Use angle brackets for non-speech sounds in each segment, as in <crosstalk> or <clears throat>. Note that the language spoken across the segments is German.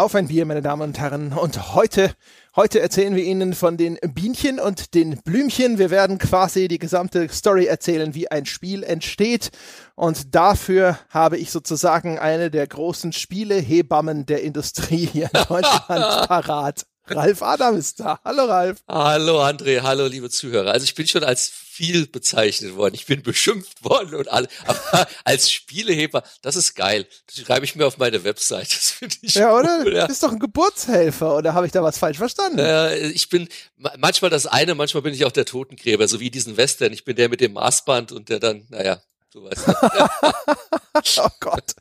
Auf ein Bier, meine Damen und Herren. Und heute, heute erzählen wir Ihnen von den Bienchen und den Blümchen. Wir werden quasi die gesamte Story erzählen, wie ein Spiel entsteht. Und dafür habe ich sozusagen eine der großen Spielehebammen der Industrie hier in Deutschland <laughs> parat. Ralf Adam ist da. Hallo Ralf. Hallo André, hallo liebe Zuhörer. Also ich bin schon als viel bezeichnet worden. Ich bin <laughs> beschimpft worden und alle. Aber als Spieleheber, das ist geil. Das schreibe ich mir auf meine Website. Das finde ich Ja, oder? Cool, ja. Du bist doch ein Geburtshelfer, oder habe ich da was falsch verstanden? Äh, ich bin manchmal das eine, manchmal bin ich auch der Totengräber, so wie diesen Western. Ich bin der mit dem Maßband und der dann, naja, Weißt. <laughs> <laughs> oh Gott.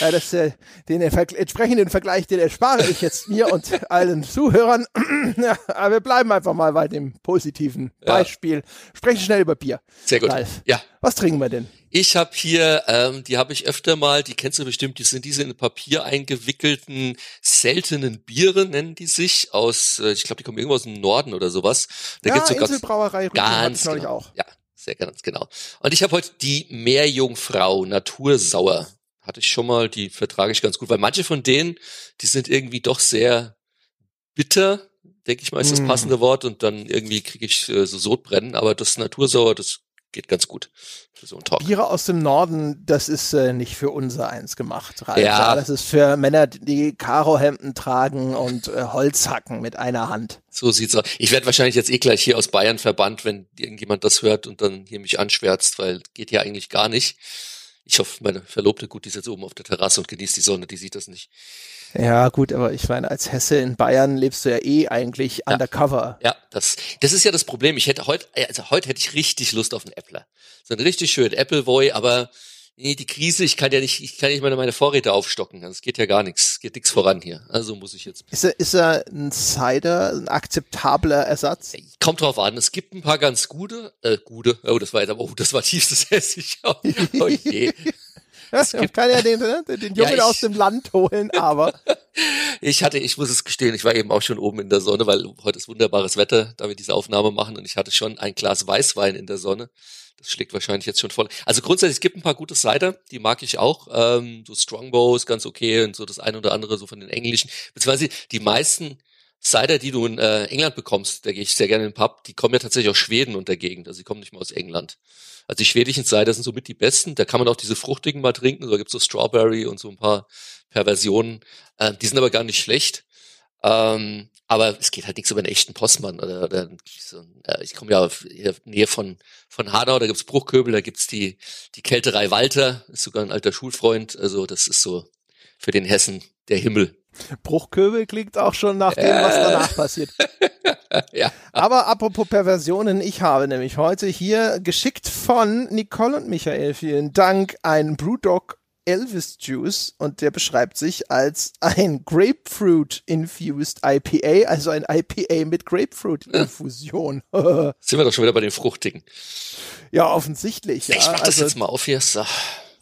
Ja, das, äh, den entsprechenden Vergleich, den erspare ich jetzt mir und allen Zuhörern. <clears throat> ja, aber wir bleiben einfach mal bei dem positiven Beispiel. Ja. Sprechen schnell über Bier. Sehr gut. Ralf. Ja. Was trinken wir denn? Ich habe hier, ähm, die habe ich öfter mal, die kennst du bestimmt, die sind diese in Papier eingewickelten seltenen Biere, nennen die sich, aus, äh, ich glaube, die kommen irgendwo aus dem Norden oder sowas. Da ja, gibt's so Inselbrauerei ganz, ganz genau. auch. Ja, sehr ganz genau. Und ich habe heute die Meerjungfrau Natursauer. Hatte ich schon mal, die vertrage ich ganz gut, weil manche von denen, die sind irgendwie doch sehr bitter, denke ich mal, ist das mm. passende Wort. Und dann irgendwie kriege ich äh, so Sodbrennen. Aber das Natursauer, das geht ganz gut für so einen Talk. Biere aus dem Norden, das ist äh, nicht für unser eins gemacht. Ralf. Ja. Das ist für Männer, die Karohemden tragen und äh, Holz hacken mit einer Hand. So sieht's aus. Ich werde wahrscheinlich jetzt eh gleich hier aus Bayern verbannt, wenn irgendjemand das hört und dann hier mich anschwärzt, weil geht ja eigentlich gar nicht. Ich hoffe, meine Verlobte, gut, die ist jetzt oben auf der Terrasse und genießt die Sonne, die sieht das nicht. Ja, gut, aber ich meine, als Hesse in Bayern lebst du ja eh eigentlich ja. undercover. Ja, das, das ist ja das Problem. Ich hätte heute, also heute hätte ich richtig Lust auf einen Äppler. So einen richtig schönen Appleboy, aber nee, die Krise, ich kann ja nicht, ich kann nicht meine, meine Vorräte aufstocken. Also es geht ja gar nichts, geht nichts voran hier. Also muss ich jetzt. Ist er, ist er ein Cider, ein akzeptabler Ersatz? Kommt drauf an. Es gibt ein paar ganz gute, äh, gute. Oh, das war jetzt aber, oh, das war tiefstes Hessisch. Oh, <laughs> oh je. Es gibt, kann ja den, ne, den Jungen ja, ich, aus dem Land holen, aber. <laughs> ich hatte, ich muss es gestehen, ich war eben auch schon oben in der Sonne, weil heute ist wunderbares Wetter, da wir diese Aufnahme machen und ich hatte schon ein Glas Weißwein in der Sonne. Das schlägt wahrscheinlich jetzt schon voll. Also grundsätzlich, es gibt ein paar gute Cider, die mag ich auch. Ähm, so Strongbow ist ganz okay und so das eine oder andere so von den englischen. Beziehungsweise die meisten Cider, die du in äh, England bekommst, da gehe ich sehr gerne in den Pub, die kommen ja tatsächlich aus Schweden und der Gegend. Also die kommen nicht mal aus England. Also die schwedischen Cider sind somit die besten. Da kann man auch diese fruchtigen mal trinken. Da gibt's so Strawberry und so ein paar Perversionen. Äh, die sind aber gar nicht schlecht. Ähm, aber es geht halt nichts über einen echten Postmann. Oder, oder so, äh, ich komme ja auf in der Nähe von, von Hanau, da gibt's Bruchköbel, da gibt's die, die Kälterei Walter, ist sogar ein alter Schulfreund. Also das ist so für den Hessen der Himmel. Bruchköbel klingt auch schon nach dem, was danach passiert. <laughs> ja. Aber apropos Perversionen, ich habe nämlich heute hier geschickt von Nicole und Michael, vielen Dank, ein Brewdog Elvis Juice und der beschreibt sich als ein Grapefruit-infused IPA, also ein IPA mit Grapefruit-Infusion. <laughs> Sind wir doch schon wieder bei den Fruchtigen. Ja, offensichtlich. Ja. Ich mach das also, jetzt mal auf hier. So.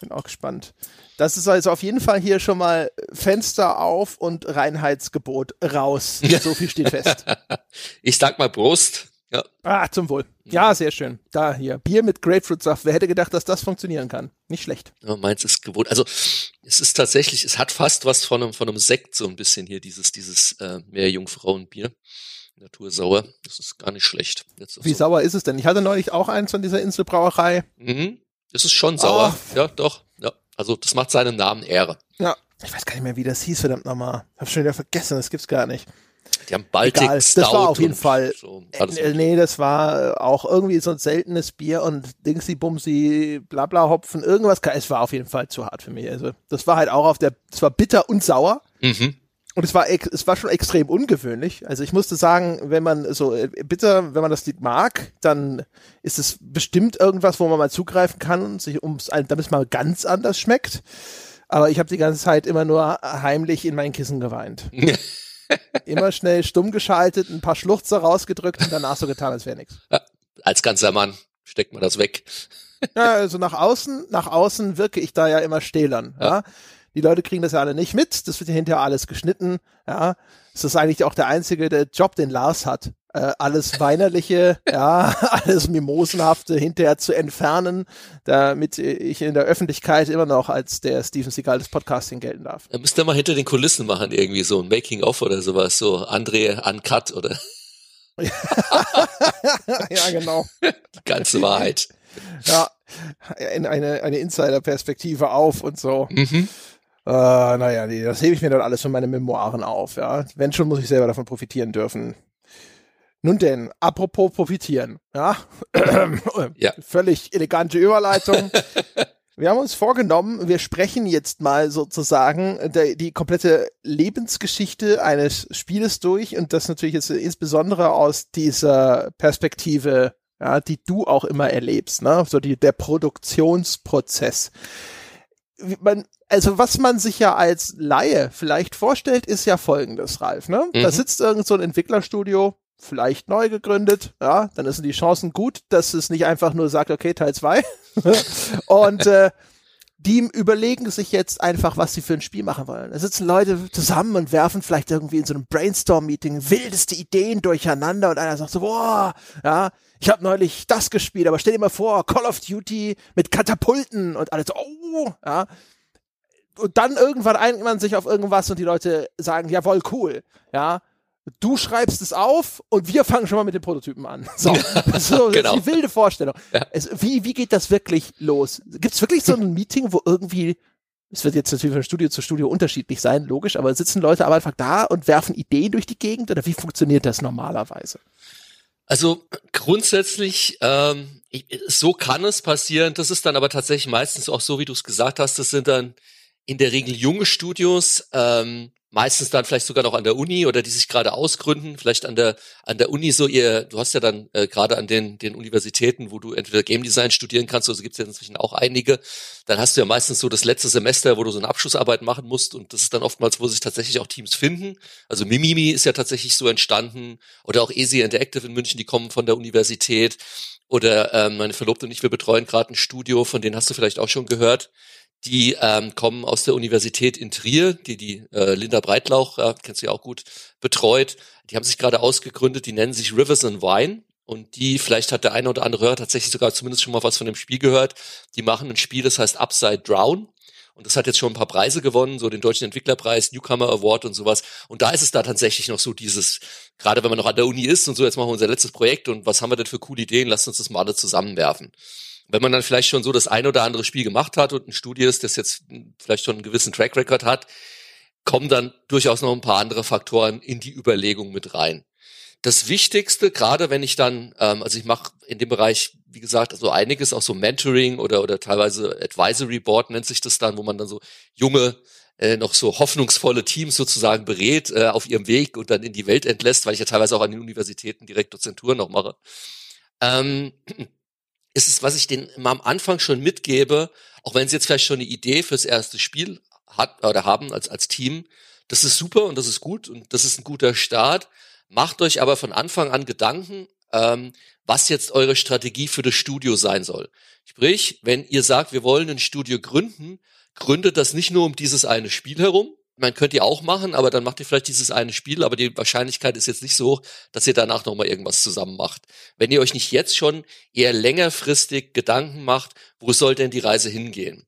Bin auch gespannt. Das ist also auf jeden Fall hier schon mal Fenster auf und Reinheitsgebot raus. So viel steht fest. <laughs> ich sag mal Prost. Ja. Ah, zum Wohl. Ja, sehr schön. Da hier. Bier mit Grapefruitsaft. Wer hätte gedacht, dass das funktionieren kann? Nicht schlecht. Ja, meins ist gewohnt. Also, es ist tatsächlich, es hat fast was von einem, von einem Sekt, so ein bisschen hier, dieses, dieses äh, Meerjungfrauenbier. Natursauer. Das ist gar nicht schlecht. Wie so. sauer ist es denn? Ich hatte neulich auch eins von dieser Inselbrauerei. Mhm. Es ist schon sauer. Oh. Ja, doch. Also das macht seinem Namen Ehre. Ja, ich weiß gar nicht mehr, wie das hieß, verdammt nochmal. Hab schon wieder vergessen, das gibt's gar nicht. Die haben Baltic Egal, Stout Das war auf jeden Fall. So, äh, nee, das war auch irgendwie so ein seltenes Bier und Dingsy Bumsy, Blabla Hopfen, irgendwas. Es war auf jeden Fall zu hart für mich. Also, das war halt auch auf der, es war bitter und sauer. Mhm. Und es war, es war schon extrem ungewöhnlich. Also ich musste sagen, wenn man so äh, bitter, wenn man das Lied mag, dann ist es bestimmt irgendwas, wo man mal zugreifen kann und sich ums, damit es mal ganz anders schmeckt. Aber ich habe die ganze Zeit immer nur heimlich in mein Kissen geweint. <laughs> immer schnell stumm geschaltet, ein paar Schluchzer rausgedrückt und danach so getan, als wäre nichts. Ja, als ganzer Mann steckt man das weg. ja, also nach außen, nach außen wirke ich da ja immer stählern. Ja. ja. Die Leute kriegen das ja alle nicht mit. Das wird ja hinterher alles geschnitten. Ja, das ist eigentlich auch der einzige der Job, den Lars hat. äh, alles Weinerliche, <laughs> ja, alles Mimosenhafte hinterher zu entfernen, damit ich in der Öffentlichkeit immer noch als der Steven Seagal des Podcasting gelten darf. Da müsst ihr mal hinter den Kulissen machen, irgendwie so ein Making-of oder sowas, so André Uncut oder. <laughs> <laughs> ja, genau. Die ganze Wahrheit. Ja, in eine, eine Insider-Perspektive auf und so. Mhm. Uh, naja, nee, das hebe ich mir dann alles von meinen Memoiren auf, ja. Wenn schon, muss ich selber davon profitieren dürfen. Nun denn, apropos profitieren, ja. <clears throat> ja. Völlig elegante Überleitung. <laughs> wir haben uns vorgenommen, wir sprechen jetzt mal sozusagen der, die komplette Lebensgeschichte eines Spieles durch und das natürlich jetzt insbesondere aus dieser Perspektive, ja, die du auch immer erlebst, ne? So die, der Produktionsprozess. Man, also was man sich ja als Laie vielleicht vorstellt, ist ja folgendes, Ralf, ne? Mhm. Da sitzt irgend so ein Entwicklerstudio, vielleicht neu gegründet, ja, dann sind die Chancen gut, dass es nicht einfach nur sagt, okay, Teil zwei <laughs> und äh, die überlegen sich jetzt einfach, was sie für ein Spiel machen wollen. Da sitzen Leute zusammen und werfen vielleicht irgendwie in so einem Brainstorm-Meeting wildeste Ideen durcheinander und einer sagt so, boah, ja, ich habe neulich das gespielt, aber stell dir mal vor, Call of Duty mit Katapulten und alles oh, ja. Und dann irgendwann einigt man sich auf irgendwas und die Leute sagen, jawohl, cool, ja du schreibst es auf und wir fangen schon mal mit den Prototypen an. So, so genau. <laughs> das ist die wilde Vorstellung. Ja. Es, wie, wie geht das wirklich los? Gibt es wirklich so ein Meeting, wo irgendwie, es wird jetzt natürlich von Studio zu Studio unterschiedlich sein, logisch, aber sitzen Leute aber einfach da und werfen Ideen durch die Gegend oder wie funktioniert das normalerweise? Also grundsätzlich, ähm, so kann es passieren. Das ist dann aber tatsächlich meistens auch so, wie du es gesagt hast. Das sind dann in der Regel junge Studios, ähm, meistens dann vielleicht sogar noch an der Uni oder die sich gerade ausgründen, vielleicht an der an der Uni so ihr, du hast ja dann äh, gerade an den den Universitäten, wo du entweder Game Design studieren kannst, also gibt es ja inzwischen auch einige, dann hast du ja meistens so das letzte Semester, wo du so eine Abschlussarbeit machen musst und das ist dann oftmals, wo sich tatsächlich auch Teams finden. Also Mimimi ist ja tatsächlich so entstanden oder auch Easy Interactive in München, die kommen von der Universität oder ähm, meine Verlobte und ich, wir betreuen gerade ein Studio, von denen hast du vielleicht auch schon gehört die ähm, kommen aus der Universität in Trier, die die äh, Linda Breitlauch, äh, kennst du ja auch gut, betreut. Die haben sich gerade ausgegründet, die nennen sich Rivers and Wine. Und die, vielleicht hat der eine oder andere Hörer tatsächlich sogar zumindest schon mal was von dem Spiel gehört. Die machen ein Spiel, das heißt Upside Drown. Und das hat jetzt schon ein paar Preise gewonnen, so den Deutschen Entwicklerpreis, Newcomer Award und sowas. Und da ist es da tatsächlich noch so dieses, gerade wenn man noch an der Uni ist und so, jetzt machen wir unser letztes Projekt und was haben wir denn für coole Ideen, lasst uns das mal alle zusammenwerfen wenn man dann vielleicht schon so das ein oder andere Spiel gemacht hat und ein Studio ist, das jetzt vielleicht schon einen gewissen Track Record hat, kommen dann durchaus noch ein paar andere Faktoren in die Überlegung mit rein. Das Wichtigste, gerade wenn ich dann, ähm, also ich mache in dem Bereich, wie gesagt, so einiges, auch so Mentoring oder oder teilweise Advisory Board nennt sich das dann, wo man dann so junge äh, noch so hoffnungsvolle Teams sozusagen berät äh, auf ihrem Weg und dann in die Welt entlässt, weil ich ja teilweise auch an den Universitäten direkt Dozentur noch mache. Ähm, ist es, was ich denen immer am Anfang schon mitgebe, auch wenn sie jetzt vielleicht schon eine Idee fürs erste Spiel hat oder haben als, als Team, das ist super und das ist gut und das ist ein guter Start. Macht euch aber von Anfang an Gedanken, ähm, was jetzt eure Strategie für das Studio sein soll. Sprich, wenn ihr sagt, wir wollen ein Studio gründen, gründet das nicht nur um dieses eine Spiel herum, man könnt ihr auch machen, aber dann macht ihr vielleicht dieses eine Spiel, aber die Wahrscheinlichkeit ist jetzt nicht so hoch, dass ihr danach nochmal irgendwas zusammen macht. Wenn ihr euch nicht jetzt schon eher längerfristig Gedanken macht, wo soll denn die Reise hingehen?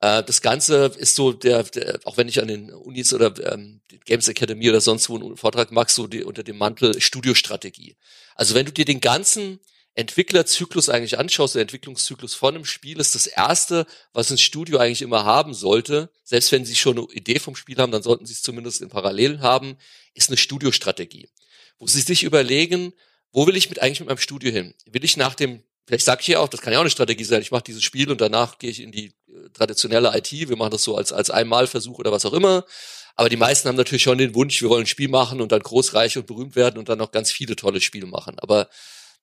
Äh, das Ganze ist so, der, der, auch wenn ich an den Unis oder ähm, Games Academy oder sonst wo einen Vortrag mache, so die, unter dem Mantel Studiostrategie. Also wenn du dir den ganzen Entwicklerzyklus eigentlich anschaust, der Entwicklungszyklus von einem Spiel ist das erste, was ein Studio eigentlich immer haben sollte, selbst wenn sie schon eine Idee vom Spiel haben, dann sollten sie es zumindest in Parallelen haben, ist eine Studiostrategie. Wo sie sich überlegen, wo will ich mit eigentlich mit meinem Studio hin? Will ich nach dem, vielleicht sage ich hier auch, das kann ja auch eine Strategie sein, ich mache dieses Spiel und danach gehe ich in die äh, traditionelle IT, wir machen das so als, als Einmalversuch oder was auch immer. Aber die meisten haben natürlich schon den Wunsch, wir wollen ein Spiel machen und dann großreich und berühmt werden und dann noch ganz viele tolle Spiele machen. Aber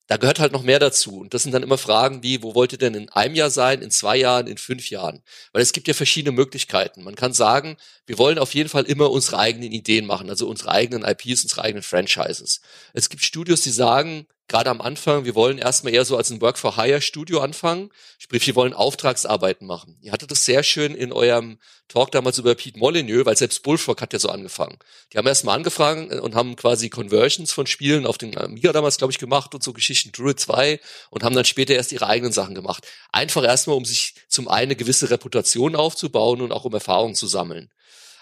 da gehört halt noch mehr dazu. Und das sind dann immer Fragen wie, wo wollt ihr denn in einem Jahr sein, in zwei Jahren, in fünf Jahren? Weil es gibt ja verschiedene Möglichkeiten. Man kann sagen, wir wollen auf jeden Fall immer unsere eigenen Ideen machen, also unsere eigenen IPs, unsere eigenen Franchises. Es gibt Studios, die sagen, gerade am Anfang, wir wollen erstmal eher so als ein Work-for-Hire-Studio anfangen. Sprich, wir wollen Auftragsarbeiten machen. Ihr hattet das sehr schön in eurem Talk damals über Pete Molyneux, weil selbst Bullfrog hat ja so angefangen. Die haben erstmal angefangen und haben quasi Conversions von Spielen auf den Amiga damals, glaube ich, gemacht und so Geschichten, Druid 2 und haben dann später erst ihre eigenen Sachen gemacht. Einfach erstmal, um sich zum einen eine gewisse Reputation aufzubauen und auch um Erfahrungen zu sammeln.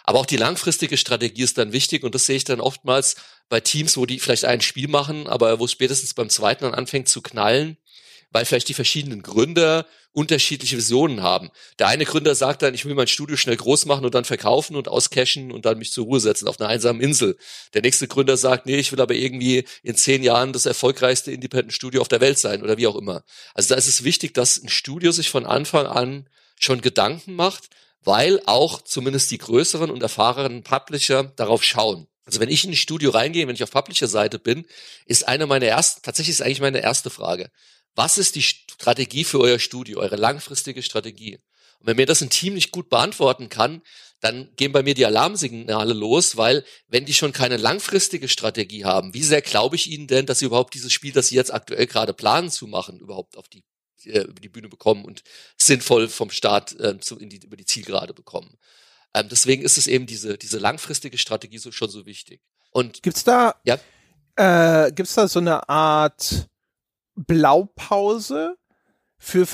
Aber auch die langfristige Strategie ist dann wichtig und das sehe ich dann oftmals bei Teams, wo die vielleicht ein Spiel machen, aber wo es spätestens beim zweiten dann anfängt zu knallen, weil vielleicht die verschiedenen Gründer unterschiedliche Visionen haben. Der eine Gründer sagt dann, ich will mein Studio schnell groß machen und dann verkaufen und auscashen und dann mich zur Ruhe setzen auf einer einsamen Insel. Der nächste Gründer sagt, nee, ich will aber irgendwie in zehn Jahren das erfolgreichste Independent Studio auf der Welt sein oder wie auch immer. Also da ist es wichtig, dass ein Studio sich von Anfang an schon Gedanken macht, weil auch zumindest die größeren und erfahrenen Publisher darauf schauen. Also wenn ich in ein Studio reingehe, wenn ich auf Publisher-Seite bin, ist eine meiner ersten, tatsächlich ist eigentlich meine erste Frage. Was ist die Strategie für euer Studio, eure langfristige Strategie? Und wenn mir das ein Team nicht gut beantworten kann, dann gehen bei mir die Alarmsignale los, weil wenn die schon keine langfristige Strategie haben, wie sehr glaube ich ihnen denn, dass sie überhaupt dieses Spiel, das sie jetzt aktuell gerade planen zu machen, überhaupt auf die äh, über die Bühne bekommen und sinnvoll vom Start äh, zu, in die, über die Zielgerade bekommen. Ähm, deswegen ist es eben diese, diese langfristige Strategie so, schon so wichtig. Und gibt's da, ja? äh, gibt's da so eine Art Blaupause für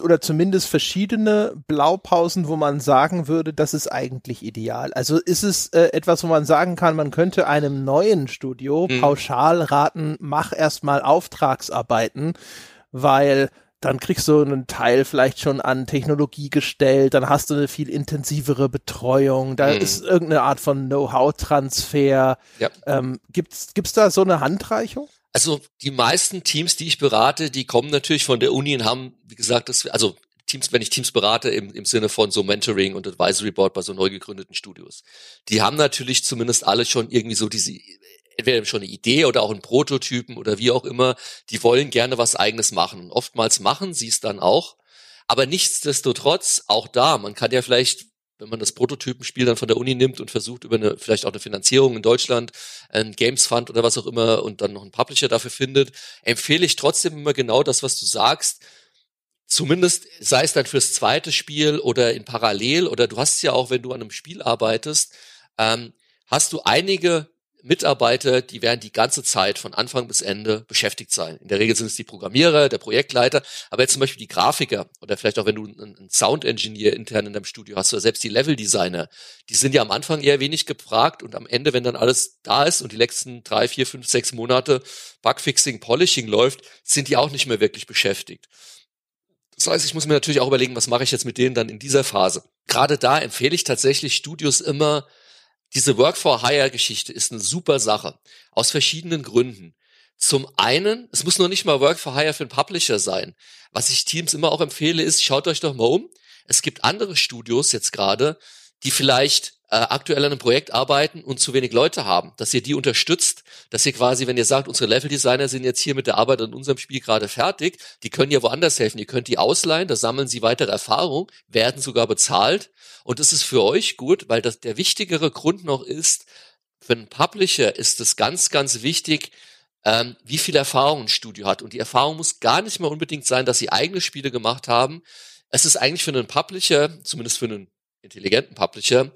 oder zumindest verschiedene Blaupausen, wo man sagen würde, das ist eigentlich ideal. Also ist es äh, etwas, wo man sagen kann, man könnte einem neuen Studio hm. pauschal raten, mach erstmal Auftragsarbeiten, weil dann kriegst du einen Teil vielleicht schon an Technologie gestellt, dann hast du eine viel intensivere Betreuung, da mhm. ist irgendeine Art von Know-how-Transfer. Ja. Ähm, gibt's, gibt's da so eine Handreichung? Also die meisten Teams, die ich berate, die kommen natürlich von der Uni und haben, wie gesagt, das, also Teams, wenn ich Teams berate im, im Sinne von so Mentoring und Advisory Board bei so neu gegründeten Studios, die haben natürlich zumindest alle schon irgendwie so diese entweder schon eine Idee oder auch einen Prototypen oder wie auch immer, die wollen gerne was eigenes machen. Oftmals machen sie es dann auch, aber nichtsdestotrotz auch da, man kann ja vielleicht wenn man das Prototypenspiel dann von der Uni nimmt und versucht über eine vielleicht auch eine Finanzierung in Deutschland, ein Games Fund oder was auch immer und dann noch einen Publisher dafür findet, empfehle ich trotzdem immer genau das, was du sagst. Zumindest sei es dann fürs zweite Spiel oder in Parallel oder du hast ja auch, wenn du an einem Spiel arbeitest, ähm, hast du einige Mitarbeiter, die werden die ganze Zeit von Anfang bis Ende beschäftigt sein. In der Regel sind es die Programmierer, der Projektleiter, aber jetzt zum Beispiel die Grafiker oder vielleicht auch wenn du einen Sound-Engineer intern in deinem Studio hast oder selbst die Level-Designer, die sind ja am Anfang eher wenig gefragt und am Ende, wenn dann alles da ist und die letzten drei, vier, fünf, sechs Monate Bugfixing, Polishing läuft, sind die auch nicht mehr wirklich beschäftigt. Das heißt, ich muss mir natürlich auch überlegen, was mache ich jetzt mit denen dann in dieser Phase. Gerade da empfehle ich tatsächlich Studios immer, diese Work-for-Hire-Geschichte ist eine super Sache. Aus verschiedenen Gründen. Zum einen, es muss noch nicht mal Work-for-Hire für einen Publisher sein. Was ich Teams immer auch empfehle, ist, schaut euch doch mal um. Es gibt andere Studios jetzt gerade, die vielleicht äh, aktuell an einem Projekt arbeiten und zu wenig Leute haben, dass ihr die unterstützt, dass ihr quasi, wenn ihr sagt, unsere Level-Designer sind jetzt hier mit der Arbeit an unserem Spiel gerade fertig, die können ja woanders helfen, ihr könnt die ausleihen, da sammeln sie weitere Erfahrung, werden sogar bezahlt. Und das ist für euch gut, weil das der wichtigere Grund noch ist, für einen Publisher ist es ganz, ganz wichtig, ähm, wie viel Erfahrung ein Studio hat. Und die Erfahrung muss gar nicht mal unbedingt sein, dass sie eigene Spiele gemacht haben, es ist eigentlich für einen Publisher, zumindest für einen intelligenten Publisher,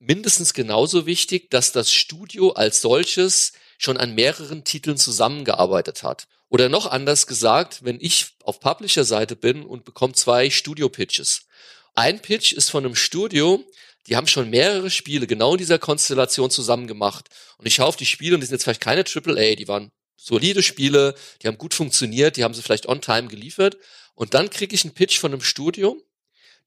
mindestens genauso wichtig, dass das Studio als solches schon an mehreren Titeln zusammengearbeitet hat. Oder noch anders gesagt, wenn ich auf Publisher-Seite bin und bekomme zwei Studio-Pitches. Ein Pitch ist von einem Studio, die haben schon mehrere Spiele genau in dieser Konstellation zusammen gemacht. Und ich schaue auf die Spiele und die sind jetzt vielleicht keine AAA, die waren solide Spiele, die haben gut funktioniert, die haben sie vielleicht on time geliefert. Und dann kriege ich einen Pitch von einem Studio,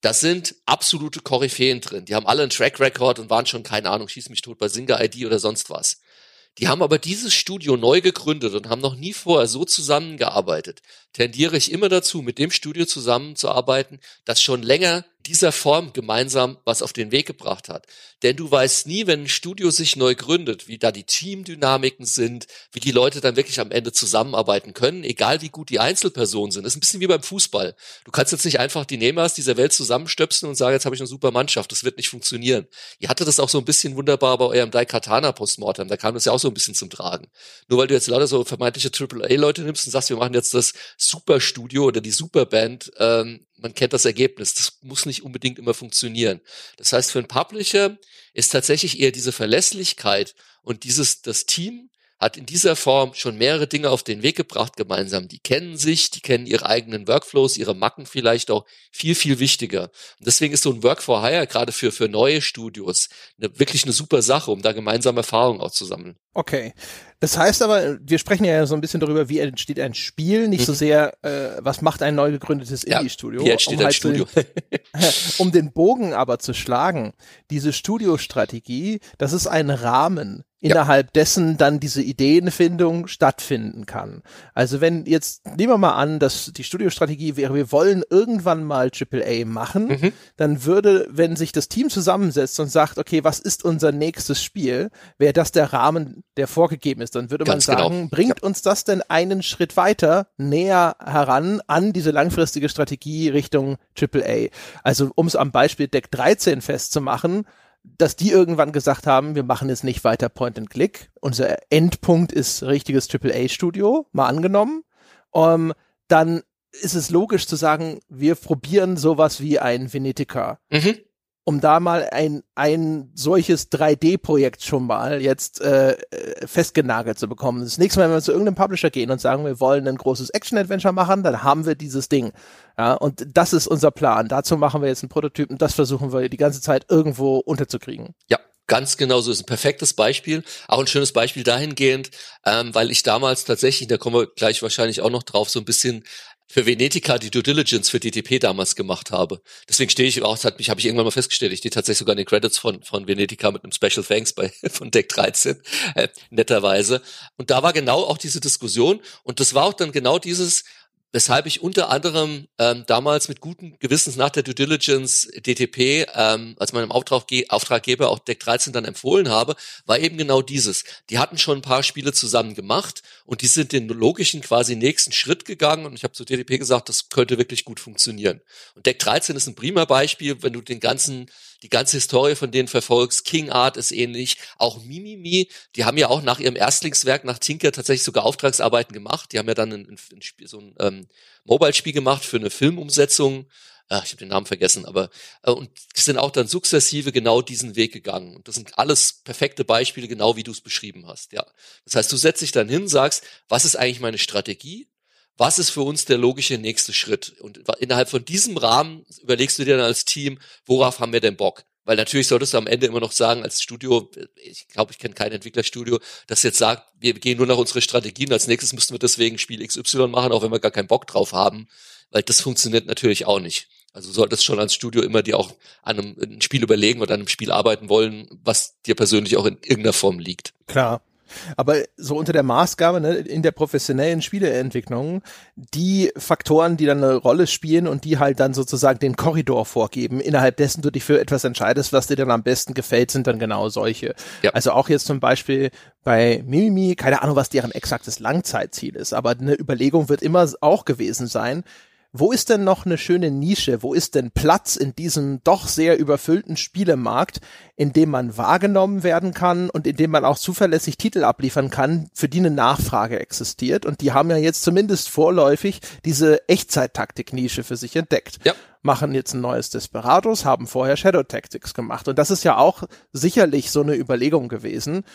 das sind absolute Koryphäen drin. Die haben alle einen Track Record und waren schon, keine Ahnung, schieß mich tot bei Singer ID oder sonst was. Die haben aber dieses Studio neu gegründet und haben noch nie vorher so zusammengearbeitet. Tendiere ich immer dazu, mit dem Studio zusammenzuarbeiten, das schon länger dieser Form gemeinsam was auf den Weg gebracht hat. Denn du weißt nie, wenn ein Studio sich neu gründet, wie da die Teamdynamiken sind, wie die Leute dann wirklich am Ende zusammenarbeiten können, egal wie gut die Einzelpersonen sind. Das ist ein bisschen wie beim Fußball. Du kannst jetzt nicht einfach die Neymars dieser Welt zusammenstöpseln und sagen, jetzt habe ich eine super Mannschaft. Das wird nicht funktionieren. Ihr hattet das auch so ein bisschen wunderbar bei eurem Daikatana Postmortem. Da kam das ja auch so ein bisschen zum Tragen. Nur weil du jetzt lauter so vermeintliche AAA-Leute nimmst und sagst, wir machen jetzt das Superstudio oder die Superband, ähm, man kennt das Ergebnis. Das muss nicht unbedingt immer funktionieren. Das heißt, für einen Publisher ist tatsächlich eher diese Verlässlichkeit und dieses, das Team hat in dieser Form schon mehrere Dinge auf den Weg gebracht gemeinsam. Die kennen sich, die kennen ihre eigenen Workflows, ihre Macken vielleicht auch viel, viel wichtiger. Und deswegen ist so ein Work for Hire gerade für, für neue Studios eine, wirklich eine super Sache, um da gemeinsame Erfahrungen auch zu sammeln. Okay. Das heißt aber, wir sprechen ja so ein bisschen darüber, wie entsteht ein Spiel, nicht mhm. so sehr, äh, was macht ein neu gegründetes Indie-Studio. Wie entsteht um ein halt Studio? Den, <laughs> um den Bogen aber zu schlagen, diese Studiostrategie, das ist ein Rahmen, innerhalb ja. dessen dann diese Ideenfindung stattfinden kann. Also wenn jetzt, nehmen wir mal an, dass die Studiostrategie wäre, wir wollen irgendwann mal AAA machen, mhm. dann würde, wenn sich das Team zusammensetzt und sagt, okay, was ist unser nächstes Spiel, wäre das der Rahmen, der vorgegeben ist. Dann würde Ganz man sagen, genau. bringt ja. uns das denn einen Schritt weiter, näher heran an diese langfristige Strategie Richtung AAA? Also um es am Beispiel Deck 13 festzumachen, dass die irgendwann gesagt haben, wir machen jetzt nicht weiter Point and Click. Unser Endpunkt ist richtiges AAA-Studio, mal angenommen. Um, ähm, dann ist es logisch zu sagen, wir probieren sowas wie ein Venetica. Mhm um da mal ein, ein solches 3D-Projekt schon mal jetzt äh, festgenagelt zu bekommen. Das nächste Mal, wenn wir zu irgendeinem Publisher gehen und sagen, wir wollen ein großes Action-Adventure machen, dann haben wir dieses Ding. Ja, und das ist unser Plan. Dazu machen wir jetzt einen Prototyp und das versuchen wir die ganze Zeit irgendwo unterzukriegen. Ja, Ganz genau so ist ein perfektes Beispiel, auch ein schönes Beispiel dahingehend, ähm, weil ich damals tatsächlich, da kommen wir gleich wahrscheinlich auch noch drauf, so ein bisschen für Venetica die Due Diligence für DTP damals gemacht habe. Deswegen stehe ich auch, hat mich, habe ich irgendwann mal festgestellt, ich stehe tatsächlich sogar in den Credits von, von Venetica mit einem Special Thanks bei, <laughs> von Deck 13, äh, netterweise. Und da war genau auch diese Diskussion und das war auch dann genau dieses, weshalb ich unter anderem ähm, damals mit gutem Gewissens nach der Due Diligence DTP ähm, als meinem Auftragge Auftraggeber auch Deck 13 dann empfohlen habe, war eben genau dieses. Die hatten schon ein paar Spiele zusammen gemacht und die sind den logischen quasi nächsten Schritt gegangen und ich habe zu DTP gesagt, das könnte wirklich gut funktionieren. Und Deck 13 ist ein prima Beispiel, wenn du den ganzen die ganze Historie von denen verfolgst. King Art ist ähnlich, auch Mimimi, die haben ja auch nach ihrem Erstlingswerk nach Tinker tatsächlich sogar Auftragsarbeiten gemacht. Die haben ja dann ein, ein Spiel, so ein ähm, Mobile-Spiel gemacht für eine Filmumsetzung. Äh, ich habe den Namen vergessen, aber äh, und sind auch dann sukzessive genau diesen Weg gegangen. Und das sind alles perfekte Beispiele, genau wie du es beschrieben hast. Ja, das heißt, du setzt dich dann hin, sagst, was ist eigentlich meine Strategie? Was ist für uns der logische nächste Schritt? Und innerhalb von diesem Rahmen überlegst du dir dann als Team, worauf haben wir denn Bock? Weil natürlich solltest du am Ende immer noch sagen, als Studio, ich glaube, ich kenne kein Entwicklerstudio, das jetzt sagt, wir gehen nur nach unsere Strategien, als nächstes müssten wir deswegen Spiel XY machen, auch wenn wir gar keinen Bock drauf haben, weil das funktioniert natürlich auch nicht. Also solltest schon als Studio immer dir auch an einem, einem Spiel überlegen oder an einem Spiel arbeiten wollen, was dir persönlich auch in irgendeiner Form liegt. Klar. Aber so unter der Maßgabe ne, in der professionellen Spieleentwicklung, die Faktoren, die dann eine Rolle spielen und die halt dann sozusagen den Korridor vorgeben, innerhalb dessen du dich für etwas entscheidest, was dir dann am besten gefällt, sind dann genau solche. Ja. Also auch jetzt zum Beispiel bei Mimimi, keine Ahnung, was deren exaktes Langzeitziel ist, aber eine Überlegung wird immer auch gewesen sein, wo ist denn noch eine schöne Nische? Wo ist denn Platz in diesem doch sehr überfüllten Spielemarkt, in dem man wahrgenommen werden kann und in dem man auch zuverlässig Titel abliefern kann, für die eine Nachfrage existiert? Und die haben ja jetzt zumindest vorläufig diese Echtzeit-Taktik-Nische für sich entdeckt. Ja machen jetzt ein neues Desperados, haben vorher Shadow Tactics gemacht. Und das ist ja auch sicherlich so eine Überlegung gewesen.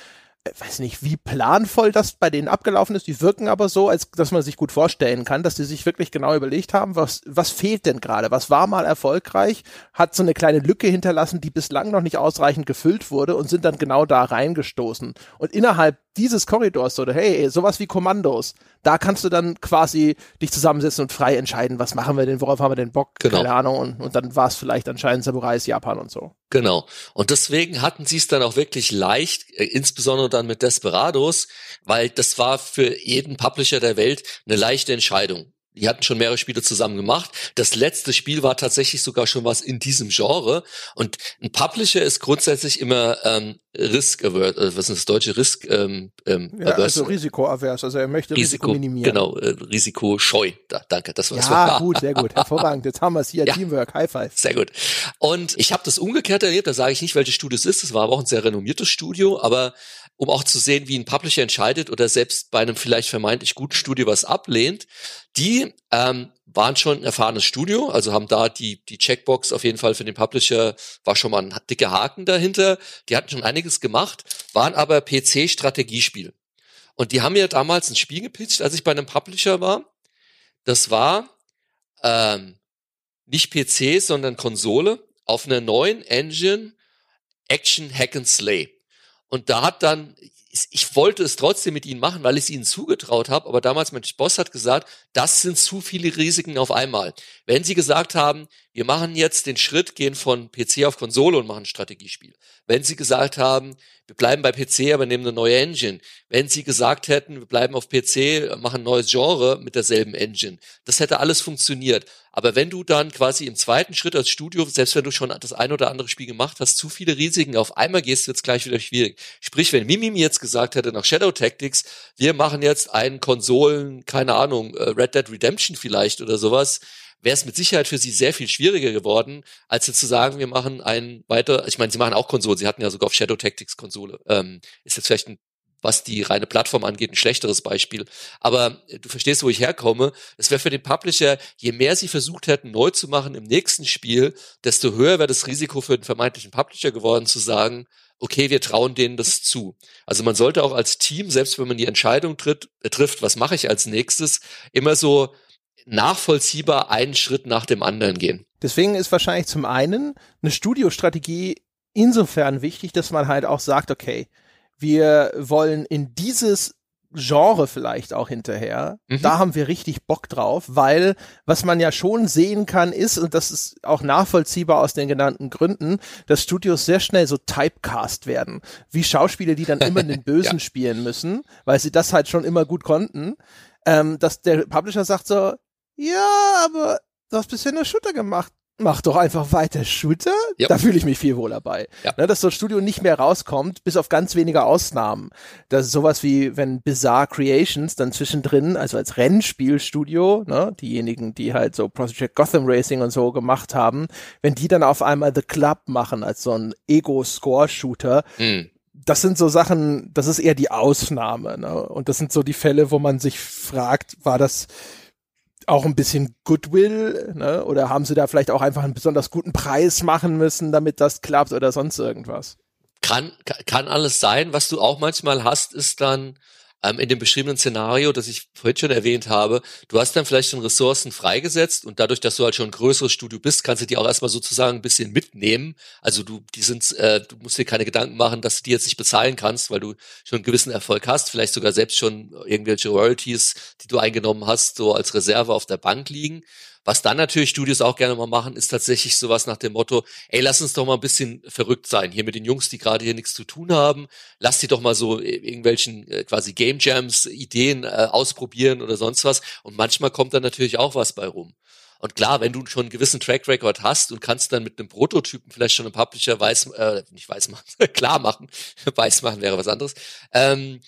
Äh, weiß nicht, wie planvoll das bei denen abgelaufen ist. Die wirken aber so, als dass man sich gut vorstellen kann, dass die sich wirklich genau überlegt haben, was, was fehlt denn gerade? Was war mal erfolgreich? Hat so eine kleine Lücke hinterlassen, die bislang noch nicht ausreichend gefüllt wurde und sind dann genau da reingestoßen. Und innerhalb dieses Korridors oder hey, sowas wie Kommandos, da kannst du dann quasi dich zusammensetzen und frei entscheiden, was machen wir denn, worauf haben wir denn Bock, genau. keine Ahnung. Und, und dann war es vielleicht anscheinend Samurais Japan und so. Genau. Und deswegen hatten sie es dann auch wirklich leicht, äh, insbesondere dann mit Desperados, weil das war für jeden Publisher der Welt eine leichte Entscheidung die hatten schon mehrere Spiele zusammen gemacht. Das letzte Spiel war tatsächlich sogar schon was in diesem Genre. Und ein Publisher ist grundsätzlich immer ähm, risk averse, äh, was ist das deutsche Risk ähm, ähm, ja, also risikoavers, also er möchte Risiko, Risiko minimieren. Genau, äh, Risikoscheu. Da, danke, das war's. Ja, gut, sehr gut, hervorragend. Jetzt haben wir es hier, <laughs> ja, Teamwork, High Five. Sehr gut. Und ich habe das umgekehrt erlebt, da sage ich nicht, welches Studio es ist, das war aber auch ein sehr renommiertes Studio, aber um auch zu sehen, wie ein Publisher entscheidet oder selbst bei einem vielleicht vermeintlich guten Studio was ablehnt, die ähm, waren schon ein erfahrenes Studio, also haben da die, die Checkbox auf jeden Fall für den Publisher, war schon mal ein dicker Haken dahinter. Die hatten schon einiges gemacht, waren aber PC-Strategiespiel. Und die haben mir damals ein Spiel gepitcht, als ich bei einem Publisher war. Das war ähm, nicht PC, sondern Konsole auf einer neuen Engine Action Hack and Slay. Und da hat dann, ich wollte es trotzdem mit ihnen machen, weil ich es ihnen zugetraut habe, aber damals mein Boss hat gesagt, das sind zu viele Risiken auf einmal. Wenn sie gesagt haben, wir machen jetzt den Schritt, gehen von PC auf Konsole und machen ein Strategiespiel. Wenn sie gesagt haben, wir bleiben bei PC, aber nehmen eine neue Engine. Wenn sie gesagt hätten, wir bleiben auf PC, machen ein neues Genre mit derselben Engine. Das hätte alles funktioniert. Aber wenn du dann quasi im zweiten Schritt als Studio, selbst wenn du schon das ein oder andere Spiel gemacht hast, zu viele Risiken auf einmal gehst, wird es gleich wieder schwierig. Sprich, wenn Mimim jetzt gesagt hätte nach Shadow Tactics, wir machen jetzt einen Konsolen, keine Ahnung, äh, Red Dead Redemption vielleicht oder sowas, wäre es mit Sicherheit für sie sehr viel schwieriger geworden, als jetzt zu sagen, wir machen ein weiter, ich meine, sie machen auch Konsolen, sie hatten ja sogar auf Shadow Tactics Konsole. Ähm, ist jetzt vielleicht ein was die reine Plattform angeht, ein schlechteres Beispiel. Aber äh, du verstehst, wo ich herkomme. Es wäre für den Publisher, je mehr sie versucht hätten, neu zu machen im nächsten Spiel, desto höher wäre das Risiko für den vermeintlichen Publisher geworden, zu sagen, okay, wir trauen denen das zu. Also man sollte auch als Team, selbst wenn man die Entscheidung tritt, äh, trifft, was mache ich als nächstes, immer so nachvollziehbar einen Schritt nach dem anderen gehen. Deswegen ist wahrscheinlich zum einen eine Studiostrategie insofern wichtig, dass man halt auch sagt, okay, wir wollen in dieses Genre vielleicht auch hinterher. Mhm. Da haben wir richtig Bock drauf, weil was man ja schon sehen kann ist, und das ist auch nachvollziehbar aus den genannten Gründen, dass Studios sehr schnell so typecast werden. Wie Schauspieler, die dann immer den <laughs> Bösen ja. spielen müssen, weil sie das halt schon immer gut konnten. Ähm, dass der Publisher sagt so, ja, aber du hast bisher nur Shooter gemacht. Mach doch einfach weiter Shooter. Ja. Da fühle ich mich viel wohl dabei. Ja. Ne, dass so ein Studio nicht mehr rauskommt, bis auf ganz wenige Ausnahmen. Das ist sowas wie, wenn Bizarre Creations dann zwischendrin, also als Rennspielstudio, ne, diejenigen, die halt so Project Gotham Racing und so gemacht haben, wenn die dann auf einmal The Club machen als so ein Ego-Score-Shooter, mhm das sind so Sachen, das ist eher die Ausnahme. Ne? Und das sind so die Fälle, wo man sich fragt, war das auch ein bisschen Goodwill, ne? Oder haben sie da vielleicht auch einfach einen besonders guten Preis machen müssen, damit das klappt oder sonst irgendwas? Kann, kann alles sein. Was du auch manchmal hast, ist dann, ähm, in dem beschriebenen Szenario, das ich vorhin schon erwähnt habe, du hast dann vielleicht schon Ressourcen freigesetzt und dadurch, dass du halt schon ein größeres Studio bist, kannst du die auch erstmal sozusagen ein bisschen mitnehmen. Also du, die sind, äh, du musst dir keine Gedanken machen, dass du die jetzt nicht bezahlen kannst, weil du schon einen gewissen Erfolg hast, vielleicht sogar selbst schon irgendwelche Royalties, die du eingenommen hast, so als Reserve auf der Bank liegen. Was dann natürlich Studios auch gerne mal machen, ist tatsächlich sowas nach dem Motto, ey, lass uns doch mal ein bisschen verrückt sein. Hier mit den Jungs, die gerade hier nichts zu tun haben, lass die doch mal so irgendwelchen äh, quasi Game Jams, Ideen äh, ausprobieren oder sonst was. Und manchmal kommt dann natürlich auch was bei rum. Und klar, wenn du schon einen gewissen Track Record hast und kannst dann mit einem Prototypen vielleicht schon einen Publisher weiß, äh, nicht weiß machen, <laughs> klar machen, <laughs> weiß machen wäre was anderes, ähm,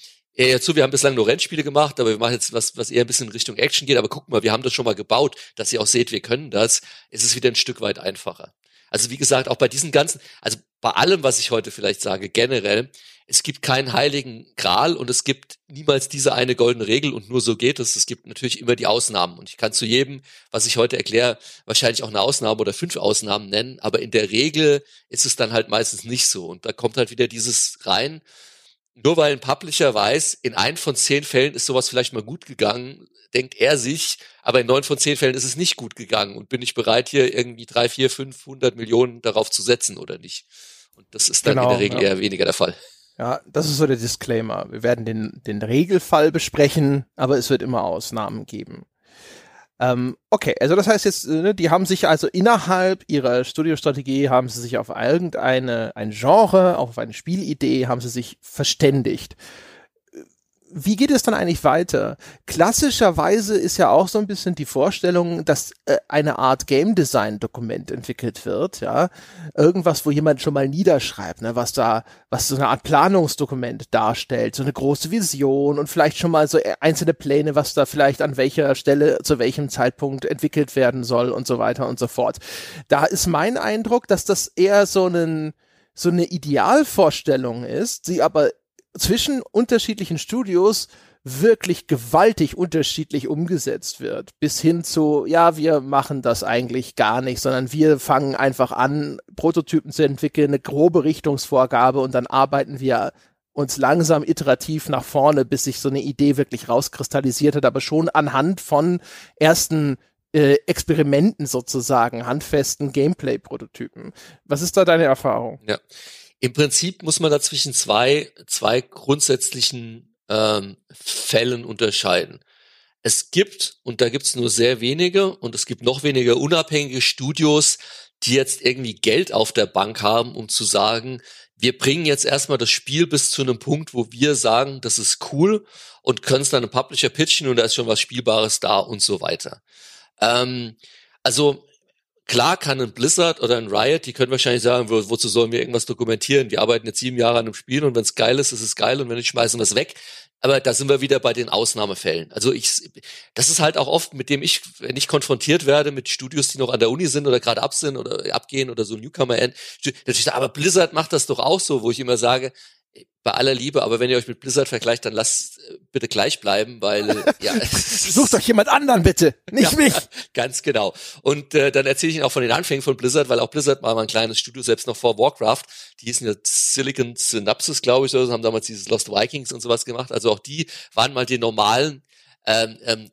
ja, zu, wir haben bislang nur Rennspiele gemacht, aber wir machen jetzt was, was eher ein bisschen in Richtung Action geht. Aber guck mal, wir haben das schon mal gebaut, dass ihr auch seht, wir können das. Es ist wieder ein Stück weit einfacher. Also wie gesagt, auch bei diesen ganzen, also bei allem, was ich heute vielleicht sage, generell, es gibt keinen heiligen Gral und es gibt niemals diese eine goldene Regel und nur so geht es. Es gibt natürlich immer die Ausnahmen und ich kann zu jedem, was ich heute erkläre, wahrscheinlich auch eine Ausnahme oder fünf Ausnahmen nennen, aber in der Regel ist es dann halt meistens nicht so und da kommt halt wieder dieses rein, nur weil ein Publisher weiß, in ein von zehn Fällen ist sowas vielleicht mal gut gegangen, denkt er sich, aber in neun von zehn Fällen ist es nicht gut gegangen und bin ich bereit, hier irgendwie drei, vier, fünfhundert Millionen darauf zu setzen oder nicht? Und das ist dann genau, in der Regel ja. eher weniger der Fall. Ja, das ist so der Disclaimer. Wir werden den, den Regelfall besprechen, aber es wird immer Ausnahmen geben. Ähm, okay, also das heißt jetzt, äh, ne, die haben sich also innerhalb ihrer Studiostrategie haben sie sich auf irgendeine ein Genre, auf eine Spielidee haben sie sich verständigt. Wie geht es dann eigentlich weiter? Klassischerweise ist ja auch so ein bisschen die Vorstellung, dass äh, eine Art Game Design Dokument entwickelt wird, ja. Irgendwas, wo jemand schon mal niederschreibt, ne, was da, was so eine Art Planungsdokument darstellt, so eine große Vision und vielleicht schon mal so e-, einzelne Pläne, was da vielleicht an welcher Stelle zu welchem Zeitpunkt entwickelt werden soll und so weiter und so fort. Da ist mein Eindruck, dass das eher so einen, so eine Idealvorstellung ist, sie aber zwischen unterschiedlichen Studios wirklich gewaltig unterschiedlich umgesetzt wird, bis hin zu, ja, wir machen das eigentlich gar nicht, sondern wir fangen einfach an, Prototypen zu entwickeln, eine grobe Richtungsvorgabe und dann arbeiten wir uns langsam iterativ nach vorne, bis sich so eine Idee wirklich rauskristallisiert hat, aber schon anhand von ersten äh, Experimenten sozusagen, handfesten Gameplay-Prototypen. Was ist da deine Erfahrung? Ja, im Prinzip muss man da zwischen zwei, zwei grundsätzlichen ähm, Fällen unterscheiden. Es gibt, und da gibt's nur sehr wenige, und es gibt noch weniger unabhängige Studios, die jetzt irgendwie Geld auf der Bank haben, um zu sagen, wir bringen jetzt erstmal das Spiel bis zu einem Punkt, wo wir sagen, das ist cool und können es dann einem Publisher pitchen und da ist schon was Spielbares da und so weiter. Ähm, also Klar kann ein Blizzard oder ein Riot, die können wahrscheinlich sagen, wo, wozu sollen wir irgendwas dokumentieren? Wir arbeiten jetzt sieben Jahre an einem Spiel und wenn es geil ist, ist es geil und wenn nicht, schmeißen wir es weg. Aber da sind wir wieder bei den Ausnahmefällen. Also ich, das ist halt auch oft, mit dem ich, wenn ich konfrontiert werde mit Studios, die noch an der Uni sind oder gerade ab sind oder abgehen oder so Newcomer end, aber Blizzard macht das doch auch so, wo ich immer sage, bei aller Liebe, aber wenn ihr euch mit Blizzard vergleicht, dann lasst äh, bitte gleich bleiben, weil <laughs> ja. Sucht euch jemand anderen bitte, nicht ja, mich. <laughs> Ganz genau. Und äh, dann erzähle ich Ihnen auch von den Anfängen von Blizzard, weil auch Blizzard war mal ein kleines Studio, selbst noch vor Warcraft. Die hießen ja Silicon Synapses, glaube ich, oder haben damals dieses Lost Vikings und sowas gemacht. Also auch die waren mal die normalen ähm, ähm,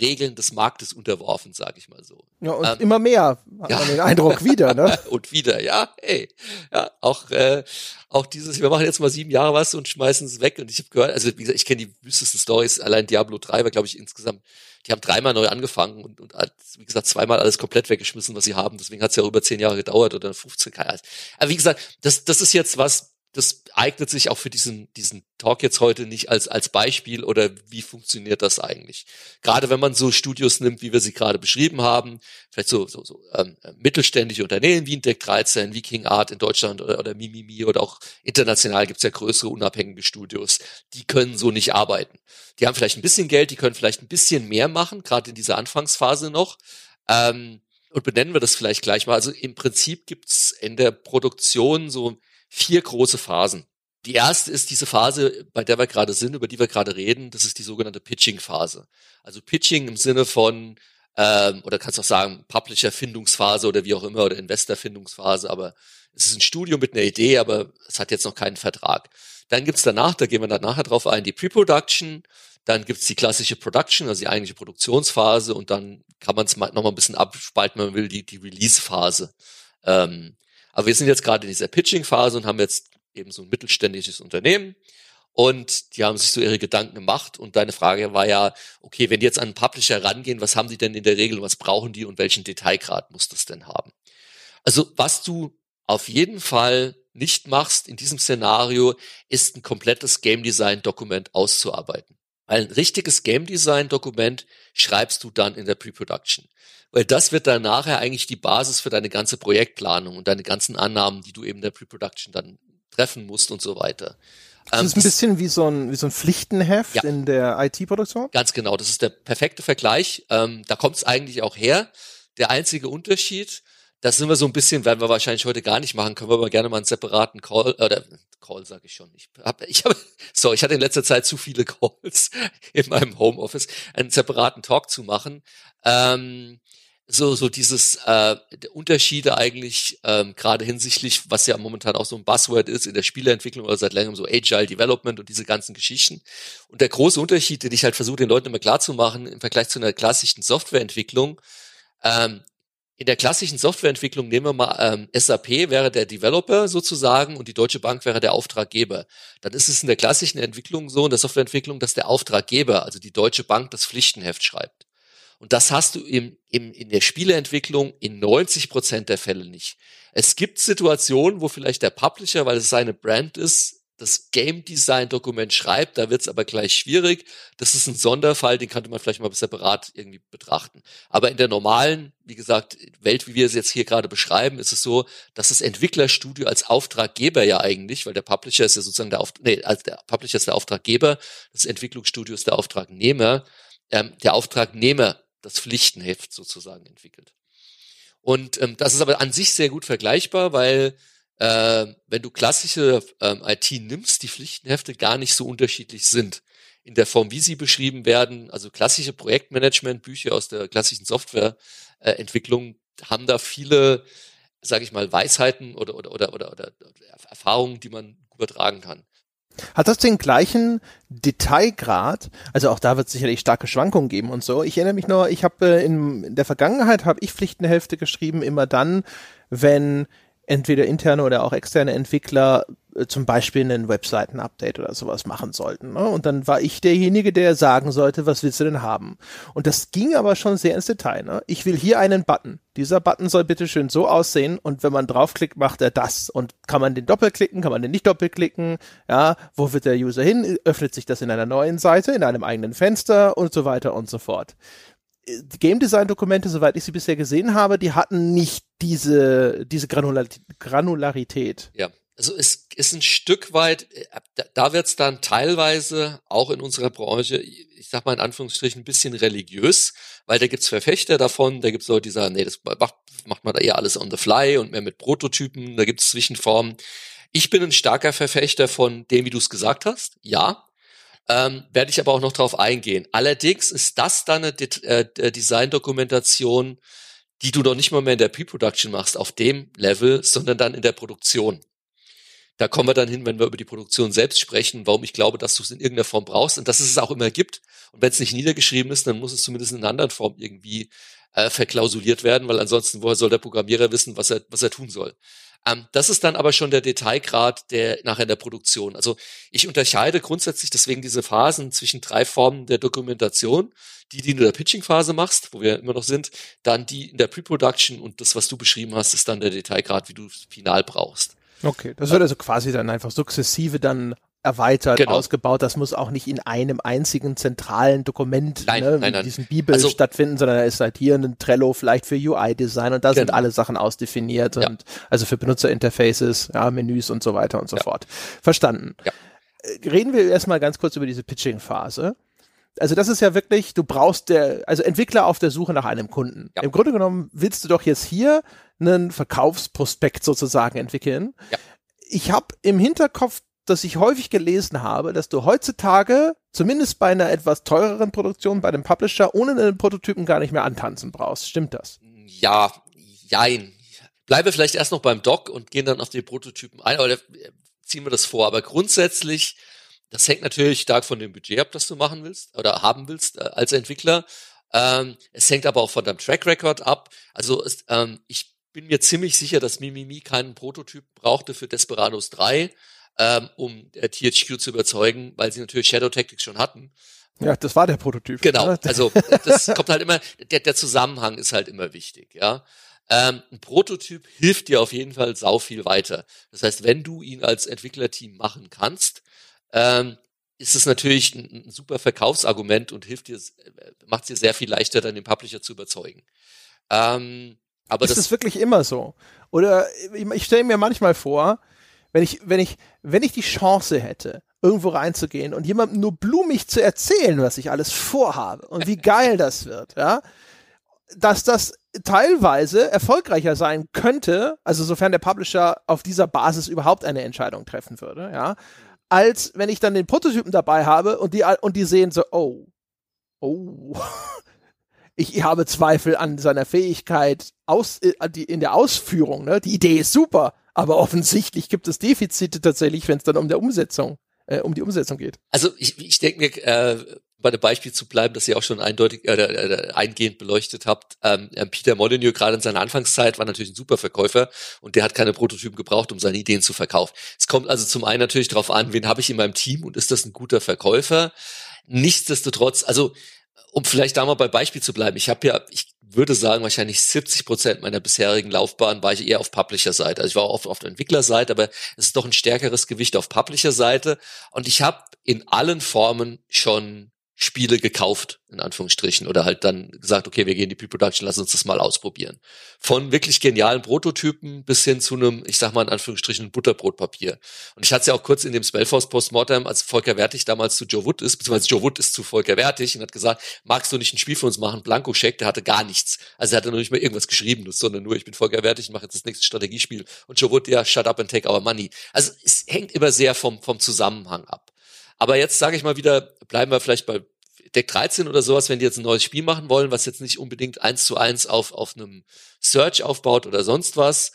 Regeln des Marktes unterworfen, sage ich mal so. Ja, und ähm, immer mehr, hat ja. man den Eindruck, wieder, ne? <laughs> und wieder, ja, hey. Ja, auch, äh, auch dieses, wir machen jetzt mal sieben Jahre was und schmeißen es weg. Und ich habe gehört, also wie gesagt, ich kenne die wüstesten Stories, allein Diablo 3 war, glaube ich, insgesamt, die haben dreimal neu angefangen und, und wie gesagt, zweimal alles komplett weggeschmissen, was sie haben. Deswegen hat es ja über zehn Jahre gedauert oder 15 Jahre. Aber wie gesagt, das, das ist jetzt was, das eignet sich auch für diesen, diesen Talk jetzt heute nicht als, als Beispiel oder wie funktioniert das eigentlich? Gerade wenn man so Studios nimmt, wie wir sie gerade beschrieben haben, vielleicht so, so, so ähm, mittelständische Unternehmen wie Indeck 13, wie King Art in Deutschland oder, oder Mimimi oder auch international gibt's ja größere unabhängige Studios, die können so nicht arbeiten. Die haben vielleicht ein bisschen Geld, die können vielleicht ein bisschen mehr machen, gerade in dieser Anfangsphase noch. Ähm, und benennen wir das vielleicht gleich mal. Also im Prinzip gibt's in der Produktion so vier große Phasen. Die erste ist diese Phase, bei der wir gerade sind, über die wir gerade reden. Das ist die sogenannte Pitching-Phase. Also Pitching im Sinne von, ähm, oder kannst auch sagen, Publisher-Findungsphase oder wie auch immer, oder Investor-Findungsphase. Aber es ist ein Studium mit einer Idee, aber es hat jetzt noch keinen Vertrag. Dann gibt's danach, da gehen wir dann nachher drauf ein, die Pre-Production. Dann gibt's die klassische Production, also die eigentliche Produktionsphase. Und dann kann man es noch mal ein bisschen abspalten, wenn man will, die, die Release-Phase. Ähm, aber wir sind jetzt gerade in dieser Pitching-Phase und haben jetzt eben so ein mittelständisches Unternehmen und die haben sich so ihre Gedanken gemacht und deine Frage war ja, okay, wenn die jetzt an einen Publisher rangehen, was haben die denn in der Regel, was brauchen die und welchen Detailgrad muss das denn haben? Also was du auf jeden Fall nicht machst in diesem Szenario, ist ein komplettes Game Design Dokument auszuarbeiten. Ein richtiges Game Design Dokument schreibst du dann in der Pre-Production. Weil das wird dann nachher eigentlich die Basis für deine ganze Projektplanung und deine ganzen Annahmen, die du eben in der Pre-Production dann treffen musst und so weiter. Das ähm, ist ein bisschen wie so ein, wie so ein Pflichtenheft ja, in der IT-Produktion? Ganz genau, das ist der perfekte Vergleich. Ähm, da kommt es eigentlich auch her. Der einzige Unterschied, das sind wir so ein bisschen, werden wir wahrscheinlich heute gar nicht machen, können wir aber gerne mal einen separaten Call, oder Call sage ich schon. Ich habe, ich habe, <laughs> sorry, ich hatte in letzter Zeit zu viele Calls <laughs> in meinem Homeoffice, einen separaten Talk zu machen. Ähm, so so dieses äh, Unterschiede eigentlich ähm, gerade hinsichtlich, was ja momentan auch so ein Buzzword ist in der Spieleentwicklung oder seit längerem so Agile Development und diese ganzen Geschichten. Und der große Unterschied, den ich halt versuche den Leuten immer klar zu machen im Vergleich zu einer klassischen Softwareentwicklung. Ähm, in der klassischen Softwareentwicklung nehmen wir mal ähm, SAP wäre der Developer sozusagen und die Deutsche Bank wäre der Auftraggeber. Dann ist es in der klassischen Entwicklung so, in der Softwareentwicklung, dass der Auftraggeber, also die Deutsche Bank, das Pflichtenheft schreibt. Und das hast du im, im, in der Spieleentwicklung in 90 Prozent der Fälle nicht. Es gibt Situationen, wo vielleicht der Publisher, weil es seine Brand ist, das Game Design Dokument schreibt, da wird es aber gleich schwierig. Das ist ein Sonderfall, den könnte man vielleicht mal separat irgendwie betrachten. Aber in der normalen, wie gesagt, Welt, wie wir es jetzt hier gerade beschreiben, ist es so, dass das Entwicklerstudio als Auftraggeber ja eigentlich, weil der Publisher ist ja sozusagen der Auftrag, nee, als der Publisher ist der Auftraggeber, das Entwicklungsstudio ist der Auftragnehmer, ähm, der Auftragnehmer das Pflichtenheft sozusagen entwickelt. Und ähm, das ist aber an sich sehr gut vergleichbar, weil äh, wenn du klassische ähm, IT nimmst, die Pflichtenhefte gar nicht so unterschiedlich sind in der Form, wie sie beschrieben werden. Also klassische Projektmanagement-Bücher aus der klassischen Softwareentwicklung haben da viele, sage ich mal, Weisheiten oder, oder, oder, oder, oder Erfahrungen, die man übertragen kann. Hat das den gleichen Detailgrad? Also auch da wird es sicherlich starke Schwankungen geben und so. Ich erinnere mich nur, ich habe äh, in, in der Vergangenheit habe ich Pflichtenhälfte geschrieben, immer dann, wenn entweder interne oder auch externe Entwickler äh, zum Beispiel einen Webseiten-Update oder sowas machen sollten. Ne? Und dann war ich derjenige, der sagen sollte, was willst du denn haben? Und das ging aber schon sehr ins Detail. Ne? Ich will hier einen Button. Dieser Button soll bitte schön so aussehen und wenn man draufklickt, macht er das. Und kann man den doppelklicken, kann man den nicht doppelklicken? Ja, wo wird der User hin? Öffnet sich das in einer neuen Seite, in einem eigenen Fenster und so weiter und so fort Game Design Dokumente, soweit ich sie bisher gesehen habe, die hatten nicht diese, diese Granularität. Ja. Also es ist ein Stück weit, äh, da wird es dann teilweise auch in unserer Branche, ich sag mal in Anführungsstrichen, ein bisschen religiös, weil da gibt's Verfechter davon, da gibt's Leute, die sagen, nee, das macht, macht man da eher alles on the fly und mehr mit Prototypen, da gibt's Zwischenformen. Ich bin ein starker Verfechter von dem, wie du es gesagt hast, ja, ähm, werde ich aber auch noch drauf eingehen. Allerdings ist das dann eine De äh, Design-Dokumentation, die du noch nicht mal mehr in der Pre-Production machst, auf dem Level, sondern dann in der Produktion. Da kommen wir dann hin, wenn wir über die Produktion selbst sprechen, warum ich glaube, dass du es in irgendeiner Form brauchst und dass es es auch immer gibt. Und wenn es nicht niedergeschrieben ist, dann muss es zumindest in einer anderen Form irgendwie äh, verklausuliert werden, weil ansonsten woher soll der Programmierer wissen, was er, was er tun soll. Ähm, das ist dann aber schon der Detailgrad der nachher in der Produktion. Also ich unterscheide grundsätzlich deswegen diese Phasen zwischen drei Formen der Dokumentation. Die, die du in der Pitching-Phase machst, wo wir immer noch sind, dann die in der Pre-Production und das, was du beschrieben hast, ist dann der Detailgrad, wie du es final brauchst. Okay, das wird also quasi dann einfach sukzessive dann erweitert, genau. ausgebaut. Das muss auch nicht in einem einzigen zentralen Dokument, nein, ne, nein, nein. diesem Bibel also, stattfinden, sondern da ist halt hier ein Trello vielleicht für UI-Design und da genau. sind alle Sachen ausdefiniert ja. und also für Benutzerinterfaces, ja, Menüs und so weiter und so ja. fort. Verstanden. Äh, reden wir erstmal ganz kurz über diese Pitching-Phase. Also das ist ja wirklich, du brauchst der, also Entwickler auf der Suche nach einem Kunden. Im Grunde genommen willst du doch jetzt hier einen Verkaufsprospekt sozusagen entwickeln. Ich habe im Hinterkopf dass ich häufig gelesen habe, dass du heutzutage, zumindest bei einer etwas teureren Produktion, bei dem Publisher, ohne einen Prototypen gar nicht mehr antanzen brauchst. Stimmt das? Ja, jein. Bleibe vielleicht erst noch beim Doc und gehen dann auf die Prototypen ein, oder ziehen wir das vor. Aber grundsätzlich, das hängt natürlich stark von dem Budget ab, das du machen willst oder haben willst äh, als Entwickler. Ähm, es hängt aber auch von deinem Track Record ab. Also es, ähm, ich bin mir ziemlich sicher, dass Mimimi keinen Prototyp brauchte für Desperados 3 ähm, um äh, THQ zu überzeugen, weil sie natürlich Shadow Tactics schon hatten. Ja, das war der Prototyp. Genau, ne? <laughs> also das kommt halt immer, der, der Zusammenhang ist halt immer wichtig, ja. Ähm, ein Prototyp hilft dir auf jeden Fall sau viel weiter. Das heißt, wenn du ihn als Entwicklerteam machen kannst, ähm, ist es natürlich ein, ein, super Verkaufsargument und hilft dir, äh, macht es dir sehr viel leichter, dann den Publisher zu überzeugen. Ähm, aber ist das ist wirklich immer so. Oder ich, ich stelle mir manchmal vor, wenn ich, wenn ich, wenn ich die Chance hätte, irgendwo reinzugehen und jemandem nur blumig zu erzählen, was ich alles vorhabe und wie geil das wird, ja, dass das teilweise erfolgreicher sein könnte, also sofern der Publisher auf dieser Basis überhaupt eine Entscheidung treffen würde, ja, als wenn ich dann den Prototypen dabei habe und die, und die sehen so, oh, oh, <laughs> ich habe Zweifel an seiner Fähigkeit aus, äh, in der Ausführung, ne, die Idee ist super, aber offensichtlich gibt es Defizite tatsächlich, wenn es dann um der Umsetzung, äh, um die Umsetzung geht. Also ich, ich denke mir, äh, bei dem Beispiel zu bleiben, das ihr auch schon eindeutig äh, äh, eingehend beleuchtet habt. Ähm, äh, Peter Molyneux gerade in seiner Anfangszeit war natürlich ein super Verkäufer und der hat keine Prototypen gebraucht, um seine Ideen zu verkaufen. Es kommt also zum einen natürlich darauf an, wen habe ich in meinem Team und ist das ein guter Verkäufer? Nichtsdestotrotz, also um vielleicht da mal bei Beispiel zu bleiben, ich habe ja, ich würde sagen, wahrscheinlich 70 Prozent meiner bisherigen Laufbahn war ich eher auf Publisher-Seite. Also ich war oft auf der Entwicklerseite, aber es ist doch ein stärkeres Gewicht auf Publisher-Seite. Und ich habe in allen Formen schon Spiele gekauft, in Anführungsstrichen, oder halt dann gesagt, okay, wir gehen in die Pre-Production, lass uns das mal ausprobieren. Von wirklich genialen Prototypen bis hin zu einem, ich sag mal in Anführungsstrichen, Butterbrotpapier. Und ich hatte es ja auch kurz in dem Spellforce Postmortem, als Volker Wertig damals zu Joe Wood ist, beziehungsweise Joe Wood ist zu Volker Wertig und hat gesagt, magst du nicht ein Spiel für uns machen? Blanko-Check, der hatte gar nichts. Also er hatte noch nicht mal irgendwas geschrieben, sondern nur, ich bin Volker Wertig, mache jetzt das nächste Strategiespiel. Und Joe Wood, ja, shut up and take our money. Also es hängt immer sehr vom, vom Zusammenhang ab. Aber jetzt sage ich mal wieder, bleiben wir vielleicht bei Deck 13 oder sowas, wenn die jetzt ein neues Spiel machen wollen, was jetzt nicht unbedingt eins zu eins auf, auf einem Search aufbaut oder sonst was,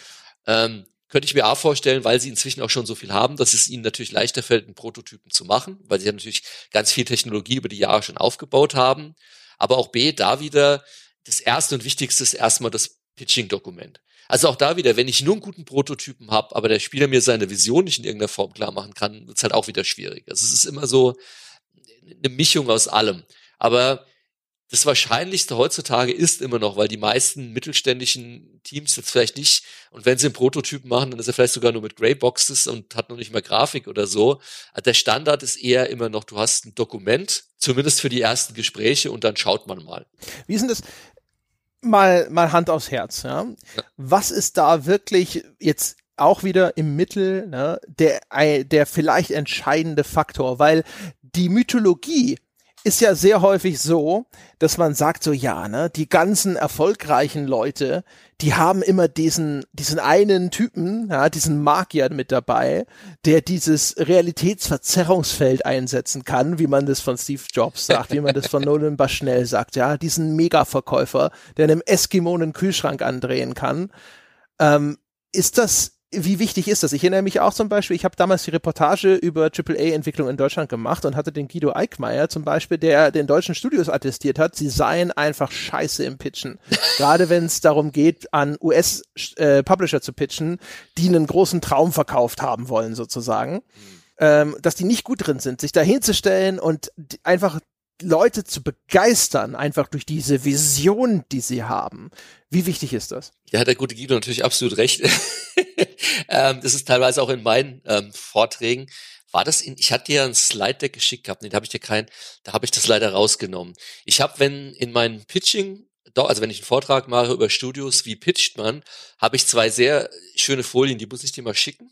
ähm, könnte ich mir A vorstellen, weil sie inzwischen auch schon so viel haben, dass es ihnen natürlich leichter fällt, einen Prototypen zu machen, weil sie ja natürlich ganz viel Technologie über die Jahre schon aufgebaut haben. Aber auch B, da wieder, das erste und wichtigste ist erstmal das Pitching-Dokument. Also auch da wieder, wenn ich nur einen guten Prototypen habe, aber der Spieler mir seine Vision nicht in irgendeiner Form klar machen kann, wird es halt auch wieder schwierig. Also es ist immer so eine Mischung aus allem. Aber das Wahrscheinlichste heutzutage ist immer noch, weil die meisten mittelständischen Teams jetzt vielleicht nicht, und wenn sie einen Prototypen machen, dann ist er vielleicht sogar nur mit Greyboxes und hat noch nicht mal Grafik oder so. Also der Standard ist eher immer noch, du hast ein Dokument, zumindest für die ersten Gespräche, und dann schaut man mal. Wie ist denn das? Mal, mal Hand aufs Herz, ja. Was ist da wirklich jetzt auch wieder im Mittel ne, der, der vielleicht entscheidende Faktor? Weil die Mythologie ist ja sehr häufig so, dass man sagt so, ja, ne, die ganzen erfolgreichen Leute, die haben immer diesen, diesen einen Typen, ja, diesen Magier mit dabei, der dieses Realitätsverzerrungsfeld einsetzen kann, wie man das von Steve Jobs sagt, wie man das von <laughs> Nolan Bushnell sagt, ja, diesen Mega-Verkäufer, der einem Eskimo einen Kühlschrank andrehen kann. Ähm, ist das wie wichtig ist das? Ich erinnere mich auch zum Beispiel, ich habe damals die Reportage über AAA-Entwicklung in Deutschland gemacht und hatte den Guido Eickmeier zum Beispiel, der den deutschen Studios attestiert hat, sie seien einfach scheiße im Pitchen. <laughs> Gerade wenn es darum geht, an US-Publisher äh, zu pitchen, die einen großen Traum verkauft haben wollen, sozusagen. Mhm. Ähm, dass die nicht gut drin sind, sich da hinzustellen und einfach Leute zu begeistern, einfach durch diese Vision, die sie haben. Wie wichtig ist das? Ja, hat der gute Guido natürlich absolut recht. <laughs> ähm, das ist teilweise auch in meinen ähm, Vorträgen. War das in, ich hatte dir ein Slide-Deck geschickt gehabt, nee, da habe ich dir kein, da habe ich das leider rausgenommen. Ich habe, wenn in meinem Pitching, also wenn ich einen Vortrag mache über Studios, wie pitcht man, habe ich zwei sehr schöne Folien, die muss ich dir mal schicken.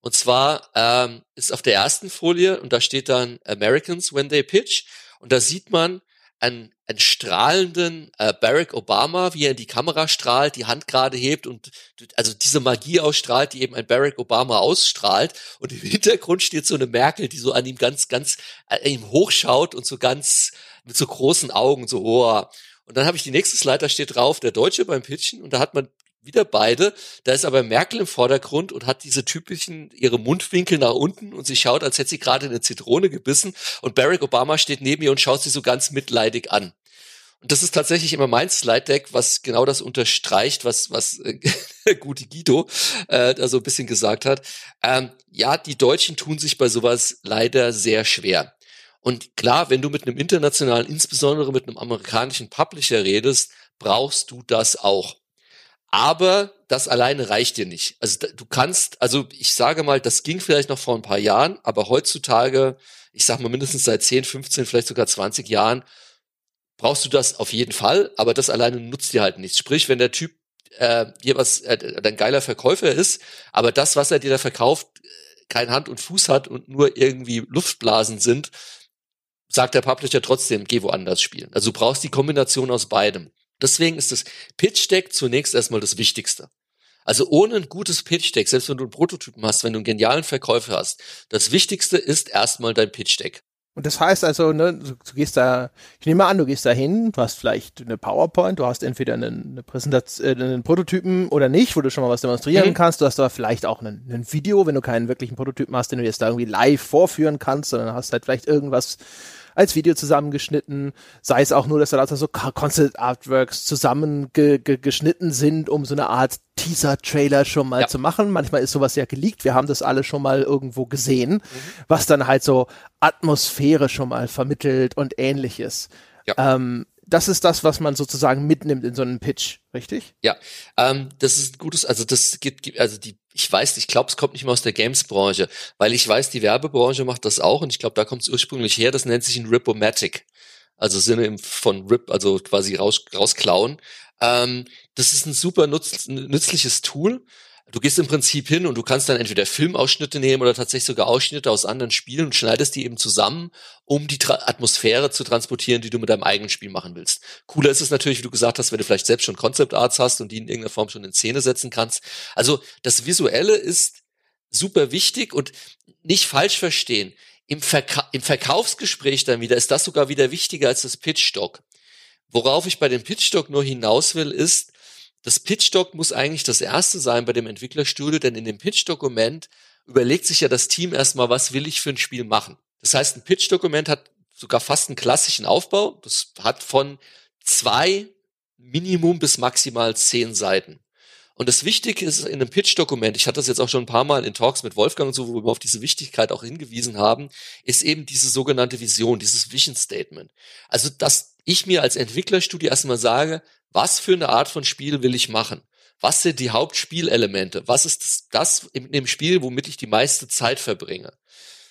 Und zwar ähm, ist auf der ersten Folie, und da steht dann Americans when they pitch, und da sieht man einen, einen strahlenden äh, Barack Obama, wie er in die Kamera strahlt, die Hand gerade hebt und also diese Magie ausstrahlt, die eben ein Barack Obama ausstrahlt. Und im Hintergrund steht so eine Merkel, die so an ihm ganz, ganz äh, ihm hochschaut und so ganz mit so großen Augen so, oh. Und dann habe ich die nächste Slide, da steht drauf, der Deutsche beim Pitchen und da hat man wieder beide. Da ist aber Merkel im Vordergrund und hat diese typischen, ihre Mundwinkel nach unten und sie schaut, als hätte sie gerade eine Zitrone gebissen und Barack Obama steht neben ihr und schaut sie so ganz mitleidig an. Und das ist tatsächlich immer mein Slide-Deck, was genau das unterstreicht, was, was äh, <laughs> gute Guido äh, da so ein bisschen gesagt hat. Ähm, ja, die Deutschen tun sich bei sowas leider sehr schwer. Und klar, wenn du mit einem internationalen, insbesondere mit einem amerikanischen Publisher redest, brauchst du das auch. Aber das alleine reicht dir nicht. Also du kannst, also ich sage mal, das ging vielleicht noch vor ein paar Jahren, aber heutzutage, ich sag mal mindestens seit 10, 15, vielleicht sogar 20 Jahren, brauchst du das auf jeden Fall, aber das alleine nutzt dir halt nichts. Sprich, wenn der Typ äh, dir was, äh, ein geiler Verkäufer ist, aber das, was er dir da verkauft, kein Hand und Fuß hat und nur irgendwie Luftblasen sind, sagt der Publisher trotzdem, geh woanders spielen. Also du brauchst die Kombination aus beidem. Deswegen ist das Pitch Deck zunächst erstmal das Wichtigste. Also ohne ein gutes Pitch Deck, selbst wenn du einen Prototypen hast, wenn du einen genialen Verkäufer hast, das Wichtigste ist erstmal dein Pitch Deck. Und das heißt also, ne, du, du, gehst da, ich nehme an, du gehst da hin, du hast vielleicht eine PowerPoint, du hast entweder einen, eine Präsentation, äh, einen Prototypen oder nicht, wo du schon mal was demonstrieren mhm. kannst, du hast aber vielleicht auch ein, ein Video, wenn du keinen wirklichen Prototypen hast, den du jetzt da irgendwie live vorführen kannst, sondern hast halt vielleicht irgendwas als Video zusammengeschnitten, sei es auch nur, dass da lauter so Concept Artworks zusammengeschnitten ge sind, um so eine Art Teaser-Trailer schon mal ja. zu machen. Manchmal ist sowas ja geleakt. Wir haben das alle schon mal irgendwo gesehen, mhm. was dann halt so Atmosphäre schon mal vermittelt und ähnliches. Ja. Ähm, das ist das, was man sozusagen mitnimmt in so einem Pitch, richtig? Ja, ähm, das ist ein gutes, also das gibt, also die, ich weiß, ich glaube, es kommt nicht mehr aus der Games-Branche, weil ich weiß, die Werbebranche macht das auch und ich glaube, da kommt es ursprünglich her, das nennt sich ein Ripomatic. Also Sinne von Rip, also quasi raus, rausklauen. Ähm, das ist ein super nutz, nützliches Tool du gehst im Prinzip hin und du kannst dann entweder Filmausschnitte nehmen oder tatsächlich sogar Ausschnitte aus anderen Spielen und schneidest die eben zusammen, um die Tra Atmosphäre zu transportieren, die du mit deinem eigenen Spiel machen willst. Cooler ist es natürlich, wie du gesagt hast, wenn du vielleicht selbst schon Concept Arts hast und die in irgendeiner Form schon in Szene setzen kannst. Also das Visuelle ist super wichtig und nicht falsch verstehen. Im, Verka Im Verkaufsgespräch dann wieder ist das sogar wieder wichtiger als das Pitchstock. Worauf ich bei dem Pitchstock nur hinaus will, ist, das Pitch-Doc muss eigentlich das erste sein bei dem Entwicklerstudio, denn in dem Pitch-Dokument überlegt sich ja das Team erstmal, was will ich für ein Spiel machen. Das heißt, ein Pitch-Dokument hat sogar fast einen klassischen Aufbau. Das hat von zwei Minimum bis maximal zehn Seiten. Und das Wichtige ist in einem Pitch-Dokument, ich hatte das jetzt auch schon ein paar Mal in Talks mit Wolfgang und so, wo wir auf diese Wichtigkeit auch hingewiesen haben, ist eben diese sogenannte Vision, dieses Vision Statement. Also, dass ich mir als Entwicklerstudio erstmal sage, was für eine Art von Spiel will ich machen? Was sind die Hauptspielelemente? Was ist das, das in dem Spiel, womit ich die meiste Zeit verbringe?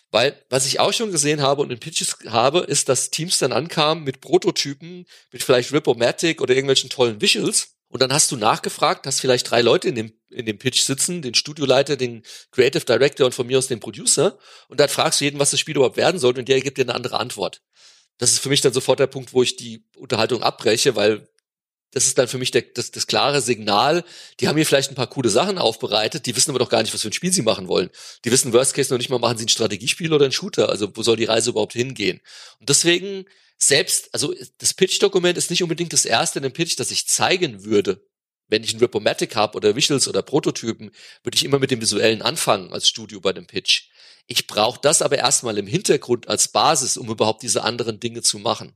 Weil, was ich auch schon gesehen habe und in Pitches habe, ist, dass Teams dann ankamen mit Prototypen, mit vielleicht Ripomatic oder irgendwelchen tollen Visuals. Und dann hast du nachgefragt, hast vielleicht drei Leute in dem, in dem Pitch sitzen, den Studioleiter, den Creative Director und von mir aus den Producer. Und dann fragst du jeden, was das Spiel überhaupt werden soll und der gibt dir eine andere Antwort. Das ist für mich dann sofort der Punkt, wo ich die Unterhaltung abbreche, weil das ist dann für mich der, das, das klare Signal. Die haben hier vielleicht ein paar coole Sachen aufbereitet, die wissen aber doch gar nicht, was für ein Spiel sie machen wollen. Die wissen Worst Case noch nicht mal, machen sie ein Strategiespiel oder ein Shooter. Also wo soll die Reise überhaupt hingehen? Und deswegen selbst, also das Pitch-Dokument ist nicht unbedingt das erste in dem Pitch, das ich zeigen würde. Wenn ich ein Ripomatic habe oder Visuals oder Prototypen, würde ich immer mit dem Visuellen anfangen als Studio bei dem Pitch. Ich brauche das aber erstmal im Hintergrund als Basis, um überhaupt diese anderen Dinge zu machen.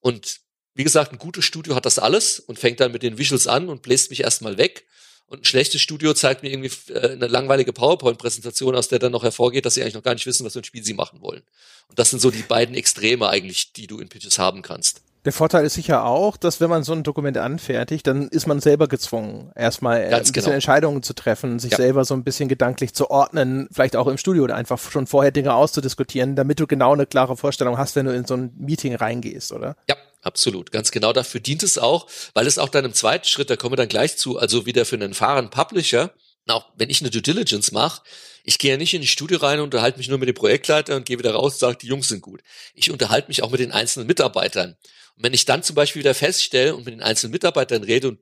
Und wie gesagt, ein gutes Studio hat das alles und fängt dann mit den Visuals an und bläst mich erstmal weg. Und ein schlechtes Studio zeigt mir irgendwie äh, eine langweilige PowerPoint-Präsentation, aus der dann noch hervorgeht, dass sie eigentlich noch gar nicht wissen, was für ein Spiel sie machen wollen. Und das sind so die beiden Extreme eigentlich, die du in Pitches haben kannst. Der Vorteil ist sicher auch, dass wenn man so ein Dokument anfertigt, dann ist man selber gezwungen, erstmal äh, Ganz ein bisschen genau. Entscheidungen zu treffen, sich ja. selber so ein bisschen gedanklich zu ordnen, vielleicht auch im Studio oder einfach schon vorher Dinge auszudiskutieren, damit du genau eine klare Vorstellung hast, wenn du in so ein Meeting reingehst, oder? Ja, Absolut, ganz genau dafür dient es auch, weil es auch dann im zweiten Schritt, da kommen wir dann gleich zu, also wieder für einen fahrenden Publisher, auch wenn ich eine Due Diligence mache, ich gehe ja nicht in die Studio rein und unterhalte mich nur mit dem Projektleiter und gehe wieder raus und sage, die Jungs sind gut. Ich unterhalte mich auch mit den einzelnen Mitarbeitern. Und wenn ich dann zum Beispiel wieder feststelle und mit den einzelnen Mitarbeitern rede und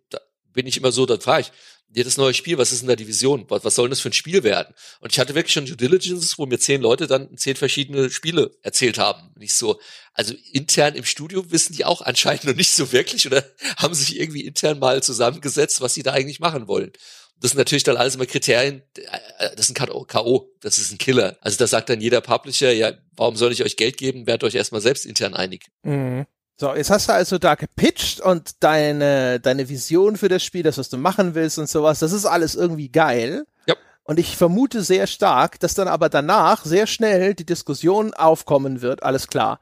bin ich immer so, dann frage ich, das neue Spiel, was ist in der Division? Was, was soll denn das für ein Spiel werden? Und ich hatte wirklich schon Due Diligence, wo mir zehn Leute dann zehn verschiedene Spiele erzählt haben. Nicht so, also intern im Studio wissen die auch anscheinend noch nicht so wirklich oder <laughs> haben sich irgendwie intern mal zusammengesetzt, was sie da eigentlich machen wollen. Das sind natürlich dann alles immer Kriterien, äh, das ist ein K.O., das ist ein Killer. Also da sagt dann jeder Publisher, ja, warum soll ich euch Geld geben? Werdet euch erstmal selbst intern einig. Mhm. So, jetzt hast du also da gepitcht und deine, deine Vision für das Spiel, das, was du machen willst und sowas, das ist alles irgendwie geil. Ja. Und ich vermute sehr stark, dass dann aber danach sehr schnell die Diskussion aufkommen wird, alles klar.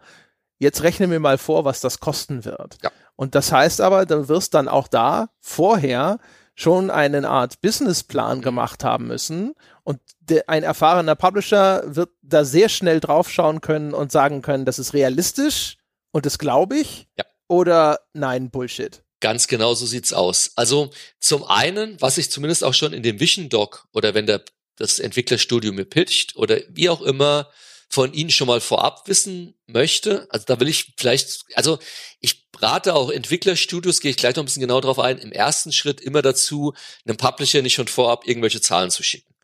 Jetzt rechne mir mal vor, was das kosten wird. Ja. Und das heißt aber, du wirst dann auch da vorher schon eine Art Businessplan gemacht haben müssen und ein erfahrener Publisher wird da sehr schnell draufschauen können und sagen können, das ist realistisch, und das glaube ich? Ja. Oder nein, Bullshit? Ganz genau so sieht's aus. Also zum einen, was ich zumindest auch schon in dem Vision Doc oder wenn der, das Entwicklerstudio mir pitcht oder wie auch immer von Ihnen schon mal vorab wissen möchte. Also da will ich vielleicht, also ich rate auch Entwicklerstudios, gehe ich gleich noch ein bisschen genau drauf ein, im ersten Schritt immer dazu, einem Publisher nicht schon vorab irgendwelche Zahlen zu schicken.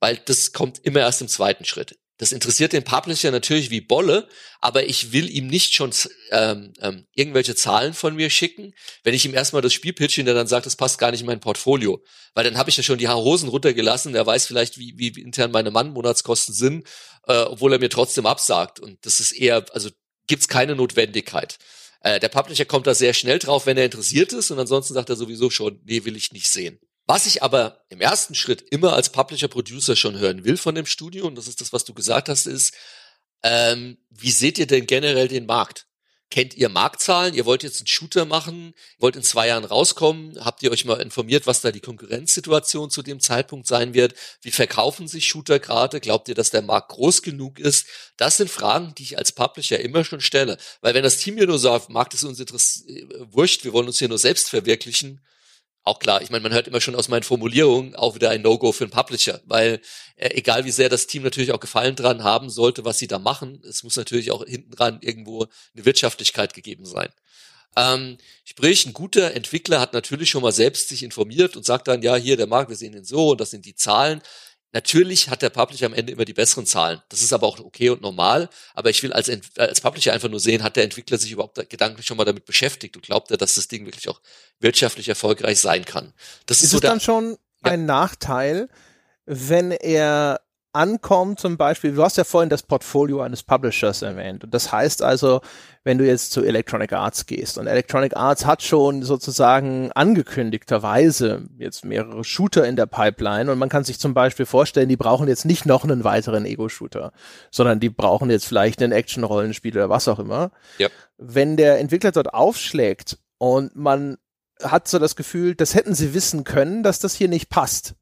Weil das kommt immer erst im zweiten Schritt. Das interessiert den Publisher natürlich wie Bolle, aber ich will ihm nicht schon ähm, ähm, irgendwelche Zahlen von mir schicken, wenn ich ihm erstmal das Spiel pitche und er dann sagt, das passt gar nicht in mein Portfolio. Weil dann habe ich ja schon die Hosen runtergelassen, er weiß vielleicht, wie, wie intern meine Mann-Monatskosten sind, äh, obwohl er mir trotzdem absagt. Und das ist eher, also gibt's keine Notwendigkeit. Äh, der Publisher kommt da sehr schnell drauf, wenn er interessiert ist und ansonsten sagt er sowieso schon, nee, will ich nicht sehen. Was ich aber im ersten Schritt immer als Publisher-Producer schon hören will von dem Studio, und das ist das, was du gesagt hast, ist, ähm, wie seht ihr denn generell den Markt? kennt ihr Marktzahlen, ihr wollt jetzt einen Shooter machen, wollt in zwei Jahren rauskommen, habt ihr euch mal informiert, was da die Konkurrenzsituation zu dem Zeitpunkt sein wird, wie verkaufen sich Shooter gerade, glaubt ihr, dass der Markt groß genug ist? Das sind Fragen, die ich als Publisher immer schon stelle, weil wenn das Team hier nur sagt, Markt ist uns interessiert, äh, wurscht, wir wollen uns hier nur selbst verwirklichen, auch klar, ich meine, man hört immer schon aus meinen Formulierungen auch wieder ein No-Go für einen Publisher, weil äh, egal wie sehr das Team natürlich auch Gefallen dran haben sollte, was sie da machen, es muss natürlich auch hinten dran irgendwo eine Wirtschaftlichkeit gegeben sein. Ähm, sprich, ein guter Entwickler hat natürlich schon mal selbst sich informiert und sagt dann, ja, hier der Markt, wir sehen den so und das sind die Zahlen. Natürlich hat der Publisher am Ende immer die besseren Zahlen. Das ist aber auch okay und normal. Aber ich will als, als Publisher einfach nur sehen, hat der Entwickler sich überhaupt gedanklich schon mal damit beschäftigt und glaubt er, dass das Ding wirklich auch wirtschaftlich erfolgreich sein kann. Das ist, ist so es dann schon ja. ein Nachteil, wenn er ankommt, zum Beispiel, du hast ja vorhin das Portfolio eines Publishers erwähnt. Und das heißt also, wenn du jetzt zu Electronic Arts gehst und Electronic Arts hat schon sozusagen angekündigterweise jetzt mehrere Shooter in der Pipeline und man kann sich zum Beispiel vorstellen, die brauchen jetzt nicht noch einen weiteren Ego-Shooter, sondern die brauchen jetzt vielleicht einen Action-Rollenspiel oder was auch immer. Ja. Wenn der Entwickler dort aufschlägt und man hat so das Gefühl, das hätten sie wissen können, dass das hier nicht passt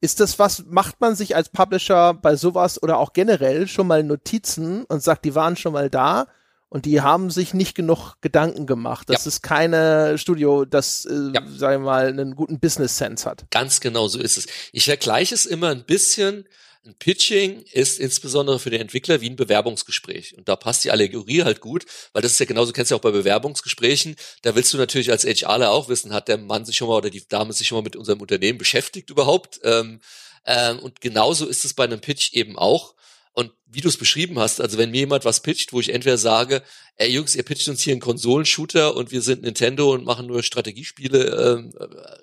ist das was, macht man sich als Publisher bei sowas oder auch generell schon mal Notizen und sagt, die waren schon mal da und die haben sich nicht genug Gedanken gemacht. Das ja. ist keine Studio, das, äh, ja. sagen wir mal, einen guten Business Sense hat. Ganz genau so ist es. Ich vergleiche es immer ein bisschen ein Pitching ist insbesondere für den Entwickler wie ein Bewerbungsgespräch. Und da passt die Allegorie halt gut, weil das ist ja genauso, kennst du ja auch bei Bewerbungsgesprächen. Da willst du natürlich als HRler auch wissen, hat der Mann sich schon mal oder die Dame sich schon mal mit unserem Unternehmen beschäftigt überhaupt? Ähm, ähm, und genauso ist es bei einem Pitch eben auch. Und wie du es beschrieben hast, also wenn mir jemand was pitcht, wo ich entweder sage, ey Jungs, ihr pitcht uns hier einen Konsolenshooter und wir sind Nintendo und machen nur Strategiespiele, ähm,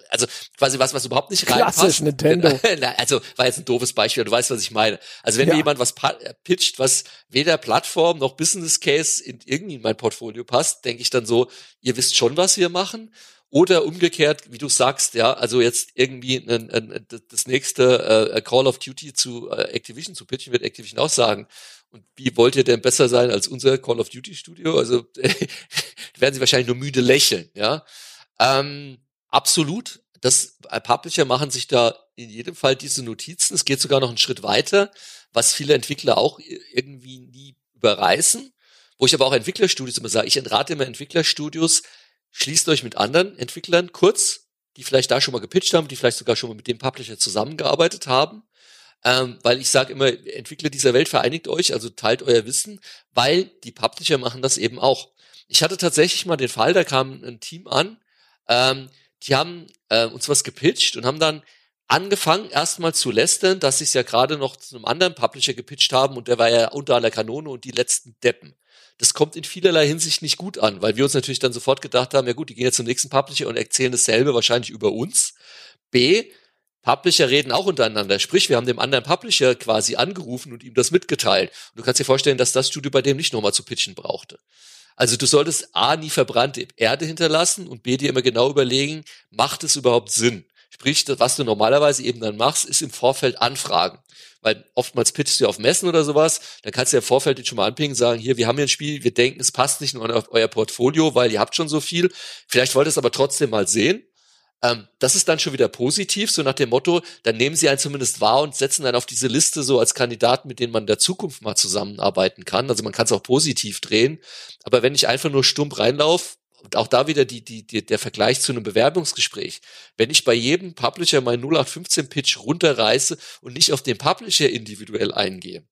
also quasi was, was überhaupt nicht reinpasst. Klassisch Nintendo. <laughs> also war jetzt ein doofes Beispiel, du weißt, was ich meine. Also wenn ja. mir jemand was äh, pitcht, was weder Plattform noch Business Case in irgendwie in mein Portfolio passt, denke ich dann so, ihr wisst schon, was wir machen. Oder umgekehrt, wie du sagst, ja, also jetzt irgendwie ein, ein, das nächste äh, Call of Duty zu äh, Activision zu pitchen, wird Activision auch sagen. Und wie wollt ihr denn besser sein als unser Call of Duty Studio? Also <laughs> werden sie wahrscheinlich nur müde lächeln, ja. Ähm, absolut. Das äh, Publisher machen sich da in jedem Fall diese Notizen. Es geht sogar noch einen Schritt weiter, was viele Entwickler auch irgendwie nie überreißen. Wo ich aber auch Entwicklerstudios immer sage, ich entrate immer Entwicklerstudios, schließt euch mit anderen Entwicklern kurz, die vielleicht da schon mal gepitcht haben, die vielleicht sogar schon mal mit dem Publisher zusammengearbeitet haben. Ähm, weil ich sage immer, Entwickler dieser Welt vereinigt euch, also teilt euer Wissen, weil die Publisher machen das eben auch. Ich hatte tatsächlich mal den Fall, da kam ein Team an, ähm, die haben äh, uns was gepitcht und haben dann angefangen erstmal zu lästern, dass sie es ja gerade noch zu einem anderen Publisher gepitcht haben und der war ja unter aller Kanone und die letzten Deppen das kommt in vielerlei Hinsicht nicht gut an, weil wir uns natürlich dann sofort gedacht haben, ja gut, die gehen jetzt zum nächsten Publisher und erzählen dasselbe wahrscheinlich über uns. B, Publisher reden auch untereinander. Sprich, wir haben dem anderen Publisher quasi angerufen und ihm das mitgeteilt. Und du kannst dir vorstellen, dass das Studio bei dem nicht nochmal zu pitchen brauchte. Also du solltest A, nie verbrannte Erde hinterlassen und B, dir immer genau überlegen, macht es überhaupt Sinn? Sprich, was du normalerweise eben dann machst, ist im Vorfeld anfragen. Weil oftmals pitchst du auf Messen oder sowas, dann kannst du ja im Vorfeld jetzt schon mal anpingen, sagen, hier, wir haben hier ein Spiel, wir denken, es passt nicht in euer Portfolio, weil ihr habt schon so viel. Vielleicht wollt ihr es aber trotzdem mal sehen. Ähm, das ist dann schon wieder positiv, so nach dem Motto, dann nehmen sie einen zumindest wahr und setzen dann auf diese Liste so als Kandidaten, mit denen man in der Zukunft mal zusammenarbeiten kann. Also man kann es auch positiv drehen. Aber wenn ich einfach nur stumpf reinlaufe, und auch da wieder die, die, die, der Vergleich zu einem Bewerbungsgespräch. Wenn ich bei jedem Publisher meinen 0815 Pitch runterreiße und nicht auf den Publisher individuell eingehe,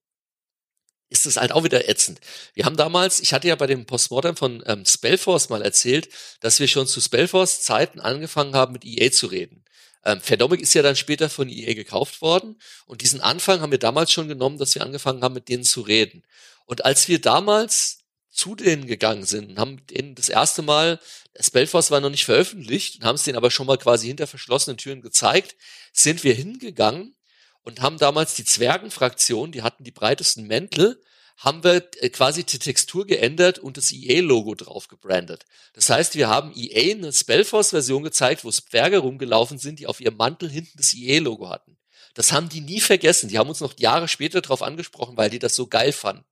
ist das halt auch wieder ätzend. Wir haben damals, ich hatte ja bei dem Postmortem von ähm, Spellforce mal erzählt, dass wir schon zu Spellforce Zeiten angefangen haben, mit EA zu reden. Ähm, Phenomic ist ja dann später von EA gekauft worden und diesen Anfang haben wir damals schon genommen, dass wir angefangen haben, mit denen zu reden. Und als wir damals zu denen gegangen sind und haben denen das erste Mal, Spellforce war noch nicht veröffentlicht und haben es denen aber schon mal quasi hinter verschlossenen Türen gezeigt, sind wir hingegangen und haben damals die Zwergenfraktion, die hatten die breitesten Mäntel, haben wir äh, quasi die Textur geändert und das EA-Logo drauf gebrandet. Das heißt, wir haben EA eine Spellforce-Version gezeigt, wo Zwerge rumgelaufen sind, die auf ihrem Mantel hinten das EA-Logo hatten. Das haben die nie vergessen. Die haben uns noch Jahre später darauf angesprochen, weil die das so geil fanden.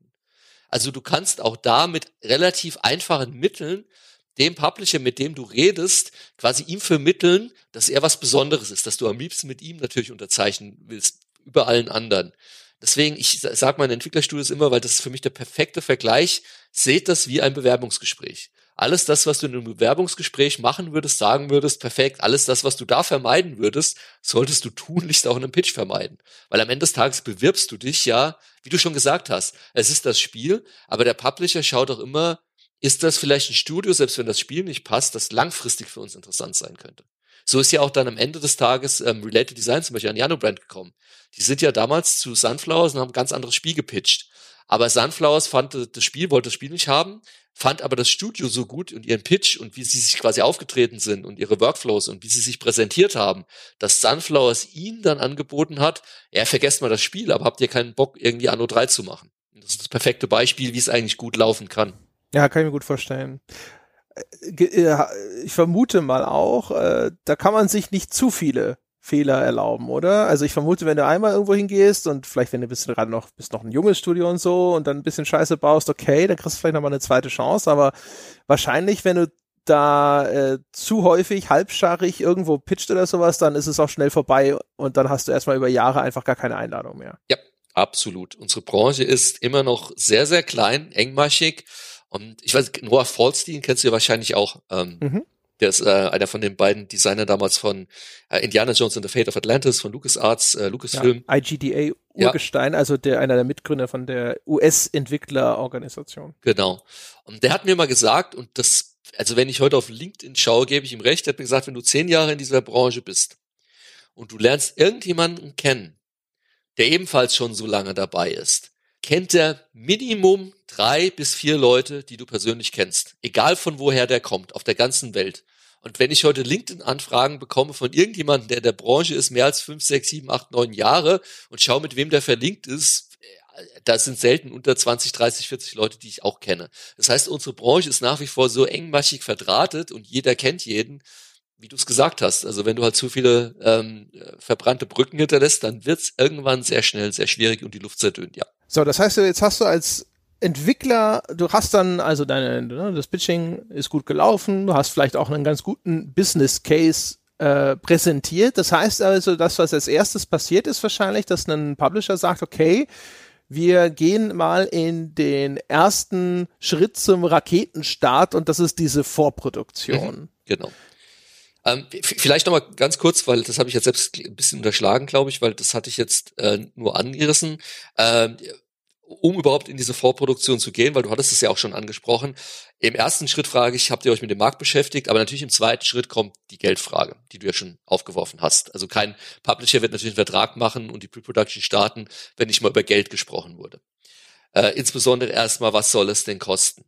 Also du kannst auch da mit relativ einfachen Mitteln dem Publisher, mit dem du redest, quasi ihm vermitteln, dass er was Besonderes ist, dass du am liebsten mit ihm natürlich unterzeichnen willst, über allen anderen. Deswegen, ich sage meinen Entwicklerstudios immer, weil das ist für mich der perfekte Vergleich, seht das wie ein Bewerbungsgespräch. Alles das, was du in einem Bewerbungsgespräch machen würdest, sagen würdest, perfekt. Alles das, was du da vermeiden würdest, solltest du tunlichst auch in einem Pitch vermeiden. Weil am Ende des Tages bewirbst du dich ja, wie du schon gesagt hast, es ist das Spiel, aber der Publisher schaut auch immer, ist das vielleicht ein Studio, selbst wenn das Spiel nicht passt, das langfristig für uns interessant sein könnte. So ist ja auch dann am Ende des Tages ähm, Related Design zum Beispiel an Jano Brand gekommen. Die sind ja damals zu Sunflowers und haben ein ganz anderes Spiel gepitcht. Aber Sunflowers fand das Spiel, wollte das Spiel nicht haben, fand aber das Studio so gut und ihren Pitch und wie sie sich quasi aufgetreten sind und ihre Workflows und wie sie sich präsentiert haben, dass Sunflowers ihnen dann angeboten hat, ja, vergesst mal das Spiel, aber habt ihr keinen Bock, irgendwie Anno 3 zu machen? Und das ist das perfekte Beispiel, wie es eigentlich gut laufen kann. Ja, kann ich mir gut vorstellen. Äh, äh, ich vermute mal auch, äh, da kann man sich nicht zu viele Fehler erlauben, oder? Also ich vermute, wenn du einmal irgendwo hingehst und vielleicht, wenn du bist gerade noch, bist noch ein junges Studio und so und dann ein bisschen Scheiße baust, okay, dann kriegst du vielleicht nochmal eine zweite Chance, aber wahrscheinlich, wenn du da äh, zu häufig halbscharrig irgendwo pitcht oder sowas, dann ist es auch schnell vorbei und dann hast du erstmal über Jahre einfach gar keine Einladung mehr. Ja, absolut. Unsere Branche ist immer noch sehr, sehr klein, engmaschig und ich weiß, Noah Falstein kennst du ja wahrscheinlich auch. Ähm, mhm. Der ist äh, einer von den beiden Designern damals von äh, Indiana Jones and the Fate of Atlantis, von LucasArts, äh, Lucasfilm. Ja, IGDA Urgestein, ja. also der einer der Mitgründer von der US-Entwicklerorganisation. Genau. Und der hat mir mal gesagt, und das, also wenn ich heute auf LinkedIn schaue, gebe ich ihm recht, der hat mir gesagt, wenn du zehn Jahre in dieser Branche bist und du lernst irgendjemanden kennen, der ebenfalls schon so lange dabei ist, kennt er Minimum drei bis vier Leute, die du persönlich kennst. Egal von woher der kommt, auf der ganzen Welt. Und wenn ich heute LinkedIn-Anfragen bekomme von irgendjemandem, der in der Branche ist, mehr als fünf, sechs, sieben, acht, neun Jahre und schaue, mit wem der verlinkt ist, äh, da sind selten unter 20, 30, 40 Leute, die ich auch kenne. Das heißt, unsere Branche ist nach wie vor so engmaschig verdrahtet und jeder kennt jeden, wie du es gesagt hast, also wenn du halt zu viele ähm, verbrannte Brücken hinterlässt, dann wird es irgendwann sehr schnell sehr schwierig und die Luft sehr dünn, ja. So, das heißt, jetzt hast du als Entwickler, du hast dann also deine, ne, das Pitching ist gut gelaufen, du hast vielleicht auch einen ganz guten Business Case äh, präsentiert. Das heißt also, das, was als erstes passiert ist, wahrscheinlich, dass ein Publisher sagt, okay, wir gehen mal in den ersten Schritt zum Raketenstart und das ist diese Vorproduktion. Mhm, genau. Ähm, vielleicht nochmal ganz kurz, weil das habe ich jetzt selbst ein bisschen unterschlagen, glaube ich, weil das hatte ich jetzt äh, nur angerissen. Ähm, um überhaupt in diese Vorproduktion zu gehen, weil du hattest es ja auch schon angesprochen. Im ersten Schritt frage ich, habt ihr euch mit dem Markt beschäftigt? Aber natürlich im zweiten Schritt kommt die Geldfrage, die du ja schon aufgeworfen hast. Also kein Publisher wird natürlich einen Vertrag machen und die Pre-Production starten, wenn nicht mal über Geld gesprochen wurde. Äh, insbesondere erstmal, was soll es denn kosten?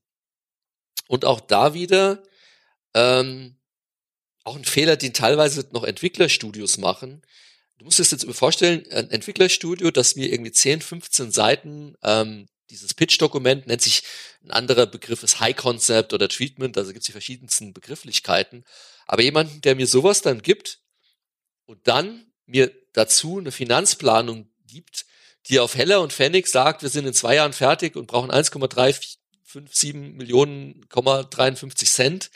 Und auch da wieder, ähm, auch ein Fehler, den teilweise noch Entwicklerstudios machen. Du musst es jetzt vorstellen, ein Entwicklerstudio, das mir irgendwie 10, 15 Seiten, ähm, dieses Pitch-Dokument nennt sich, ein anderer Begriff ist High Concept oder Treatment, also gibt es die verschiedensten Begrifflichkeiten. Aber jemanden, der mir sowas dann gibt und dann mir dazu eine Finanzplanung gibt, die auf Heller und Pfennig sagt, wir sind in zwei Jahren fertig und brauchen 1,357 Millionen, 53 Cent,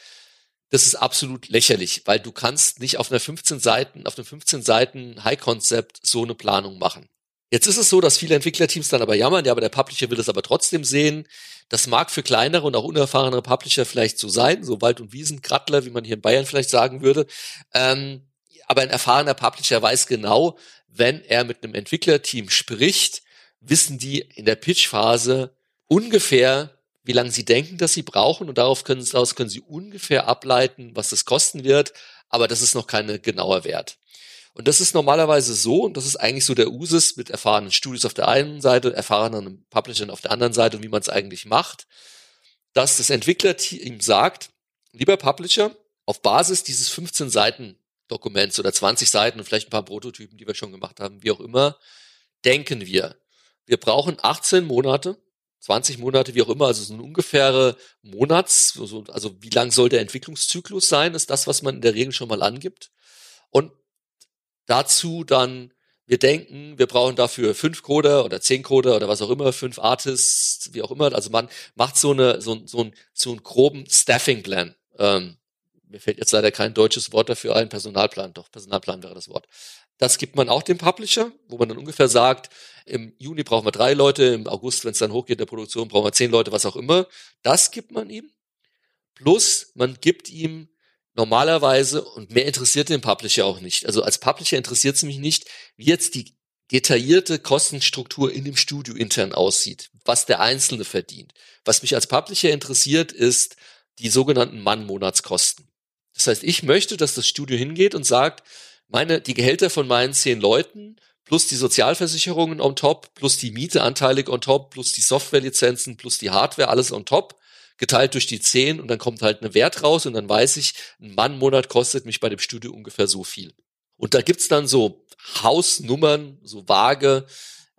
das ist absolut lächerlich, weil du kannst nicht auf einer 15 Seiten, auf einem 15 Seiten High Concept so eine Planung machen. Jetzt ist es so, dass viele Entwicklerteams dann aber jammern, ja, aber der Publisher will es aber trotzdem sehen. Das mag für kleinere und auch unerfahrenere Publisher vielleicht so sein, so Wald- und Wiesenkrattler, wie man hier in Bayern vielleicht sagen würde. Ähm, aber ein erfahrener Publisher weiß genau, wenn er mit einem Entwicklerteam spricht, wissen die in der Pitchphase ungefähr, wie lange sie denken, dass sie brauchen und darauf können, daraus können sie ungefähr ableiten, was das kosten wird, aber das ist noch kein genauer Wert. Und das ist normalerweise so, und das ist eigentlich so der Usus mit erfahrenen Studios auf der einen Seite, erfahrenen Publishern auf der anderen Seite wie man es eigentlich macht, dass das Entwicklerteam sagt, lieber Publisher, auf Basis dieses 15 Seiten Dokuments oder 20 Seiten und vielleicht ein paar Prototypen, die wir schon gemacht haben, wie auch immer, denken wir, wir brauchen 18 Monate, 20 Monate, wie auch immer, also so eine ungefähre Monats, also wie lang soll der Entwicklungszyklus sein, ist das, was man in der Regel schon mal angibt. Und dazu dann wir denken, wir brauchen dafür fünf Coder oder zehn Coder oder was auch immer, fünf Artists, wie auch immer. Also man macht so eine so, so, ein, so einen groben Staffing-Plan. Ähm, mir fällt jetzt leider kein deutsches Wort dafür ein, Personalplan, doch, Personalplan wäre das Wort. Das gibt man auch dem Publisher, wo man dann ungefähr sagt, im Juni brauchen wir drei Leute, im August, wenn es dann hochgeht in der Produktion, brauchen wir zehn Leute, was auch immer. Das gibt man ihm. Plus, man gibt ihm normalerweise, und mehr interessiert den Publisher auch nicht. Also als Publisher interessiert es mich nicht, wie jetzt die detaillierte Kostenstruktur in dem Studio intern aussieht, was der Einzelne verdient. Was mich als Publisher interessiert, ist die sogenannten Mann-Monatskosten. Das heißt, ich möchte, dass das Studio hingeht und sagt, meine, die Gehälter von meinen zehn Leuten plus die Sozialversicherungen on top, plus die Miete anteilig on top, plus die Softwarelizenzen, plus die Hardware, alles on top, geteilt durch die zehn und dann kommt halt eine Wert raus und dann weiß ich, ein Mann-Monat kostet mich bei dem Studio ungefähr so viel. Und da gibt's dann so Hausnummern, so vage,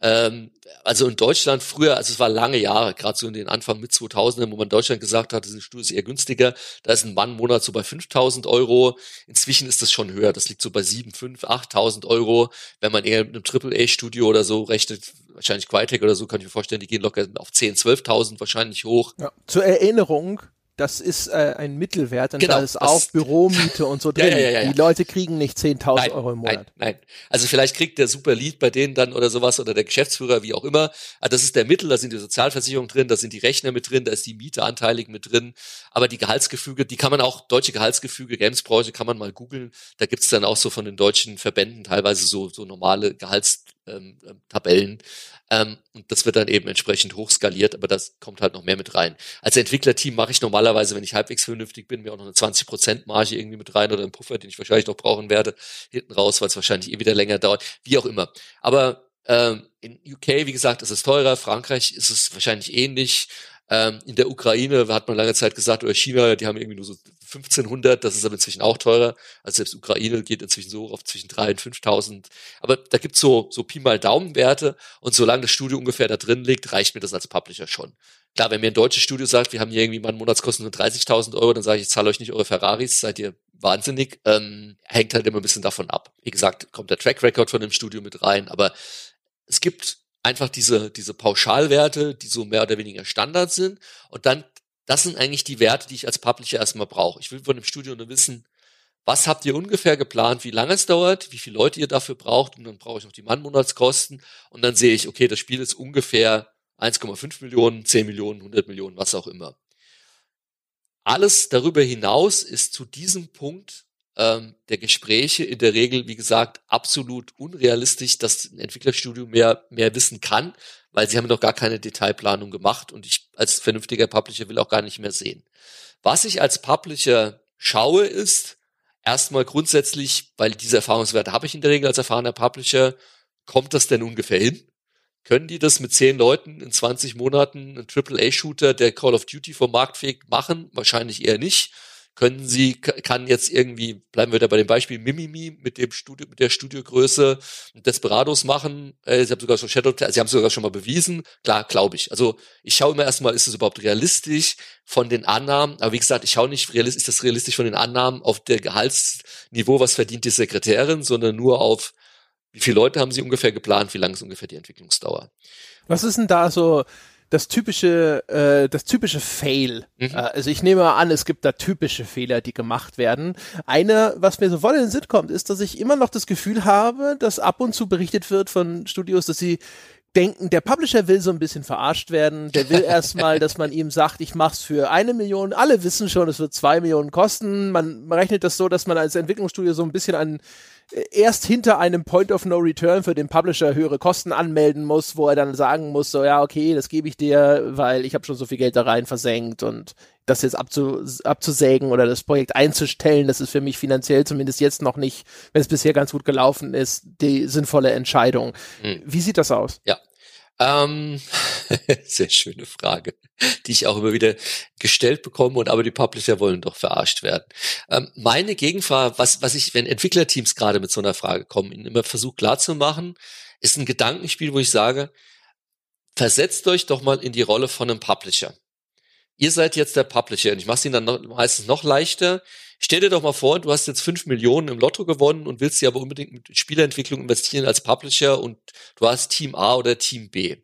ähm, also in Deutschland früher, also es war lange Jahre, gerade so in den Anfang mit 2000 wo man in Deutschland gesagt hat, das Studio ist eher günstiger. Da ist ein Mann im Monat so bei 5000 Euro. Inzwischen ist das schon höher. Das liegt so bei 7, 5, 8000 Euro. Wenn man eher mit einem AAA-Studio oder so rechnet, wahrscheinlich Crytek oder so, kann ich mir vorstellen, die gehen locker auf 10, 12.000 wahrscheinlich hoch. Ja. Zur Erinnerung, das ist äh, ein Mittelwert und genau, da ist auch Büromiete und so <laughs> drin. Ja, ja, ja, Die Leute kriegen nicht 10.000 Euro im Monat. Nein, nein. Also vielleicht kriegt der Super Lead bei denen dann oder sowas oder der Geschäftsführer, wie auch immer. Aber ah, das ist der Mittel, da sind die Sozialversicherungen drin, da sind die Rechner mit drin, da ist die Miete anteilig mit drin. Aber die Gehaltsgefüge, die kann man auch, deutsche Gehaltsgefüge, Gamesbranche kann man mal googeln. Da gibt's dann auch so von den deutschen Verbänden teilweise so, so normale Gehaltstabellen. Ähm, ähm, ähm, und das wird dann eben entsprechend hochskaliert, aber das kommt halt noch mehr mit rein. Als Entwicklerteam mache ich normalerweise, wenn ich halbwegs vernünftig bin, mir auch noch eine 20% Marge irgendwie mit rein oder einen Puffer, den ich wahrscheinlich noch brauchen werde, hinten raus, weil es wahrscheinlich eh wieder länger dauert, wie auch immer. Aber ähm, in UK, wie gesagt, ist es teurer, Frankreich ist es wahrscheinlich ähnlich. Ähm, in der Ukraine hat man lange Zeit gesagt, oder China, die haben irgendwie nur so 1500, das ist aber inzwischen auch teurer. Also selbst Ukraine geht inzwischen so auf zwischen 3.000 und 5.000. Aber da gibt's so, so Pi mal Daumenwerte und solange das Studio ungefähr da drin liegt, reicht mir das als Publisher schon. Klar, wenn mir ein deutsches Studio sagt, wir haben hier irgendwie mal einen Monatskosten von 30.000 Euro, dann sage ich, ich zahle euch nicht eure Ferraris, seid ihr wahnsinnig. Ähm, hängt halt immer ein bisschen davon ab. Wie gesagt, kommt der Track Record von dem Studio mit rein, aber es gibt einfach diese, diese Pauschalwerte, die so mehr oder weniger Standard sind. Und dann, das sind eigentlich die Werte, die ich als Publisher erstmal brauche. Ich will von dem Studio nur wissen, was habt ihr ungefähr geplant, wie lange es dauert, wie viele Leute ihr dafür braucht und dann brauche ich noch die Mannmonatskosten und dann sehe ich, okay, das Spiel ist ungefähr 1,5 Millionen, 10 Millionen, 100 Millionen, was auch immer. Alles darüber hinaus ist zu diesem Punkt ähm, der Gespräche in der Regel, wie gesagt, absolut unrealistisch, dass ein Entwicklerstudio mehr, mehr wissen kann, weil sie haben noch gar keine Detailplanung gemacht und ich als vernünftiger Publisher will auch gar nicht mehr sehen. Was ich als Publisher schaue, ist erstmal grundsätzlich, weil diese Erfahrungswerte habe ich in der Regel als erfahrener Publisher, kommt das denn ungefähr hin? Können die das mit zehn Leuten in 20 Monaten, ein AAA-Shooter, der Call of Duty vom Marktfähig machen? Wahrscheinlich eher nicht können sie, kann jetzt irgendwie, bleiben wir da bei dem Beispiel, Mimimi mit dem Studio, mit der Studiogröße Desperados machen. Äh, sie haben sogar schon Shadow, sie haben sogar schon mal bewiesen. Klar, glaube ich. Also ich schaue immer erstmal, ist es überhaupt realistisch von den Annahmen? Aber wie gesagt, ich schaue nicht realistisch, ist das realistisch von den Annahmen auf der Gehaltsniveau, was verdient die Sekretärin, sondern nur auf wie viele Leute haben sie ungefähr geplant, wie lang ist ungefähr die Entwicklungsdauer. Was ist denn da so das typische, äh, das typische Fail. Mhm. Äh, also ich nehme an, es gibt da typische Fehler, die gemacht werden. Eine, was mir sofort in den Sinn kommt, ist, dass ich immer noch das Gefühl habe, dass ab und zu berichtet wird von Studios, dass sie denken, der Publisher will so ein bisschen verarscht werden. Der will <laughs> erstmal, dass man ihm sagt, ich mach's für eine Million. Alle wissen schon, es wird zwei Millionen kosten. Man rechnet das so, dass man als Entwicklungsstudio so ein bisschen an erst hinter einem Point of No Return für den Publisher höhere Kosten anmelden muss, wo er dann sagen muss, so ja, okay, das gebe ich dir, weil ich habe schon so viel Geld da rein versenkt und das jetzt abzu, abzusägen oder das Projekt einzustellen, das ist für mich finanziell zumindest jetzt noch nicht, wenn es bisher ganz gut gelaufen ist, die sinnvolle Entscheidung. Hm. Wie sieht das aus? Ja, ähm, <laughs> sehr schöne Frage, die ich auch immer wieder gestellt bekomme und aber die Publisher wollen doch verarscht werden. Ähm, meine Gegenfrage, was, was ich, wenn Entwicklerteams gerade mit so einer Frage kommen, ihnen immer versucht klarzumachen, ist ein Gedankenspiel, wo ich sage, versetzt euch doch mal in die Rolle von einem Publisher. ihr seid jetzt der Publisher und ich mache es ihnen dann noch, meistens noch leichter. Stell dir doch mal vor, du hast jetzt fünf Millionen im Lotto gewonnen und willst sie aber unbedingt mit Spielentwicklung investieren als Publisher und du hast Team A oder Team B.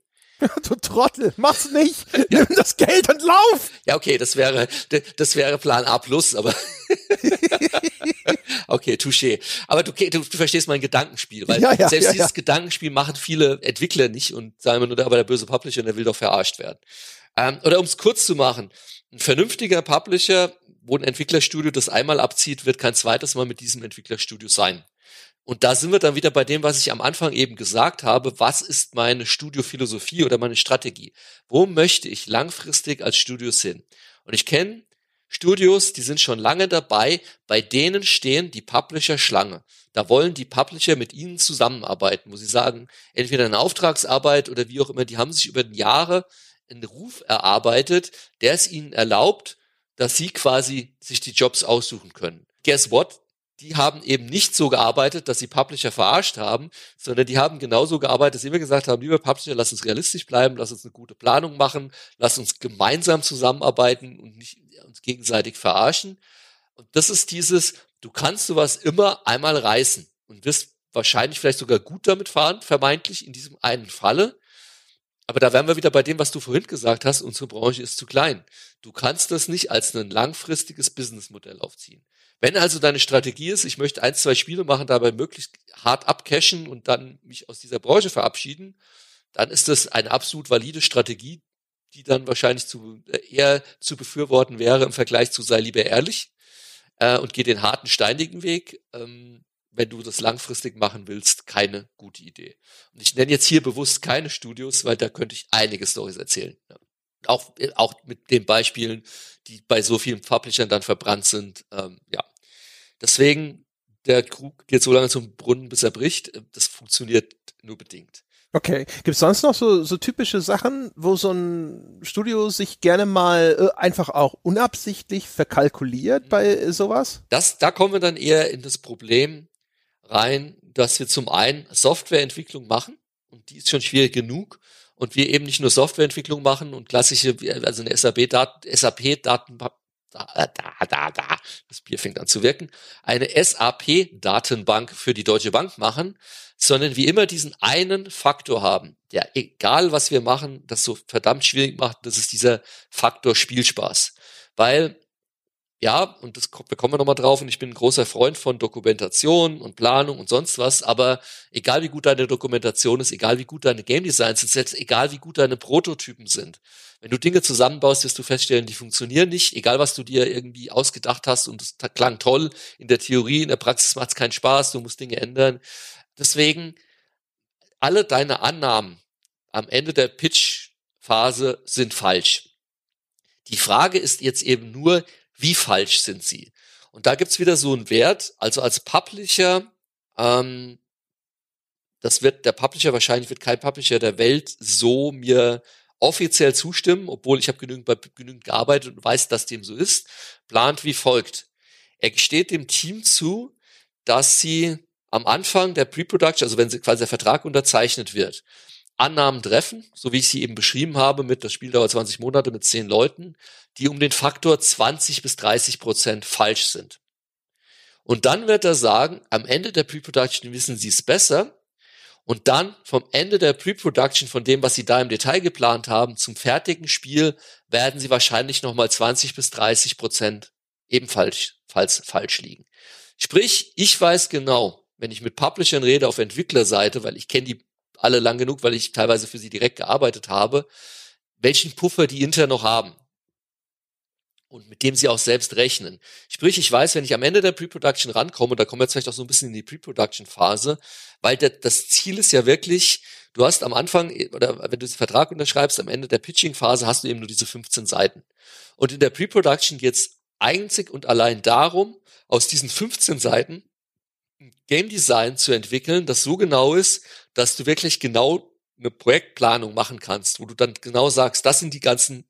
<laughs> du Trottel, mach's nicht. Nimm das Geld und lauf. Ja, okay, das wäre, das wäre Plan A plus, aber <laughs> okay, touché. Aber du, du, du, verstehst mein Gedankenspiel, weil ja, ja, selbst ja, dieses Gedankenspiel machen viele Entwickler nicht und sagen immer nur, aber der böse Publisher, der will doch verarscht werden. Ähm, oder um es kurz zu machen, ein vernünftiger Publisher, wo ein Entwicklerstudio das einmal abzieht, wird kein zweites Mal mit diesem Entwicklerstudio sein. Und da sind wir dann wieder bei dem, was ich am Anfang eben gesagt habe. Was ist meine Studiophilosophie oder meine Strategie? Wo möchte ich langfristig als Studios hin? Und ich kenne Studios, die sind schon lange dabei, bei denen stehen die Publisher Schlange. Da wollen die Publisher mit ihnen zusammenarbeiten, wo sie sagen, entweder eine Auftragsarbeit oder wie auch immer, die haben sich über die Jahre einen Ruf erarbeitet, der es ihnen erlaubt, dass sie quasi sich die Jobs aussuchen können. Guess what? Die haben eben nicht so gearbeitet, dass sie Publisher verarscht haben, sondern die haben genauso gearbeitet, dass sie immer gesagt haben, lieber Publisher, lass uns realistisch bleiben, lass uns eine gute Planung machen, lass uns gemeinsam zusammenarbeiten und nicht uns gegenseitig verarschen. Und das ist dieses, du kannst sowas immer einmal reißen und wirst wahrscheinlich vielleicht sogar gut damit fahren, vermeintlich in diesem einen Falle. Aber da wären wir wieder bei dem, was du vorhin gesagt hast, unsere Branche ist zu klein. Du kannst das nicht als ein langfristiges Businessmodell aufziehen. Wenn also deine Strategie ist, ich möchte ein, zwei Spiele machen, dabei möglichst hart abcashen und dann mich aus dieser Branche verabschieden, dann ist das eine absolut valide Strategie, die dann wahrscheinlich zu, äh, eher zu befürworten wäre im Vergleich zu sei lieber ehrlich äh, und geh den harten, steinigen Weg. Ähm, wenn du das langfristig machen willst, keine gute Idee. Und ich nenne jetzt hier bewusst keine Studios, weil da könnte ich einige Stories erzählen. Ja. Auch, äh, auch mit den Beispielen, die bei so vielen Publishern dann verbrannt sind. Ähm, ja. Deswegen, der Krug geht so lange zum Brunnen, bis er bricht. Das funktioniert nur bedingt. Okay. Gibt es sonst noch so, so typische Sachen, wo so ein Studio sich gerne mal äh, einfach auch unabsichtlich verkalkuliert bei äh, sowas? Das, da kommen wir dann eher in das Problem, rein, dass wir zum einen Softwareentwicklung machen und die ist schon schwierig genug und wir eben nicht nur Softwareentwicklung machen und klassische, also eine SAP-Daten, SAP-Daten, da, da, da, da, das Bier fängt an zu wirken, eine SAP-Datenbank für die Deutsche Bank machen, sondern wie immer diesen einen Faktor haben, der egal was wir machen, das so verdammt schwierig macht, das ist dieser Faktor Spielspaß. Weil ja, und das bekommen wir nochmal drauf, und ich bin ein großer Freund von Dokumentation und Planung und sonst was, aber egal wie gut deine Dokumentation ist, egal wie gut deine Game Designs sind, selbst egal wie gut deine Prototypen sind, wenn du Dinge zusammenbaust, wirst du feststellen, die funktionieren nicht, egal was du dir irgendwie ausgedacht hast und es klang toll, in der Theorie, in der Praxis macht es keinen Spaß, du musst Dinge ändern. Deswegen, alle deine Annahmen am Ende der Pitch-Phase sind falsch. Die Frage ist jetzt eben nur, wie falsch sind sie? Und da gibt's wieder so einen Wert, also als Publisher, ähm, das wird, der Publisher wahrscheinlich wird kein Publisher der Welt so mir offiziell zustimmen, obwohl ich habe genügend, genügend gearbeitet und weiß, dass dem so ist, plant wie folgt. Er gesteht dem Team zu, dass sie am Anfang der Pre-Production, also wenn sie quasi der Vertrag unterzeichnet wird, Annahmen treffen, so wie ich sie eben beschrieben habe, mit das Spiel dauert 20 Monate mit 10 Leuten, die um den Faktor 20 bis 30 Prozent falsch sind. Und dann wird er sagen, am Ende der Pre-Production wissen sie es besser. Und dann vom Ende der Pre-Production, von dem, was sie da im Detail geplant haben, zum fertigen Spiel, werden sie wahrscheinlich nochmal 20 bis 30 Prozent ebenfalls falsch, falsch liegen. Sprich, ich weiß genau, wenn ich mit Publishern rede auf Entwicklerseite, weil ich kenne die alle lang genug, weil ich teilweise für sie direkt gearbeitet habe, welchen Puffer die intern noch haben und mit dem sie auch selbst rechnen. Sprich, ich weiß, wenn ich am Ende der Pre-Production rankomme, da kommen wir jetzt vielleicht auch so ein bisschen in die Pre-Production-Phase, weil das Ziel ist ja wirklich, du hast am Anfang, oder wenn du den Vertrag unterschreibst, am Ende der Pitching-Phase hast du eben nur diese 15 Seiten. Und in der Pre-Production geht es einzig und allein darum, aus diesen 15 Seiten Game Design zu entwickeln, das so genau ist, dass du wirklich genau eine Projektplanung machen kannst, wo du dann genau sagst, das sind die ganzen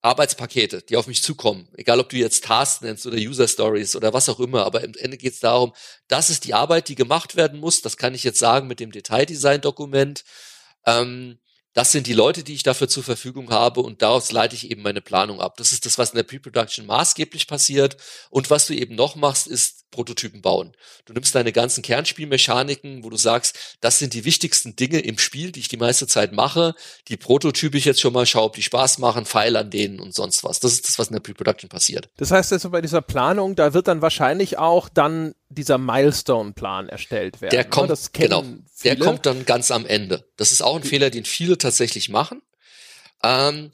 Arbeitspakete, die auf mich zukommen. Egal, ob du jetzt Tasks nennst oder User Stories oder was auch immer. Aber im Ende geht es darum, das ist die Arbeit, die gemacht werden muss. Das kann ich jetzt sagen mit dem Detaildesign-Dokument. Ähm, das sind die Leute, die ich dafür zur Verfügung habe und daraus leite ich eben meine Planung ab. Das ist das, was in der Pre-Production maßgeblich passiert. Und was du eben noch machst, ist Prototypen bauen. Du nimmst deine ganzen Kernspielmechaniken, wo du sagst, das sind die wichtigsten Dinge im Spiel, die ich die meiste Zeit mache. Die Prototype ich jetzt schon mal, schau, ob die Spaß machen, feil an denen und sonst was. Das ist das, was in der Pre-Production passiert. Das heißt also bei dieser Planung, da wird dann wahrscheinlich auch dann dieser Milestone-Plan erstellt werden. Der ne? kommt, das genau, der kommt dann ganz am Ende. Das ist auch ein Fehler, den viele tatsächlich machen. Ähm,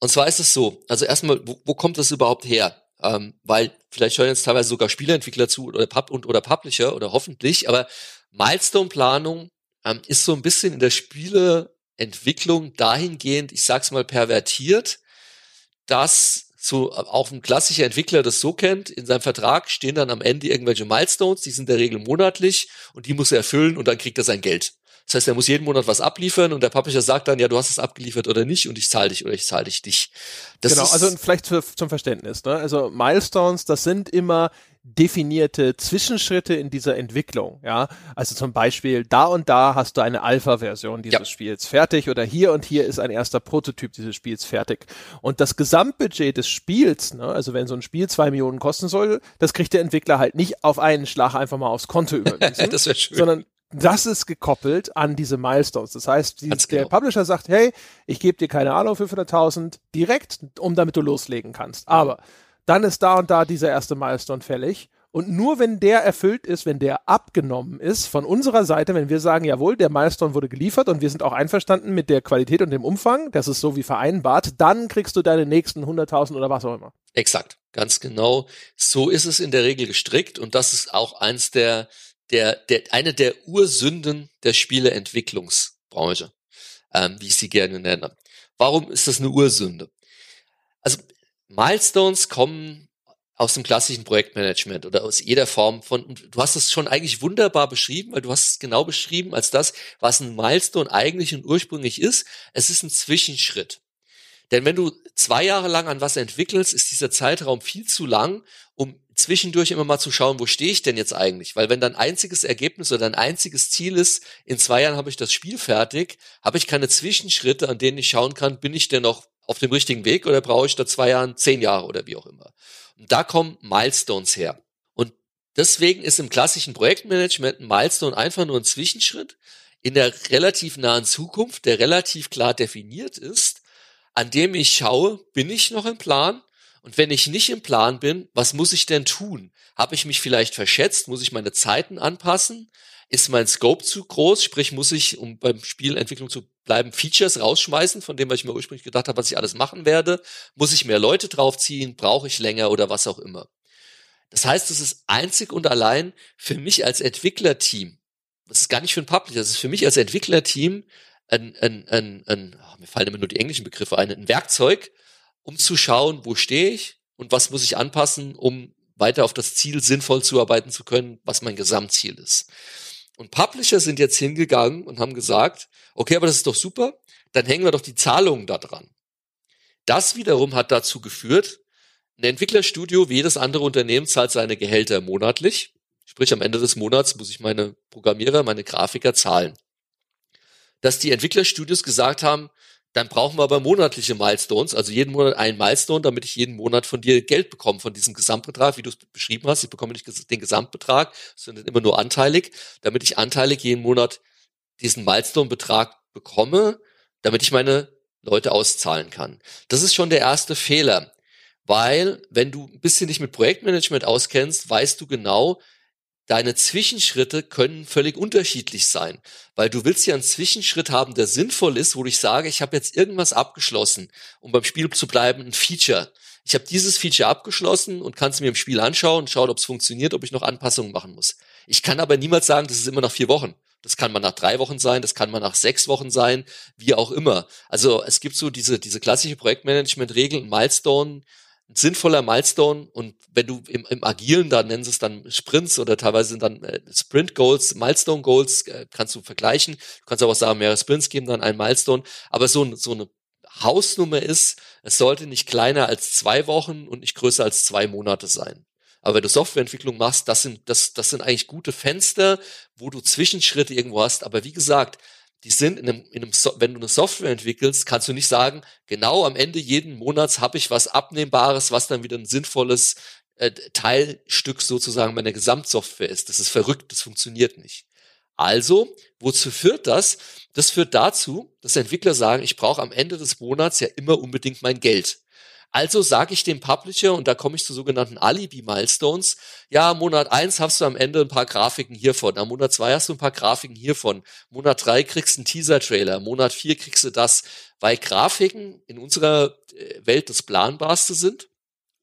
und zwar ist es so, also erstmal, wo, wo kommt das überhaupt her? Ähm, weil vielleicht hören jetzt teilweise sogar Spieleentwickler zu oder, Pub und, oder Publisher oder hoffentlich, aber Milestone-Planung ähm, ist so ein bisschen in der Spieleentwicklung dahingehend, ich sag's mal pervertiert, dass so auch ein klassischer Entwickler das so kennt, in seinem Vertrag stehen dann am Ende irgendwelche Milestones, die sind in der Regel monatlich und die muss er erfüllen und dann kriegt er sein Geld. Das heißt, er muss jeden Monat was abliefern und der Publisher sagt dann, ja, du hast es abgeliefert oder nicht und ich zahle dich oder ich zahle dich dich. Das genau, also vielleicht für, zum Verständnis. Ne? Also Milestones, das sind immer definierte Zwischenschritte in dieser Entwicklung. Ja, also zum Beispiel da und da hast du eine Alpha-Version dieses ja. Spiels fertig oder hier und hier ist ein erster Prototyp dieses Spiels fertig. Und das Gesamtbudget des Spiels, ne, also wenn so ein Spiel zwei Millionen kosten soll, das kriegt der Entwickler halt nicht auf einen Schlag einfach mal aufs Konto überwiesen, <laughs> das schön. sondern das ist gekoppelt an diese Milestones. Das heißt, die, genau. der Publisher sagt, hey, ich gebe dir keine Ahnung 500.000 direkt, um damit du loslegen kannst. Aber dann ist da und da dieser erste Milestone fällig. Und nur wenn der erfüllt ist, wenn der abgenommen ist von unserer Seite, wenn wir sagen, jawohl, der Milestone wurde geliefert und wir sind auch einverstanden mit der Qualität und dem Umfang, das ist so wie vereinbart, dann kriegst du deine nächsten 100.000 oder was auch immer. Exakt, ganz genau. So ist es in der Regel gestrickt und das ist auch eins der, der, der eine der Ursünden der Spieleentwicklungsbranche, ähm, wie ich sie gerne nenne. Warum ist das eine Ursünde? Also Milestones kommen aus dem klassischen Projektmanagement oder aus jeder Form von, du hast es schon eigentlich wunderbar beschrieben, weil du hast es genau beschrieben als das, was ein Milestone eigentlich und ursprünglich ist. Es ist ein Zwischenschritt. Denn wenn du zwei Jahre lang an was entwickelst, ist dieser Zeitraum viel zu lang, um zwischendurch immer mal zu schauen, wo stehe ich denn jetzt eigentlich? Weil wenn dein einziges Ergebnis oder dein einziges Ziel ist, in zwei Jahren habe ich das Spiel fertig, habe ich keine Zwischenschritte, an denen ich schauen kann, bin ich denn noch auf dem richtigen Weg oder brauche ich da zwei Jahren zehn Jahre oder wie auch immer. Und da kommen Milestones her. Und deswegen ist im klassischen Projektmanagement ein Milestone einfach nur ein Zwischenschritt in der relativ nahen Zukunft, der relativ klar definiert ist, an dem ich schaue, bin ich noch im Plan? Und wenn ich nicht im Plan bin, was muss ich denn tun? Habe ich mich vielleicht verschätzt? Muss ich meine Zeiten anpassen? Ist mein Scope zu groß? Sprich, muss ich, um beim Spielentwicklung zu bleiben, Features rausschmeißen, von dem, was ich mir ursprünglich gedacht habe, was ich alles machen werde? Muss ich mehr Leute draufziehen? Brauche ich länger oder was auch immer? Das heißt, es ist einzig und allein für mich als Entwicklerteam, das ist gar nicht für ein Publisher, das ist für mich als Entwicklerteam ein, ein, ein, ein oh, mir fallen immer nur die englischen Begriffe ein, ein Werkzeug, um zu schauen, wo stehe ich und was muss ich anpassen, um weiter auf das Ziel sinnvoll zuarbeiten zu können, was mein Gesamtziel ist. Und Publisher sind jetzt hingegangen und haben gesagt, okay, aber das ist doch super, dann hängen wir doch die Zahlungen da dran. Das wiederum hat dazu geführt, ein Entwicklerstudio wie jedes andere Unternehmen zahlt seine Gehälter monatlich. Sprich, am Ende des Monats muss ich meine Programmierer, meine Grafiker zahlen. Dass die Entwicklerstudios gesagt haben, dann brauchen wir aber monatliche Milestones, also jeden Monat ein Milestone, damit ich jeden Monat von dir Geld bekomme, von diesem Gesamtbetrag, wie du es beschrieben hast. Ich bekomme nicht den Gesamtbetrag, sondern immer nur anteilig, damit ich anteilig jeden Monat diesen Milestone-Betrag bekomme, damit ich meine Leute auszahlen kann. Das ist schon der erste Fehler, weil wenn du ein bisschen dich mit Projektmanagement auskennst, weißt du genau, deine Zwischenschritte können völlig unterschiedlich sein, weil du willst ja einen Zwischenschritt haben, der sinnvoll ist, wo ich sage, ich habe jetzt irgendwas abgeschlossen, um beim Spiel zu bleiben, ein Feature. Ich habe dieses Feature abgeschlossen und kann es mir im Spiel anschauen, schauen, ob es funktioniert, ob ich noch Anpassungen machen muss. Ich kann aber niemals sagen, das ist immer nach vier Wochen. Das kann man nach drei Wochen sein, das kann man nach sechs Wochen sein, wie auch immer. Also es gibt so diese, diese klassische Projektmanagement-Regel, Milestone, ein sinnvoller Milestone und wenn du im, im Agilen, da nennen sie es dann Sprints oder teilweise sind dann äh, Sprint Goals, Milestone Goals, äh, kannst du vergleichen. Du kannst aber auch sagen, mehrere Sprints geben dann ein Milestone. Aber so, so eine Hausnummer ist, es sollte nicht kleiner als zwei Wochen und nicht größer als zwei Monate sein. Aber wenn du Softwareentwicklung machst, das sind, das, das sind eigentlich gute Fenster, wo du Zwischenschritte irgendwo hast. Aber wie gesagt, die sind in einem, in einem so wenn du eine Software entwickelst, kannst du nicht sagen, genau am Ende jeden Monats habe ich was Abnehmbares, was dann wieder ein sinnvolles äh, Teilstück sozusagen meiner Gesamtsoftware ist. Das ist verrückt, das funktioniert nicht. Also, wozu führt das? Das führt dazu, dass Entwickler sagen, ich brauche am Ende des Monats ja immer unbedingt mein Geld. Also sage ich dem Publisher, und da komme ich zu sogenannten Alibi-Milestones, ja, Monat eins hast du am Ende ein paar Grafiken hiervon, am Monat zwei hast du ein paar Grafiken hiervon, Monat drei kriegst du einen Teaser-Trailer, Monat vier kriegst du das, weil Grafiken in unserer äh, Welt das Planbarste sind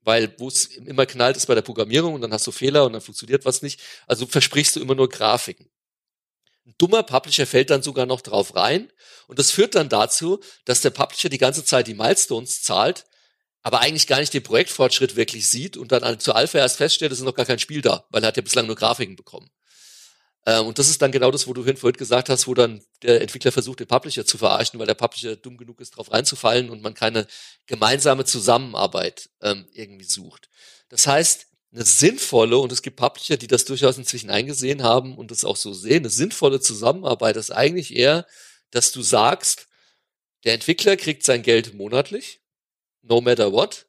weil wo es immer knallt ist bei der Programmierung und dann hast du Fehler und dann funktioniert was nicht. Also versprichst du immer nur Grafiken. Ein dummer Publisher fällt dann sogar noch drauf rein und das führt dann dazu, dass der Publisher die ganze Zeit die Milestones zahlt, aber eigentlich gar nicht den Projektfortschritt wirklich sieht und dann zu Alpha erst feststellt, es ist noch gar kein Spiel da, weil er hat ja bislang nur Grafiken bekommen. Ähm, und das ist dann genau das, wo du vorhin gesagt hast, wo dann der Entwickler versucht, den Publisher zu verarschen, weil der Publisher dumm genug ist, drauf reinzufallen und man keine gemeinsame Zusammenarbeit ähm, irgendwie sucht. Das heißt, eine sinnvolle, und es gibt Publisher, die das durchaus inzwischen eingesehen haben und das auch so sehen, eine sinnvolle Zusammenarbeit ist eigentlich eher, dass du sagst, der Entwickler kriegt sein Geld monatlich, no matter what,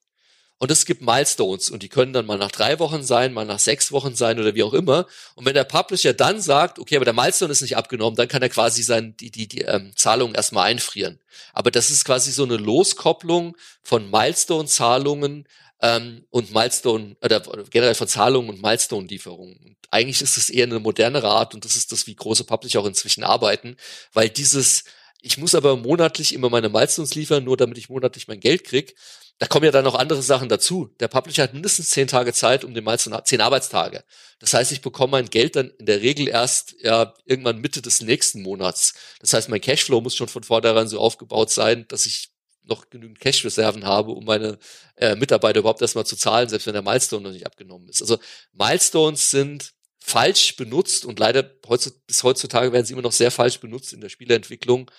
und es gibt Milestones und die können dann mal nach drei Wochen sein, mal nach sechs Wochen sein oder wie auch immer. Und wenn der Publisher dann sagt, okay, aber der Milestone ist nicht abgenommen, dann kann er quasi sein, die, die, die ähm, Zahlungen erstmal einfrieren. Aber das ist quasi so eine Loskopplung von Milestone-Zahlungen ähm, und Milestone, oder, oder generell von Zahlungen und Milestone-Lieferungen. Eigentlich ist es eher eine modernere Art und das ist das, wie große Publisher auch inzwischen arbeiten, weil dieses ich muss aber monatlich immer meine Milestones liefern, nur damit ich monatlich mein Geld krieg. Da kommen ja dann noch andere Sachen dazu. Der Publisher hat mindestens zehn Tage Zeit, um den Milestone, zehn Arbeitstage. Das heißt, ich bekomme mein Geld dann in der Regel erst ja, irgendwann Mitte des nächsten Monats. Das heißt, mein Cashflow muss schon von vornherein so aufgebaut sein, dass ich noch genügend Cash-Reserven habe, um meine äh, Mitarbeiter überhaupt erstmal zu zahlen, selbst wenn der Milestone noch nicht abgenommen ist. Also Milestones sind falsch benutzt und leider bis heutzutage werden sie immer noch sehr falsch benutzt in der Spieleentwicklung.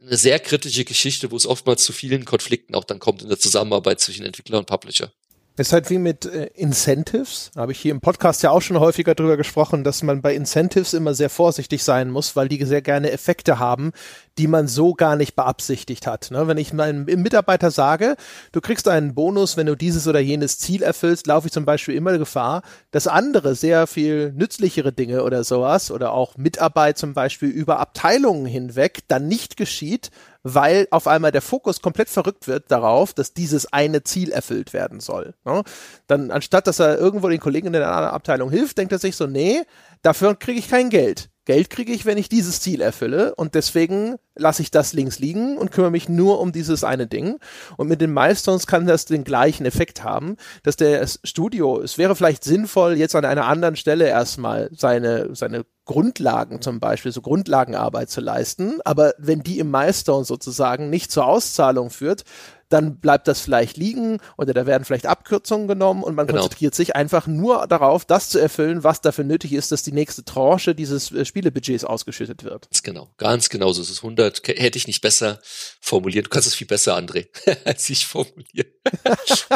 Eine sehr kritische Geschichte, wo es oftmals zu vielen Konflikten auch dann kommt in der Zusammenarbeit zwischen Entwickler und Publisher. Ist halt wie mit äh, Incentives. Habe ich hier im Podcast ja auch schon häufiger drüber gesprochen, dass man bei Incentives immer sehr vorsichtig sein muss, weil die sehr gerne Effekte haben, die man so gar nicht beabsichtigt hat. Ne? Wenn ich meinem Mitarbeiter sage, du kriegst einen Bonus, wenn du dieses oder jenes Ziel erfüllst, laufe ich zum Beispiel immer Gefahr, dass andere sehr viel nützlichere Dinge oder sowas oder auch Mitarbeit zum Beispiel über Abteilungen hinweg dann nicht geschieht, weil auf einmal der Fokus komplett verrückt wird darauf, dass dieses eine Ziel erfüllt werden soll. Ne? Dann anstatt, dass er irgendwo den Kollegen in der anderen Abteilung hilft, denkt er sich so, nee, dafür kriege ich kein Geld. Geld kriege ich, wenn ich dieses Ziel erfülle und deswegen lasse ich das links liegen und kümmere mich nur um dieses eine Ding. Und mit den Milestones kann das den gleichen Effekt haben, dass der Studio, es wäre vielleicht sinnvoll, jetzt an einer anderen Stelle erstmal seine, seine Grundlagen zum Beispiel, so Grundlagenarbeit zu leisten. Aber wenn die im Milestone sozusagen nicht zur Auszahlung führt, dann bleibt das vielleicht liegen oder da werden vielleicht Abkürzungen genommen und man genau. konzentriert sich einfach nur darauf, das zu erfüllen, was dafür nötig ist, dass die nächste Tranche dieses äh, Spielebudgets ausgeschüttet wird. Ganz genau, ganz genau so. Es ist 100, hätte ich nicht besser formuliert. Du kannst es viel besser, André, <laughs> als ich formuliere. <laughs>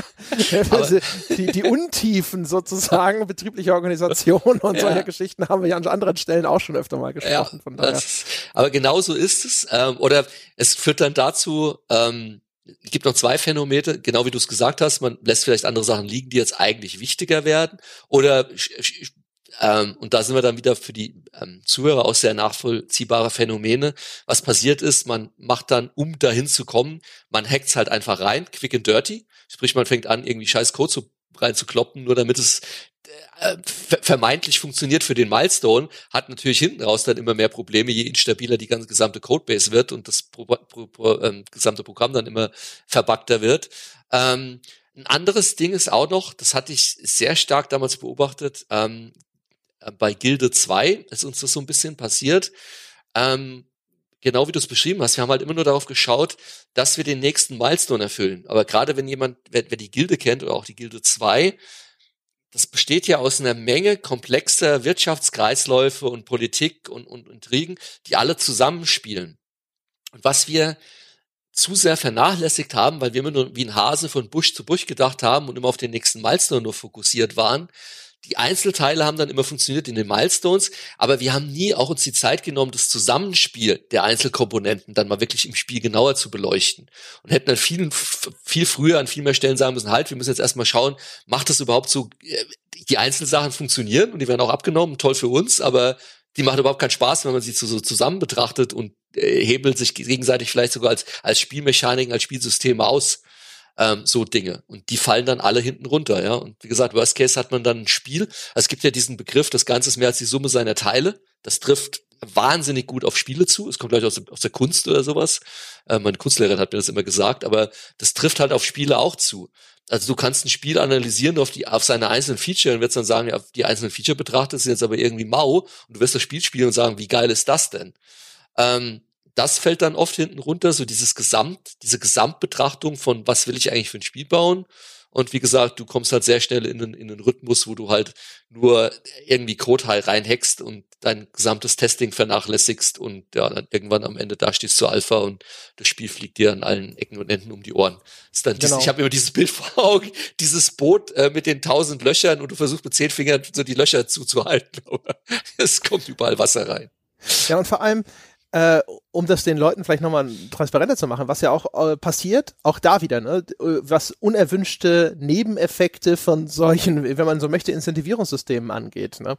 Also die, die Untiefen sozusagen betrieblicher Organisation und ja. solche Geschichten haben wir ja an anderen Stellen auch schon öfter mal gesprochen. Ja, von daher. Das, aber genau so ist es. Ähm, oder es führt dann dazu, ähm, es gibt noch zwei Phänomene, genau wie du es gesagt hast, man lässt vielleicht andere Sachen liegen, die jetzt eigentlich wichtiger werden. Oder ähm, und da sind wir dann wieder für die ähm, Zuhörer auch sehr nachvollziehbare Phänomene. Was passiert ist, man macht dann, um dahin zu kommen, man hackt's halt einfach rein, quick and dirty. Sprich, man fängt an, irgendwie scheiß Code zu, reinzukloppen, nur damit es äh, vermeintlich funktioniert für den Milestone, hat natürlich hinten raus dann immer mehr Probleme, je instabiler die ganze gesamte Codebase wird und das pro, pro, pro, ähm, gesamte Programm dann immer verbackter wird. Ähm, ein anderes Ding ist auch noch, das hatte ich sehr stark damals beobachtet, ähm, äh, bei Gilde 2 ist uns das so ein bisschen passiert. Ähm, genau wie du es beschrieben hast, wir haben halt immer nur darauf geschaut, dass wir den nächsten Milestone erfüllen. Aber gerade wenn jemand, wer, wer die Gilde kennt oder auch die Gilde 2, das besteht ja aus einer Menge komplexer Wirtschaftskreisläufe und Politik und, und Intrigen, die alle zusammenspielen. Und was wir zu sehr vernachlässigt haben, weil wir immer nur wie ein Hase von Busch zu Busch gedacht haben und immer auf den nächsten Milestone nur fokussiert waren, die Einzelteile haben dann immer funktioniert in den Milestones, aber wir haben nie auch uns die Zeit genommen, das Zusammenspiel der Einzelkomponenten dann mal wirklich im Spiel genauer zu beleuchten. Und hätten dann viel, viel früher an viel mehr Stellen sagen müssen, halt, wir müssen jetzt erstmal schauen, macht das überhaupt so, äh, die Einzelsachen funktionieren und die werden auch abgenommen, toll für uns, aber die macht überhaupt keinen Spaß, wenn man sie so zusammen betrachtet und äh, hebelt sich gegenseitig vielleicht sogar als, als Spielmechaniken, als Spielsysteme aus ähm, so Dinge. Und die fallen dann alle hinten runter, ja. Und wie gesagt, Worst Case hat man dann ein Spiel. Es gibt ja diesen Begriff, das Ganze ist mehr als die Summe seiner Teile. Das trifft wahnsinnig gut auf Spiele zu. Es kommt gleich aus, aus der Kunst oder sowas. Äh, meine Kunstlehrerin hat mir das immer gesagt, aber das trifft halt auf Spiele auch zu. Also du kannst ein Spiel analysieren auf die auf seine einzelnen Feature und wirst dann sagen, ja, die einzelnen Feature betrachtet sind jetzt aber irgendwie mau und du wirst das Spiel spielen und sagen, wie geil ist das denn? Ähm, das fällt dann oft hinten runter, so dieses Gesamt, diese Gesamtbetrachtung von, was will ich eigentlich für ein Spiel bauen? Und wie gesagt, du kommst halt sehr schnell in einen, in einen Rhythmus, wo du halt nur irgendwie Code halt reinhackst und dein gesamtes Testing vernachlässigst und ja, dann irgendwann am Ende da stehst du Alpha und das Spiel fliegt dir an allen Ecken und Enden um die Ohren. ist dann genau. ich habe immer dieses Bild vor Augen, dieses Boot äh, mit den tausend Löchern und du versuchst mit zehn Fingern so die Löcher zuzuhalten, <laughs> aber es kommt überall Wasser rein. Ja, und vor allem, äh, um das den Leuten vielleicht nochmal transparenter zu machen, was ja auch äh, passiert, auch da wieder, ne, was unerwünschte Nebeneffekte von solchen, <laughs> wenn man so möchte, Incentivierungssystemen angeht. Ne.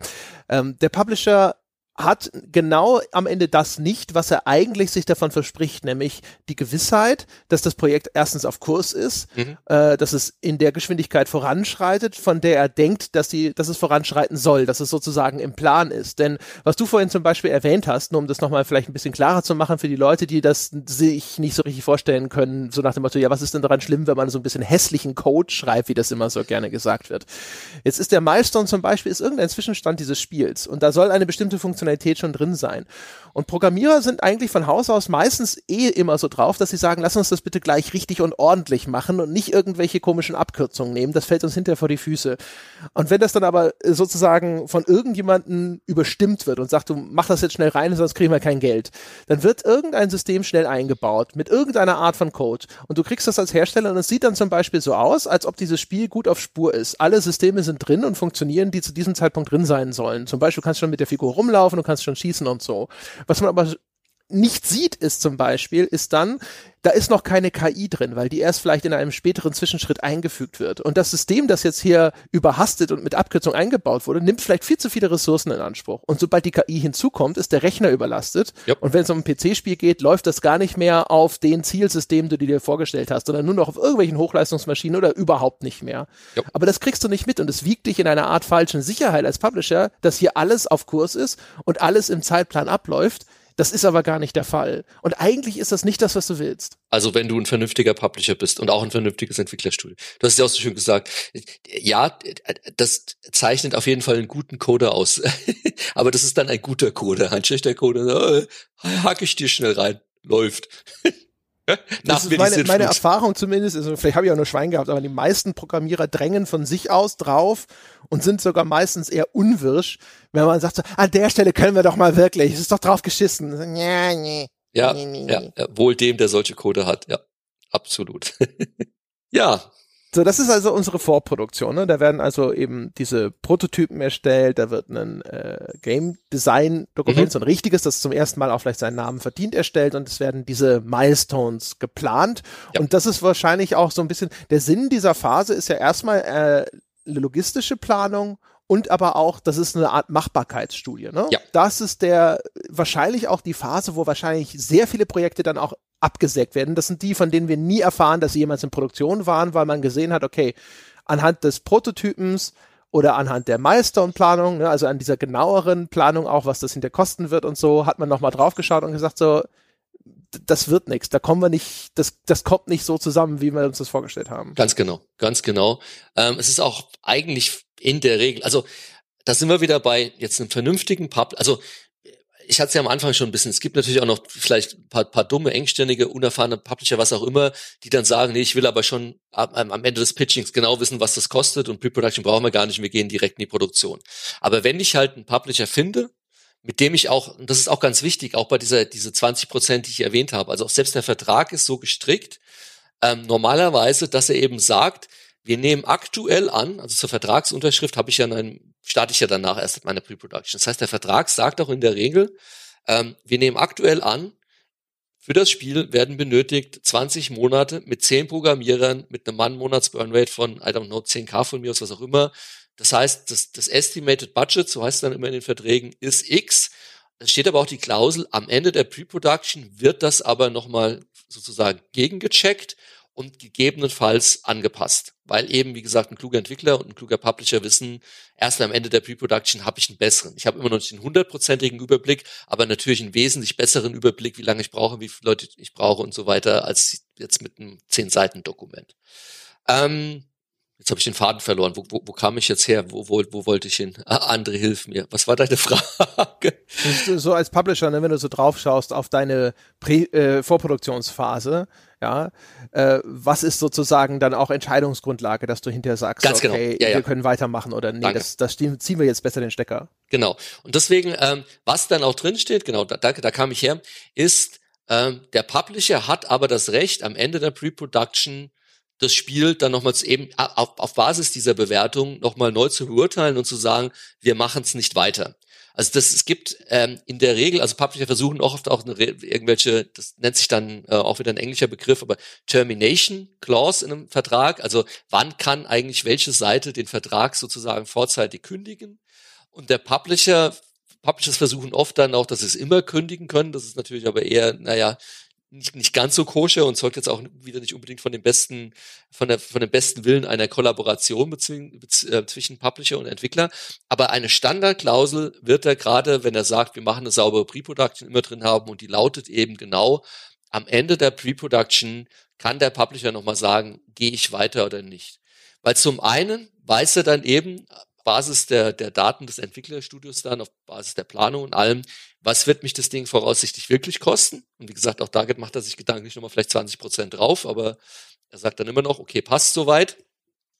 Ähm, der Publisher hat genau am Ende das nicht, was er eigentlich sich davon verspricht, nämlich die Gewissheit, dass das Projekt erstens auf Kurs ist, mhm. äh, dass es in der Geschwindigkeit voranschreitet, von der er denkt, dass, die, dass es voranschreiten soll, dass es sozusagen im Plan ist. Denn was du vorhin zum Beispiel erwähnt hast, nur um das nochmal vielleicht ein bisschen klarer zu machen für die Leute, die das sich nicht so richtig vorstellen können, so nach dem Motto, ja, was ist denn daran schlimm, wenn man so ein bisschen hässlichen Code schreibt, wie das immer so gerne gesagt wird. Jetzt ist der Milestone zum Beispiel, ist irgendein Zwischenstand dieses Spiels und da soll eine bestimmte Funktion Funktionalität schon drin sein. Und Programmierer sind eigentlich von Haus aus meistens eh immer so drauf, dass sie sagen, lass uns das bitte gleich richtig und ordentlich machen und nicht irgendwelche komischen Abkürzungen nehmen. Das fällt uns hinterher vor die Füße. Und wenn das dann aber sozusagen von irgendjemanden überstimmt wird und sagt, du mach das jetzt schnell rein, sonst kriegen wir kein Geld, dann wird irgendein System schnell eingebaut mit irgendeiner Art von Code. Und du kriegst das als Hersteller und es sieht dann zum Beispiel so aus, als ob dieses Spiel gut auf Spur ist. Alle Systeme sind drin und funktionieren, die zu diesem Zeitpunkt drin sein sollen. Zum Beispiel kannst du schon mit der Figur rumlaufen, du kannst schon schießen und so. Was man aber nicht sieht, ist zum Beispiel, ist dann, da ist noch keine KI drin, weil die erst vielleicht in einem späteren Zwischenschritt eingefügt wird. Und das System, das jetzt hier überhastet und mit Abkürzung eingebaut wurde, nimmt vielleicht viel zu viele Ressourcen in Anspruch. Und sobald die KI hinzukommt, ist der Rechner überlastet. Yep. Und wenn es um ein PC-Spiel geht, läuft das gar nicht mehr auf den Zielsystem, die du dir vorgestellt hast, sondern nur noch auf irgendwelchen Hochleistungsmaschinen oder überhaupt nicht mehr. Yep. Aber das kriegst du nicht mit und es wiegt dich in einer Art falschen Sicherheit als Publisher, dass hier alles auf Kurs ist und alles im Zeitplan abläuft das ist aber gar nicht der Fall. Und eigentlich ist das nicht das, was du willst. Also wenn du ein vernünftiger Publisher bist und auch ein vernünftiges Entwicklerstudio. Du hast ja auch so schön gesagt. Ja, das zeichnet auf jeden Fall einen guten Coder aus. <laughs> aber das ist dann ein guter Coder. Ein schlechter Coder, äh, hack ich dir schnell rein. Läuft. <laughs> <laughs> das ist meine, meine Erfahrung zumindest, also vielleicht habe ich auch nur Schwein gehabt, aber die meisten Programmierer drängen von sich aus drauf und sind sogar meistens eher unwirsch, wenn man sagt, so, an der Stelle können wir doch mal wirklich, es ist doch drauf geschissen. Ja, nee, ja, nee, nee, ja, ja, wohl dem, der solche Code hat, ja, absolut. <laughs> ja, so, das ist also unsere Vorproduktion. Ne? Da werden also eben diese Prototypen erstellt, da wird ein äh, Game Design Dokument, mhm. so ein richtiges, das zum ersten Mal auch vielleicht seinen Namen verdient, erstellt und es werden diese Milestones geplant. Ja. Und das ist wahrscheinlich auch so ein bisschen, der Sinn dieser Phase ist ja erstmal äh, logistische Planung und aber auch, das ist eine Art Machbarkeitsstudie. Ne? Ja. Das ist der wahrscheinlich auch die Phase, wo wahrscheinlich sehr viele Projekte dann auch abgesägt werden. Das sind die, von denen wir nie erfahren, dass sie jemals in Produktion waren, weil man gesehen hat, okay, anhand des Prototypens oder anhand der Milestone-Planung, ne, also an dieser genaueren Planung auch, was das hinter kosten wird und so, hat man nochmal draufgeschaut und gesagt, so, das wird nichts, da kommen wir nicht, das, das kommt nicht so zusammen, wie wir uns das vorgestellt haben. Ganz genau, ganz genau. Ähm, es ist auch eigentlich in der Regel, also da sind wir wieder bei jetzt einem vernünftigen Pub, also ich hatte es ja am Anfang schon ein bisschen, es gibt natürlich auch noch vielleicht ein paar, paar dumme, engständige, unerfahrene Publisher, was auch immer, die dann sagen, nee, ich will aber schon am, am Ende des Pitchings genau wissen, was das kostet und Pre-Production brauchen wir gar nicht, wir gehen direkt in die Produktion. Aber wenn ich halt einen Publisher finde, mit dem ich auch, und das ist auch ganz wichtig, auch bei dieser diese 20 Prozent, die ich erwähnt habe, also auch selbst der Vertrag ist so gestrickt, ähm, normalerweise, dass er eben sagt, wir nehmen aktuell an, also zur Vertragsunterschrift habe ich ja einen, starte ich ja danach erst meine Pre-Production. Das heißt, der Vertrag sagt auch in der Regel, ähm, wir nehmen aktuell an, für das Spiel werden benötigt 20 Monate mit 10 Programmierern, mit einem Mann-Monats-Burnrate von, I don't know, 10k von mir aus, was auch immer. Das heißt, das, das Estimated Budget, so heißt es dann immer in den Verträgen, ist X. Es steht aber auch die Klausel, am Ende der Pre-Production wird das aber nochmal sozusagen gegengecheckt und gegebenenfalls angepasst. Weil eben, wie gesagt, ein kluger Entwickler und ein kluger Publisher wissen, erst am Ende der Pre-Production habe ich einen besseren. Ich habe immer noch nicht einen hundertprozentigen Überblick, aber natürlich einen wesentlich besseren Überblick, wie lange ich brauche, wie viele Leute ich brauche und so weiter, als jetzt mit einem zehn Seiten Dokument. Ähm, Jetzt habe ich den Faden verloren. Wo, wo, wo kam ich jetzt her? Wo, wo, wo wollte ich hin? Ah, André, hilf mir. Was war deine <laughs> Frage? So als Publisher, ne, wenn du so drauf schaust auf deine Prä äh, Vorproduktionsphase, ja, äh, was ist sozusagen dann auch Entscheidungsgrundlage, dass du hinterher sagst, Ganz genau. okay, ja, ja. wir können weitermachen oder nee, das, das ziehen wir jetzt besser den Stecker. Genau. Und deswegen, ähm, was dann auch drin steht, genau, da, da, da kam ich her, ist, ähm, der Publisher hat aber das Recht, am Ende der Pre-Production das Spiel dann nochmals eben auf, auf Basis dieser Bewertung nochmal neu zu beurteilen und zu sagen, wir machen es nicht weiter. Also das es gibt ähm, in der Regel, also Publisher versuchen auch oft auch eine, irgendwelche, das nennt sich dann äh, auch wieder ein englischer Begriff, aber Termination Clause in einem Vertrag. Also wann kann eigentlich welche Seite den Vertrag sozusagen vorzeitig kündigen? Und der Publisher Publishers versuchen oft dann auch, dass sie es immer kündigen können. Das ist natürlich aber eher, naja, nicht, nicht ganz so koscher und zeugt jetzt auch wieder nicht unbedingt von dem besten, von der, von dem besten Willen einer Kollaboration äh, zwischen Publisher und Entwickler. Aber eine Standardklausel wird er gerade, wenn er sagt, wir machen eine saubere Pre-Production immer drin haben und die lautet eben genau, am Ende der Pre-Production kann der Publisher nochmal sagen, gehe ich weiter oder nicht. Weil zum einen weiß er dann eben, Basis der, der Daten des Entwicklerstudios dann, auf Basis der Planung und allem, was wird mich das Ding voraussichtlich wirklich kosten? Und wie gesagt, auch da macht er sich gedanklich nochmal vielleicht 20 Prozent drauf, aber er sagt dann immer noch, okay, passt soweit.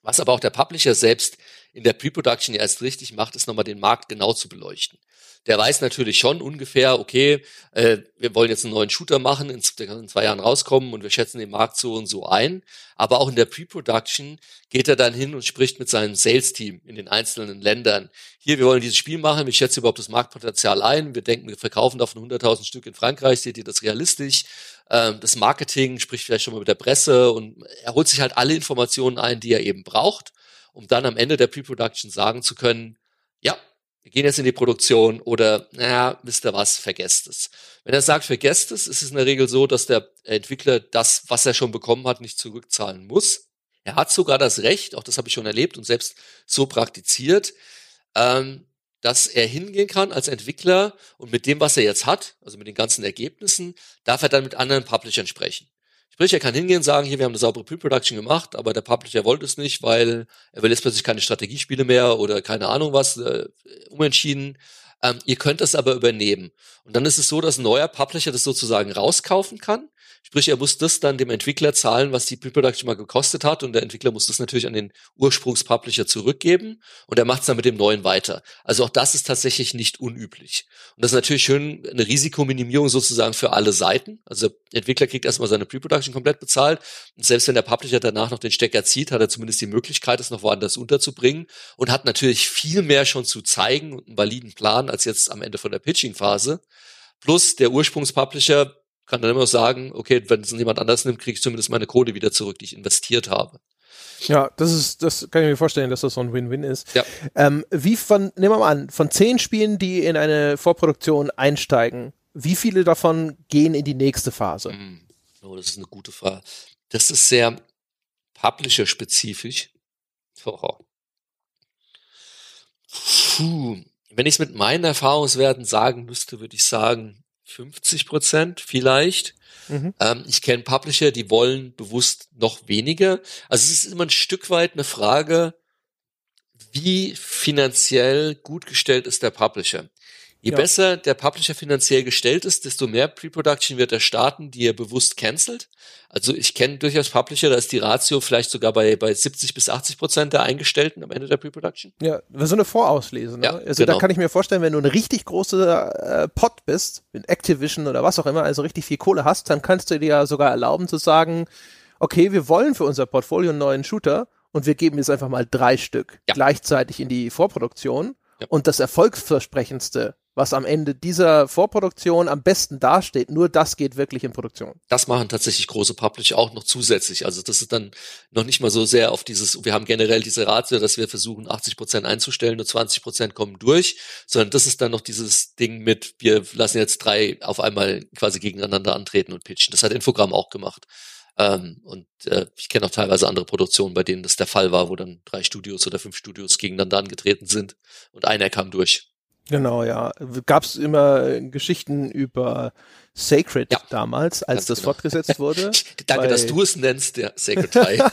Was aber auch der Publisher selbst in der Pre-Production erst richtig macht, ist nochmal den Markt genau zu beleuchten der weiß natürlich schon ungefähr, okay, äh, wir wollen jetzt einen neuen Shooter machen, in, der kann in zwei Jahren rauskommen und wir schätzen den Markt so und so ein. Aber auch in der Pre-Production geht er dann hin und spricht mit seinem Sales-Team in den einzelnen Ländern. Hier, wir wollen dieses Spiel machen, wir schätzen überhaupt das Marktpotenzial ein, wir denken, wir verkaufen davon 100.000 Stück in Frankreich, seht ihr das realistisch? Ähm, das Marketing spricht vielleicht schon mal mit der Presse und er holt sich halt alle Informationen ein, die er eben braucht, um dann am Ende der Pre-Production sagen zu können, ja, wir gehen jetzt in die Produktion oder, naja, wisst ihr was, vergesst es. Wenn er sagt, vergesst es, ist es in der Regel so, dass der Entwickler das, was er schon bekommen hat, nicht zurückzahlen muss. Er hat sogar das Recht, auch das habe ich schon erlebt und selbst so praktiziert, ähm, dass er hingehen kann als Entwickler und mit dem, was er jetzt hat, also mit den ganzen Ergebnissen, darf er dann mit anderen Publishern sprechen. Sprich, er kann hingehen und sagen, hier, wir haben eine saubere Pre-Production gemacht, aber der Publisher wollte es nicht, weil er will jetzt plötzlich keine Strategiespiele mehr oder keine Ahnung was, äh, umentschieden. Ähm, ihr könnt das aber übernehmen. Und dann ist es so, dass ein neuer Publisher das sozusagen rauskaufen kann Sprich, er muss das dann dem Entwickler zahlen, was die Pre-Production mal gekostet hat und der Entwickler muss das natürlich an den Ursprungspublisher zurückgeben und er macht es dann mit dem neuen weiter. Also auch das ist tatsächlich nicht unüblich. Und das ist natürlich schön eine Risikominimierung sozusagen für alle Seiten. Also der Entwickler kriegt erstmal seine Pre-Production komplett bezahlt und selbst wenn der Publisher danach noch den Stecker zieht, hat er zumindest die Möglichkeit, es noch woanders unterzubringen und hat natürlich viel mehr schon zu zeigen und einen validen Plan als jetzt am Ende von der Pitching-Phase. Plus der Ursprungspublisher kann dann immer sagen, okay, wenn es jemand anders nimmt, kriege ich zumindest meine Kohle wieder zurück, die ich investiert habe. Ja, das ist, das kann ich mir vorstellen, dass das so ein Win-Win ist. Ja. Ähm, wie von, nehmen wir mal an, von zehn Spielen, die in eine Vorproduktion einsteigen, wie viele davon gehen in die nächste Phase? Hm. Oh, das ist eine gute Frage. Das ist sehr Publisher-spezifisch. Oh. Puh. Wenn ich es mit meinen Erfahrungswerten sagen müsste, würde ich sagen, 50 Prozent vielleicht. Mhm. Ähm, ich kenne Publisher, die wollen bewusst noch weniger. Also es ist immer ein Stück weit eine Frage, wie finanziell gut gestellt ist der Publisher. Je ja. besser der Publisher finanziell gestellt ist, desto mehr Pre-Production wird er starten, die er bewusst cancelt. Also ich kenne durchaus Publisher, da ist die Ratio vielleicht sogar bei, bei 70 bis 80 Prozent der Eingestellten am Ende der Pre-Production. Ja, so eine Vorauslese. Ne? Ja, also genau. da kann ich mir vorstellen, wenn du ein richtig großer äh, Pot bist, mit Activision oder was auch immer, also richtig viel Kohle hast, dann kannst du dir ja sogar erlauben zu sagen, okay, wir wollen für unser Portfolio einen neuen Shooter und wir geben jetzt einfach mal drei Stück ja. gleichzeitig in die Vorproduktion. Und das erfolgsversprechendste was am Ende dieser Vorproduktion am besten dasteht. Nur das geht wirklich in Produktion. Das machen tatsächlich große Publisher auch noch zusätzlich. Also das ist dann noch nicht mal so sehr auf dieses, wir haben generell diese Ratio, dass wir versuchen 80 Prozent einzustellen, nur 20 Prozent kommen durch, sondern das ist dann noch dieses Ding mit, wir lassen jetzt drei auf einmal quasi gegeneinander antreten und pitchen. Das hat Infogramm auch gemacht. Ähm, und äh, ich kenne auch teilweise andere Produktionen, bei denen das der Fall war, wo dann drei Studios oder fünf Studios gegeneinander angetreten sind und einer kam durch. Genau, ja. Gab es immer Geschichten über Sacred ja, damals, als das genau. fortgesetzt wurde. <laughs> Danke, dass du es nennst, der Sacred 3. ja,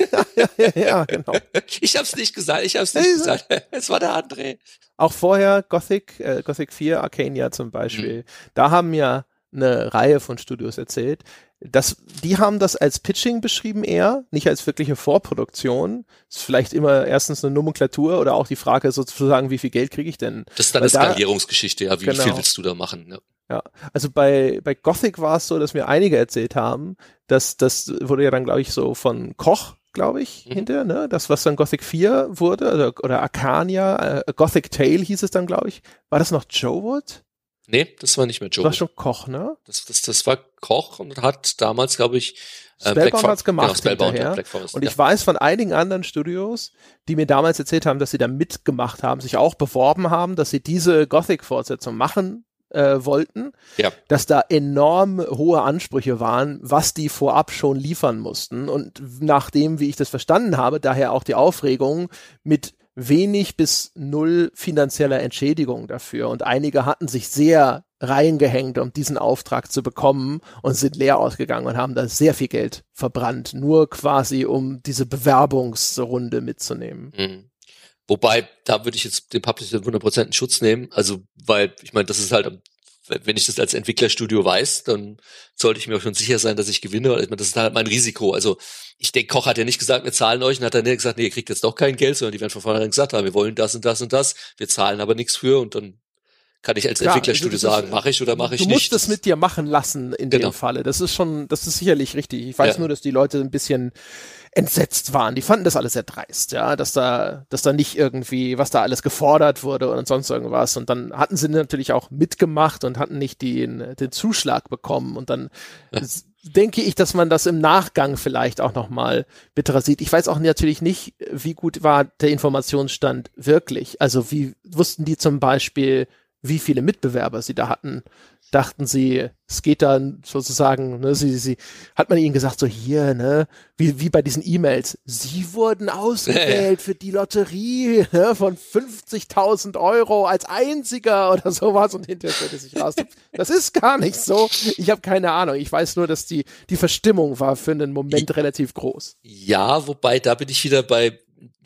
ja, ja, genau. <laughs> Ich hab's nicht gesagt, ich hab's nicht hey, gesagt. <laughs> Es war der André. Auch vorher Gothic, äh, Gothic 4, Arcania zum Beispiel. Mhm. Da haben ja eine Reihe von Studios erzählt, das, die haben das als Pitching beschrieben eher, nicht als wirkliche Vorproduktion. Ist vielleicht immer erstens eine Nomenklatur oder auch die Frage sozusagen, wie viel Geld kriege ich denn? Das ist dann Weil eine Skalierungsgeschichte, ja, wie genau. viel willst du da machen? Ja. Ja, also bei, bei Gothic war es so, dass mir einige erzählt haben, dass das wurde ja dann, glaube ich, so von Koch, glaube ich, mhm. hinterher, ne? Das, was dann Gothic 4 wurde, oder, oder Arcania, äh, Gothic Tale hieß es dann, glaube ich. War das noch Joe Wood? Nee, das war nicht mehr Joe. Das war schon Koch, ne? Das, das, das war Koch und hat damals, glaube ich, äh, Spellbound hat's gemacht genau, hinterher. Und, Forest, und ich ja. weiß von einigen anderen Studios, die mir damals erzählt haben, dass sie da mitgemacht haben, sich auch beworben haben, dass sie diese Gothic-Fortsetzung machen äh, wollten, ja. dass da enorm hohe Ansprüche waren, was die vorab schon liefern mussten. Und nachdem, wie ich das verstanden habe, daher auch die Aufregung mit wenig bis null finanzieller Entschädigung dafür. Und einige hatten sich sehr reingehängt, um diesen Auftrag zu bekommen und sind leer ausgegangen und haben da sehr viel Geld verbrannt, nur quasi um diese Bewerbungsrunde mitzunehmen. Mhm. Wobei, da würde ich jetzt den Publisher 100% in Schutz nehmen. Also, weil, ich meine, das ist halt wenn ich das als Entwicklerstudio weiß, dann sollte ich mir auch schon sicher sein, dass ich gewinne. Das ist halt mein Risiko. Also ich denke, Koch hat ja nicht gesagt, wir zahlen euch, und hat dann nicht gesagt, nee, ihr kriegt jetzt doch kein Geld, sondern die werden von vornherein gesagt haben, wir wollen das und das und das, wir zahlen aber nichts für und dann kann ich als Klar, Entwicklerstudio also sagen, mache ich oder mache ich nicht. Du musst es mit dir machen lassen in genau. dem Falle. Das ist schon, das ist sicherlich richtig. Ich weiß ja. nur, dass die Leute ein bisschen entsetzt waren. Die fanden das alles sehr dreist, ja, dass da, dass da nicht irgendwie, was da alles gefordert wurde und sonst irgendwas. Und dann hatten sie natürlich auch mitgemacht und hatten nicht den, den Zuschlag bekommen. Und dann denke ich, dass man das im Nachgang vielleicht auch nochmal bitterer sieht. Ich weiß auch natürlich nicht, wie gut war der Informationsstand wirklich. Also wie wussten die zum Beispiel, wie viele Mitbewerber sie da hatten dachten sie, es geht dann sozusagen, ne, sie, sie, hat man ihnen gesagt, so hier, ne, wie, wie bei diesen E-Mails, sie wurden ausgewählt für die Lotterie ne, von 50.000 Euro als einziger oder sowas. Und hinterher stellte sich raus, das ist gar nicht so, ich habe keine Ahnung, ich weiß nur, dass die, die Verstimmung war für einen Moment relativ groß. Ja, wobei, da bin ich wieder bei,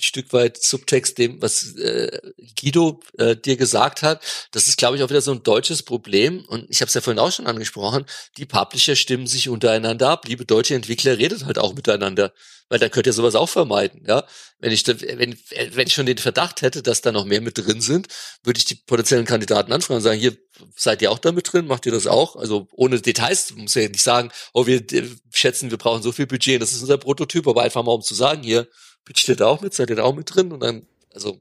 Stück weit Subtext dem, was äh, Guido äh, dir gesagt hat. Das ist, glaube ich, auch wieder so ein deutsches Problem. Und ich habe es ja vorhin auch schon angesprochen. Die Publisher stimmen sich untereinander ab. Liebe deutsche Entwickler, redet halt auch miteinander. Weil da könnt ihr sowas auch vermeiden. Ja, wenn ich, wenn, wenn ich schon den Verdacht hätte, dass da noch mehr mit drin sind, würde ich die potenziellen Kandidaten anfragen und sagen, hier, seid ihr auch da mit drin? Macht ihr das auch? Also ohne Details, muss ja nicht sagen, oh, wir schätzen, wir brauchen so viel Budget, das ist unser Prototyp, aber einfach mal um zu sagen, hier, pitcht ihr da auch mit? Seid ihr da auch mit drin? Und dann, also.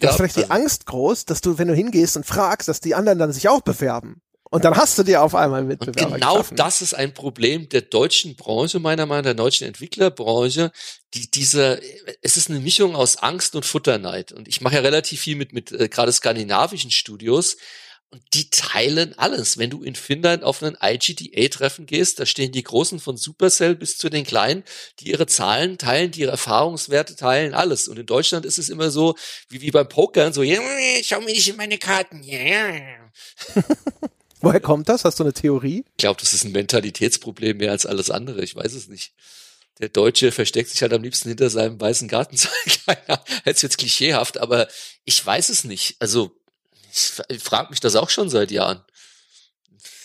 Ja, ist vielleicht also, die Angst groß, dass du, wenn du hingehst und fragst, dass die anderen dann sich auch bewerben. Und dann hast du dir auf einmal Mitbewerber Genau geschaffen. das ist ein Problem der deutschen Branche, meiner Meinung nach, der deutschen Entwicklerbranche. Die, diese, es ist eine Mischung aus Angst und Futterneid. Und ich mache ja relativ viel mit, mit äh, gerade skandinavischen Studios. Und die teilen alles. Wenn du in Finnland auf einen IGDA-Treffen gehst, da stehen die Großen von Supercell bis zu den Kleinen, die ihre Zahlen teilen, die ihre Erfahrungswerte teilen, alles. Und in Deutschland ist es immer so, wie, wie beim Pokern, so, ja, schau mir nicht in meine Karten, ja, ja. <laughs> Woher kommt das? Hast du eine Theorie? Ich glaube, das ist ein Mentalitätsproblem mehr als alles andere. Ich weiß es nicht. Der Deutsche versteckt sich halt am liebsten hinter seinem weißen Gartenzaun. <laughs> Jetzt jetzt klischeehaft, aber ich weiß es nicht. Also ich frage mich das auch schon seit Jahren.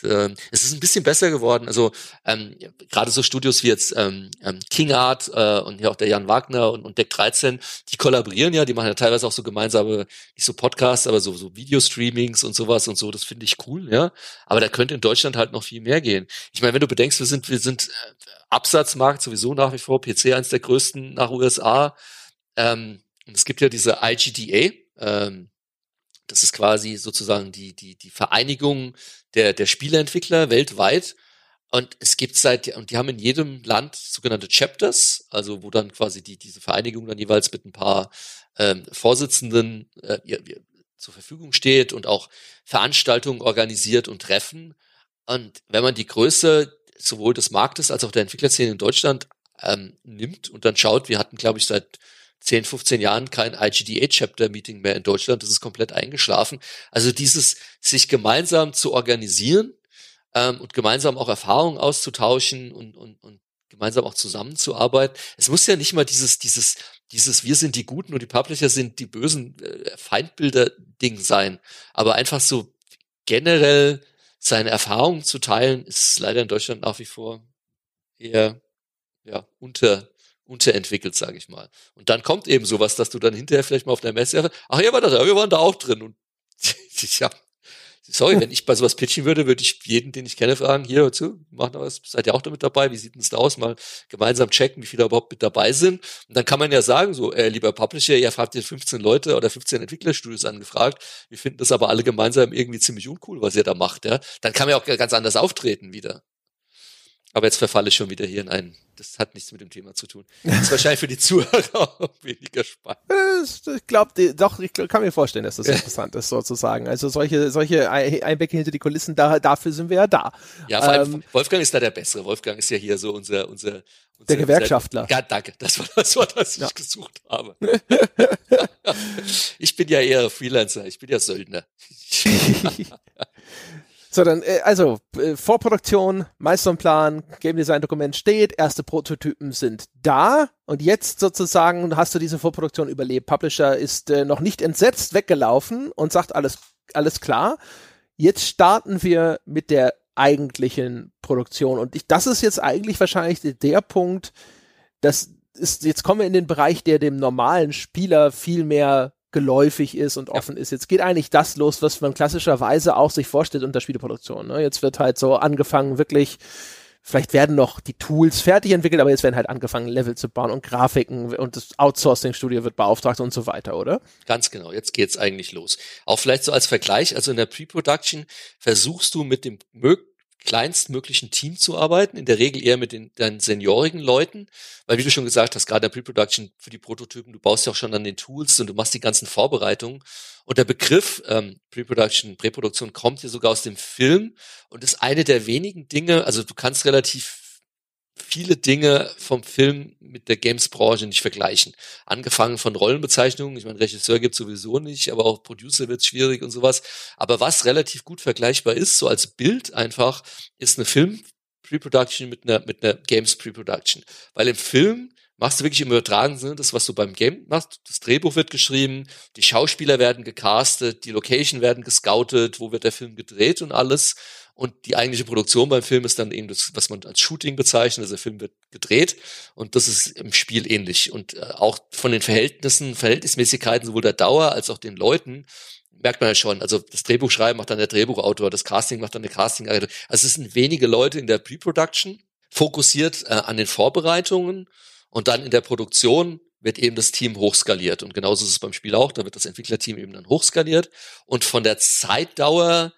Ähm, es ist ein bisschen besser geworden. Also ähm, gerade so Studios wie jetzt ähm, ähm, King Art äh, und hier auch der Jan Wagner und, und Deck 13, die kollaborieren ja, die machen ja teilweise auch so gemeinsame, nicht so Podcasts, aber so, so Videostreamings und sowas und so. Das finde ich cool, ja. Aber da könnte in Deutschland halt noch viel mehr gehen. Ich meine, wenn du bedenkst, wir sind, wir sind äh, Absatzmarkt sowieso nach wie vor, PC eins der größten nach USA Ähm, und es gibt ja diese IGDA, ähm, das ist quasi sozusagen die, die, die Vereinigung der, der Spieleentwickler weltweit. Und es gibt seit, und die haben in jedem Land sogenannte Chapters, also wo dann quasi die, diese Vereinigung dann jeweils mit ein paar ähm, Vorsitzenden äh, zur Verfügung steht und auch Veranstaltungen organisiert und Treffen. Und wenn man die Größe sowohl des Marktes als auch der Entwicklerszene in Deutschland ähm, nimmt und dann schaut, wir hatten, glaube ich, seit 10, 15 Jahren kein IGDA-Chapter-Meeting mehr in Deutschland. Das ist komplett eingeschlafen. Also dieses sich gemeinsam zu organisieren ähm, und gemeinsam auch Erfahrungen auszutauschen und, und, und gemeinsam auch zusammenzuarbeiten. Es muss ja nicht mal dieses, dieses, dieses Wir sind die Guten und die Publisher sind die bösen äh, Feindbilder-Ding sein. Aber einfach so generell seine Erfahrungen zu teilen, ist leider in Deutschland nach wie vor eher ja, unter, unterentwickelt, sage ich mal. Und dann kommt eben sowas, dass du dann hinterher vielleicht mal auf der Messe, ach ja, war das, wir waren da auch drin. Und <laughs> ja, sorry, wenn ich bei sowas pitchen würde, würde ich jeden, den ich kenne, fragen, hier, hör zu, mach noch was, seid ihr auch damit dabei? Wie sieht denn da aus? Mal gemeinsam checken, wie viele überhaupt mit dabei sind. Und dann kann man ja sagen, so, äh, lieber Publisher, ihr fragt ihr 15 Leute oder 15 Entwicklerstudios angefragt, wir finden das aber alle gemeinsam irgendwie ziemlich uncool, was ihr da macht, ja. Dann kann man ja auch ganz anders auftreten wieder. Aber jetzt verfalle ich schon wieder hier in einen. Das hat nichts mit dem Thema zu tun. Das ist wahrscheinlich für die Zuhörer <laughs> weniger spannend. Ich glaube, doch, ich kann mir vorstellen, dass das interessant ist, sozusagen. Also solche, solche Einblicke hinter die Kulissen, da, dafür sind wir ja da. Ja, vor allem, ähm, Wolfgang ist da der Bessere. Wolfgang ist ja hier so unser, unser, unser der Gewerkschaftler. Unser, ja, danke. Das war das, war, was ja. ich gesucht habe. <laughs> ich bin ja eher Freelancer. Ich bin ja Söldner. <laughs> So, dann, äh, also, äh, Vorproduktion, Milestone-Plan, Game Design-Dokument steht, erste Prototypen sind da und jetzt sozusagen hast du diese Vorproduktion überlebt. Publisher ist äh, noch nicht entsetzt weggelaufen und sagt alles, alles klar. Jetzt starten wir mit der eigentlichen Produktion und ich, das ist jetzt eigentlich wahrscheinlich der Punkt, das ist, jetzt kommen wir in den Bereich, der dem normalen Spieler viel mehr geläufig ist und offen ja. ist. Jetzt geht eigentlich das los, was man klassischerweise auch sich vorstellt unter Spielproduktion. Ne? Jetzt wird halt so angefangen, wirklich, vielleicht werden noch die Tools fertig entwickelt, aber jetzt werden halt angefangen, Level zu bauen und Grafiken und das Outsourcing-Studio wird beauftragt und so weiter, oder? Ganz genau, jetzt geht's eigentlich los. Auch vielleicht so als Vergleich, also in der Pre-Production versuchst du mit dem kleinstmöglichen Team zu arbeiten, in der Regel eher mit den deinen seniorigen Leuten, weil wie du schon gesagt hast, gerade der Pre-Production für die Prototypen, du baust ja auch schon an den Tools und du machst die ganzen Vorbereitungen. Und der Begriff ähm, Pre-Production, Präproduktion kommt hier sogar aus dem Film und ist eine der wenigen Dinge, also du kannst relativ viele Dinge vom Film mit der Games-Branche nicht vergleichen. Angefangen von Rollenbezeichnungen, ich meine, Regisseur gibt sowieso nicht, aber auch Producer wird schwierig und sowas. Aber was relativ gut vergleichbar ist, so als Bild einfach, ist eine Film Pre-Production mit einer, mit einer Games Pre-Production. Weil im Film machst du wirklich im übertragenen Sinne das, was du beim Game machst. Das Drehbuch wird geschrieben, die Schauspieler werden gecastet, die Location werden gescoutet, wo wird der Film gedreht und alles. Und die eigentliche Produktion beim Film ist dann eben das, was man als Shooting bezeichnet. Also der Film wird gedreht und das ist im Spiel ähnlich. Und äh, auch von den Verhältnissen, Verhältnismäßigkeiten sowohl der Dauer als auch den Leuten merkt man ja schon. Also das Drehbuch schreiben macht dann der Drehbuchautor, das Casting macht dann der Castingagentur. Also es sind wenige Leute in der Pre-Production, fokussiert äh, an den Vorbereitungen und dann in der Produktion wird eben das Team hochskaliert. Und genauso ist es beim Spiel auch. Da wird das Entwicklerteam eben dann hochskaliert. Und von der Zeitdauer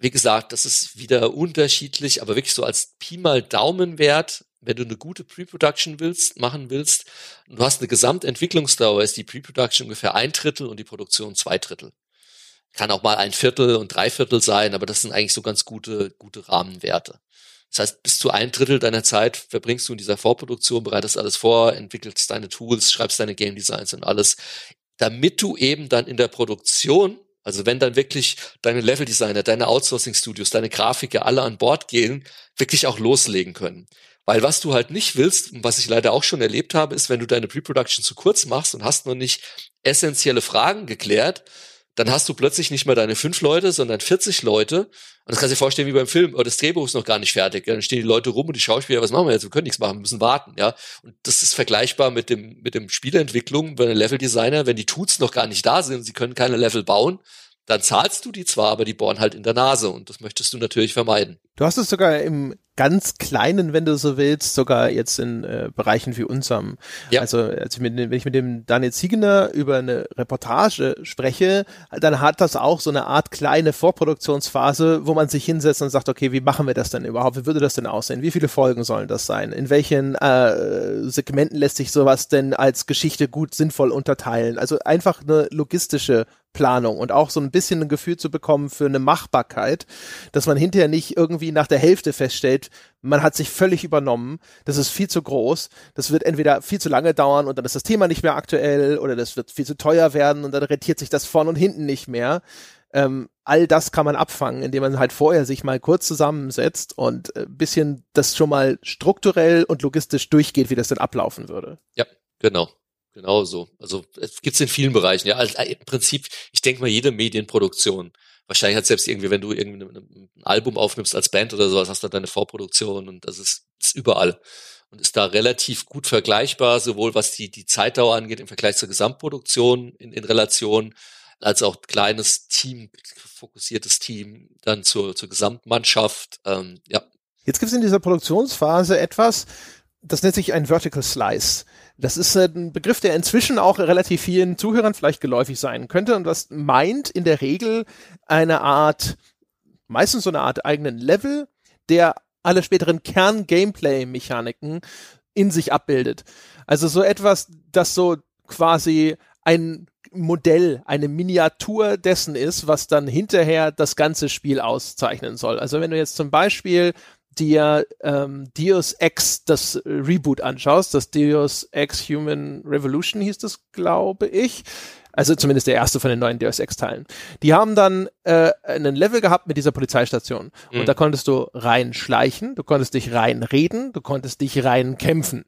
wie gesagt, das ist wieder unterschiedlich, aber wirklich so als Pi mal Daumenwert, wenn du eine gute Pre-Production willst, machen willst, du hast eine Gesamtentwicklungsdauer, ist die Pre-Production ungefähr ein Drittel und die Produktion zwei Drittel. Kann auch mal ein Viertel und drei Viertel sein, aber das sind eigentlich so ganz gute, gute Rahmenwerte. Das heißt, bis zu ein Drittel deiner Zeit verbringst du in dieser Vorproduktion, bereitest alles vor, entwickelst deine Tools, schreibst deine Game Designs und alles, damit du eben dann in der Produktion also wenn dann wirklich deine Leveldesigner, deine Outsourcing-Studios, deine Grafiker alle an Bord gehen, wirklich auch loslegen können. Weil was du halt nicht willst, und was ich leider auch schon erlebt habe, ist, wenn du deine Pre-Production zu kurz machst und hast noch nicht essentielle Fragen geklärt, dann hast du plötzlich nicht mehr deine fünf Leute, sondern 40 Leute. Und das kannst du dir vorstellen wie beim Film, oder das Drehbuch ist noch gar nicht fertig. Dann stehen die Leute rum und die Schauspieler, was machen wir jetzt? Wir können nichts machen, wir müssen warten. Ja, Und das ist vergleichbar mit dem, mit dem Spieleentwicklung bei einem Leveldesigner, wenn die Tools noch gar nicht da sind, sie können keine Level bauen, dann zahlst du die zwar, aber die bohren halt in der Nase und das möchtest du natürlich vermeiden. Du hast es sogar im ganz kleinen, wenn du so willst, sogar jetzt in äh, Bereichen wie unserem. Ja. Also als ich mit, wenn ich mit dem Daniel Ziegener über eine Reportage spreche, dann hat das auch so eine Art kleine Vorproduktionsphase, wo man sich hinsetzt und sagt, okay, wie machen wir das denn überhaupt? Wie würde das denn aussehen? Wie viele Folgen sollen das sein? In welchen äh, Segmenten lässt sich sowas denn als Geschichte gut sinnvoll unterteilen? Also einfach eine logistische Planung und auch so ein bisschen ein Gefühl zu bekommen für eine Machbarkeit, dass man hinterher nicht irgendwie nach der Hälfte feststellt, man hat sich völlig übernommen, das ist viel zu groß, das wird entweder viel zu lange dauern und dann ist das Thema nicht mehr aktuell oder das wird viel zu teuer werden und dann rentiert sich das vorn und hinten nicht mehr. Ähm, all das kann man abfangen, indem man halt vorher sich mal kurz zusammensetzt und ein äh, bisschen das schon mal strukturell und logistisch durchgeht, wie das denn ablaufen würde. Ja, genau. Genau so. Also es gibt's in vielen Bereichen. Ja, also, im Prinzip, ich denke mal, jede Medienproduktion. Wahrscheinlich hat selbst irgendwie, wenn du irgendwie ein Album aufnimmst als Band oder sowas, hast du deine Vorproduktion und das ist, ist überall und ist da relativ gut vergleichbar, sowohl was die, die Zeitdauer angeht im Vergleich zur Gesamtproduktion in, in Relation, als auch kleines Team, fokussiertes Team, dann zur, zur Gesamtmannschaft. Ähm, ja. Jetzt gibt es in dieser Produktionsphase etwas, das nennt sich ein Vertical Slice. Das ist äh, ein Begriff, der inzwischen auch relativ vielen Zuhörern vielleicht geläufig sein könnte und das meint in der Regel eine Art, meistens so eine Art eigenen Level, der alle späteren Kern-Gameplay-Mechaniken in sich abbildet. Also so etwas, das so quasi ein Modell, eine Miniatur dessen ist, was dann hinterher das ganze Spiel auszeichnen soll. Also wenn du jetzt zum Beispiel dir ähm, Deus Ex, das Reboot anschaust, das Deus Ex Human Revolution hieß das, glaube ich. Also zumindest der erste von den neuen Deus Ex-Teilen. Die haben dann äh, einen Level gehabt mit dieser Polizeistation. Mhm. Und da konntest du rein schleichen, du konntest dich rein reden, du konntest dich rein kämpfen.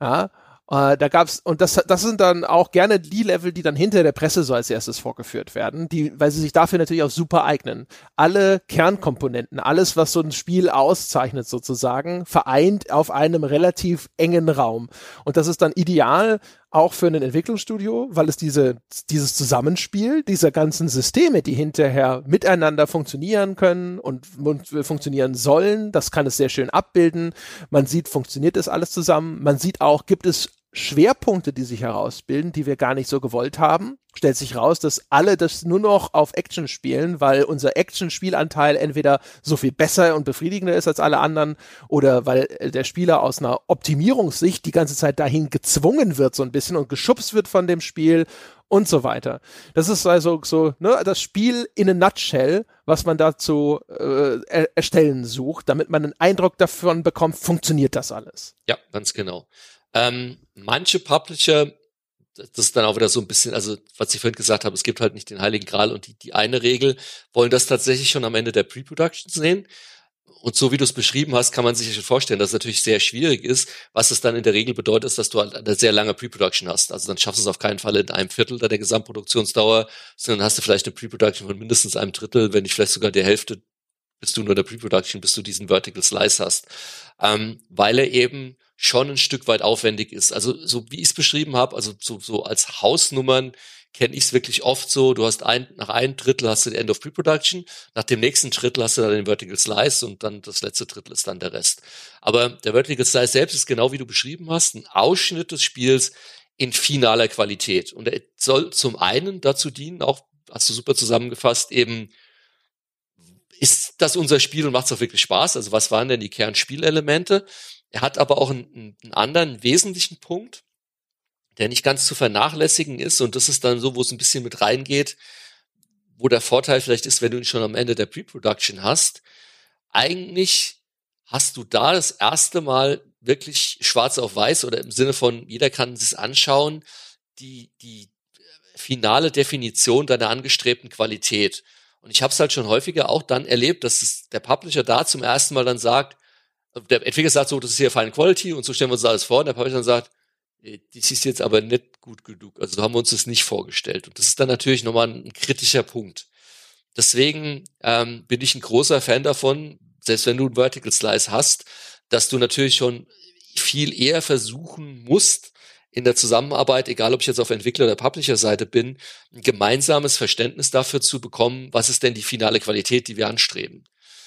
Ja? Äh, da gab's, und das, das sind dann auch gerne die Level, die dann hinter der Presse so als erstes vorgeführt werden, die, weil sie sich dafür natürlich auch super eignen. Alle Kernkomponenten, alles, was so ein Spiel auszeichnet sozusagen, vereint auf einem relativ engen Raum. Und das ist dann ideal auch für ein Entwicklungsstudio, weil es diese, dieses Zusammenspiel dieser ganzen Systeme, die hinterher miteinander funktionieren können und, funktionieren sollen, das kann es sehr schön abbilden. Man sieht, funktioniert das alles zusammen. Man sieht auch, gibt es Schwerpunkte, die sich herausbilden, die wir gar nicht so gewollt haben. Stellt sich raus, dass alle das nur noch auf Action spielen, weil unser Action-Spielanteil entweder so viel besser und befriedigender ist als alle anderen oder weil der Spieler aus einer Optimierungssicht die ganze Zeit dahin gezwungen wird so ein bisschen und geschubst wird von dem Spiel und so weiter. Das ist also so ne, das Spiel in a nutshell, was man dazu äh, erstellen sucht, damit man einen Eindruck davon bekommt, funktioniert das alles. Ja, ganz genau. Ähm, manche Publisher, das ist dann auch wieder so ein bisschen, also was ich vorhin gesagt habe, es gibt halt nicht den Heiligen Gral und die, die eine Regel, wollen das tatsächlich schon am Ende der Pre-Production sehen. Und so wie du es beschrieben hast, kann man sich schon vorstellen, dass es natürlich sehr schwierig ist. Was es dann in der Regel bedeutet, ist, dass du halt eine sehr lange Pre-Production hast. Also dann schaffst du es auf keinen Fall in einem Viertel der Gesamtproduktionsdauer, sondern hast du vielleicht eine Pre-Production von mindestens einem Drittel, wenn nicht vielleicht sogar der Hälfte, bis du nur der Pre-Production, bis du diesen Vertical Slice hast. Ähm, weil er eben schon ein Stück weit aufwendig ist. Also so wie ich es beschrieben habe, also so, so als Hausnummern kenne ich es wirklich oft so, du hast ein, nach einem Drittel hast du die End of Pre-Production, nach dem nächsten Drittel hast du dann den Vertical Slice und dann das letzte Drittel ist dann der Rest. Aber der Vertical Slice selbst ist genau wie du beschrieben hast, ein Ausschnitt des Spiels in finaler Qualität. Und er soll zum einen dazu dienen, auch hast du super zusammengefasst, eben ist das unser Spiel und macht es auch wirklich Spaß? Also was waren denn die Kernspielelemente? Er hat aber auch einen, einen anderen wesentlichen Punkt, der nicht ganz zu vernachlässigen ist. Und das ist dann so, wo es ein bisschen mit reingeht, wo der Vorteil vielleicht ist, wenn du ihn schon am Ende der Pre-Production hast. Eigentlich hast du da das erste Mal wirklich schwarz auf weiß oder im Sinne von jeder kann es anschauen, die, die finale Definition deiner angestrebten Qualität. Und ich habe es halt schon häufiger auch dann erlebt, dass es der Publisher da zum ersten Mal dann sagt, der Entwickler sagt so, das ist hier Fine Quality und so stellen wir uns alles vor. Und der Publisher sagt, das ist jetzt aber nicht gut genug. Also so haben wir uns das nicht vorgestellt. Und das ist dann natürlich nochmal ein kritischer Punkt. Deswegen ähm, bin ich ein großer Fan davon, selbst wenn du ein Vertical Slice hast, dass du natürlich schon viel eher versuchen musst, in der Zusammenarbeit, egal ob ich jetzt auf Entwickler- oder Publisher-Seite bin, ein gemeinsames Verständnis dafür zu bekommen, was ist denn die finale Qualität, die wir anstreben.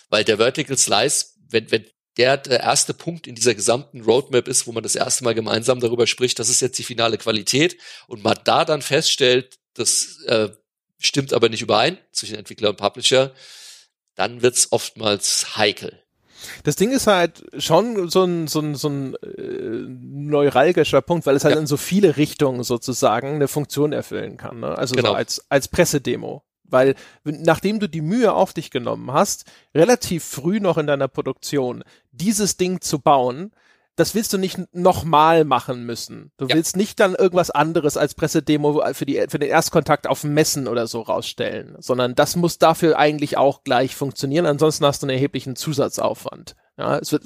Weil der Vertical Slice, wenn, wenn der der erste Punkt in dieser gesamten Roadmap ist, wo man das erste Mal gemeinsam darüber spricht, das ist jetzt die finale Qualität und man da dann feststellt, das äh, stimmt aber nicht überein zwischen Entwickler und Publisher, dann wird's oftmals heikel. Das Ding ist halt schon so ein, so ein, so ein äh, neuralgischer Punkt, weil es halt ja. in so viele Richtungen sozusagen eine Funktion erfüllen kann. Ne? Also genau. so als, als Pressedemo. Weil nachdem du die Mühe auf dich genommen hast, relativ früh noch in deiner Produktion dieses Ding zu bauen, das willst du nicht nochmal machen müssen. Du ja. willst nicht dann irgendwas anderes als Pressedemo für, die, für den Erstkontakt auf Messen oder so rausstellen, sondern das muss dafür eigentlich auch gleich funktionieren. Ansonsten hast du einen erheblichen Zusatzaufwand. Ja, es wird,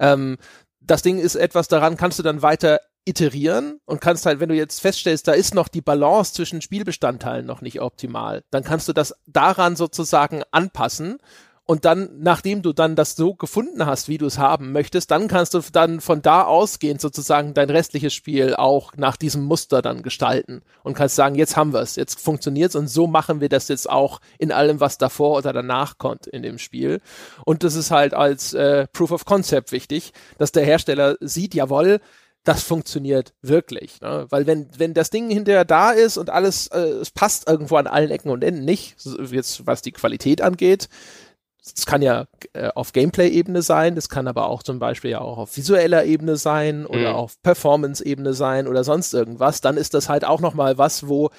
ähm, das Ding ist etwas, daran kannst du dann weiter iterieren und kannst halt, wenn du jetzt feststellst, da ist noch die Balance zwischen Spielbestandteilen noch nicht optimal, dann kannst du das daran sozusagen anpassen und dann, nachdem du dann das so gefunden hast, wie du es haben möchtest, dann kannst du dann von da ausgehend sozusagen dein restliches Spiel auch nach diesem Muster dann gestalten und kannst sagen, jetzt haben wir es, jetzt funktioniert's und so machen wir das jetzt auch in allem, was davor oder danach kommt in dem Spiel. Und das ist halt als äh, Proof of Concept wichtig, dass der Hersteller sieht, jawohl, das funktioniert wirklich. Ne? Weil wenn, wenn das Ding hinterher da ist und alles, äh, es passt irgendwo an allen Ecken und Enden nicht, jetzt was die Qualität angeht, es kann ja äh, auf Gameplay-Ebene sein, das kann aber auch zum Beispiel ja auch auf visueller Ebene sein oder mhm. auf Performance-Ebene sein oder sonst irgendwas, dann ist das halt auch nochmal was, wo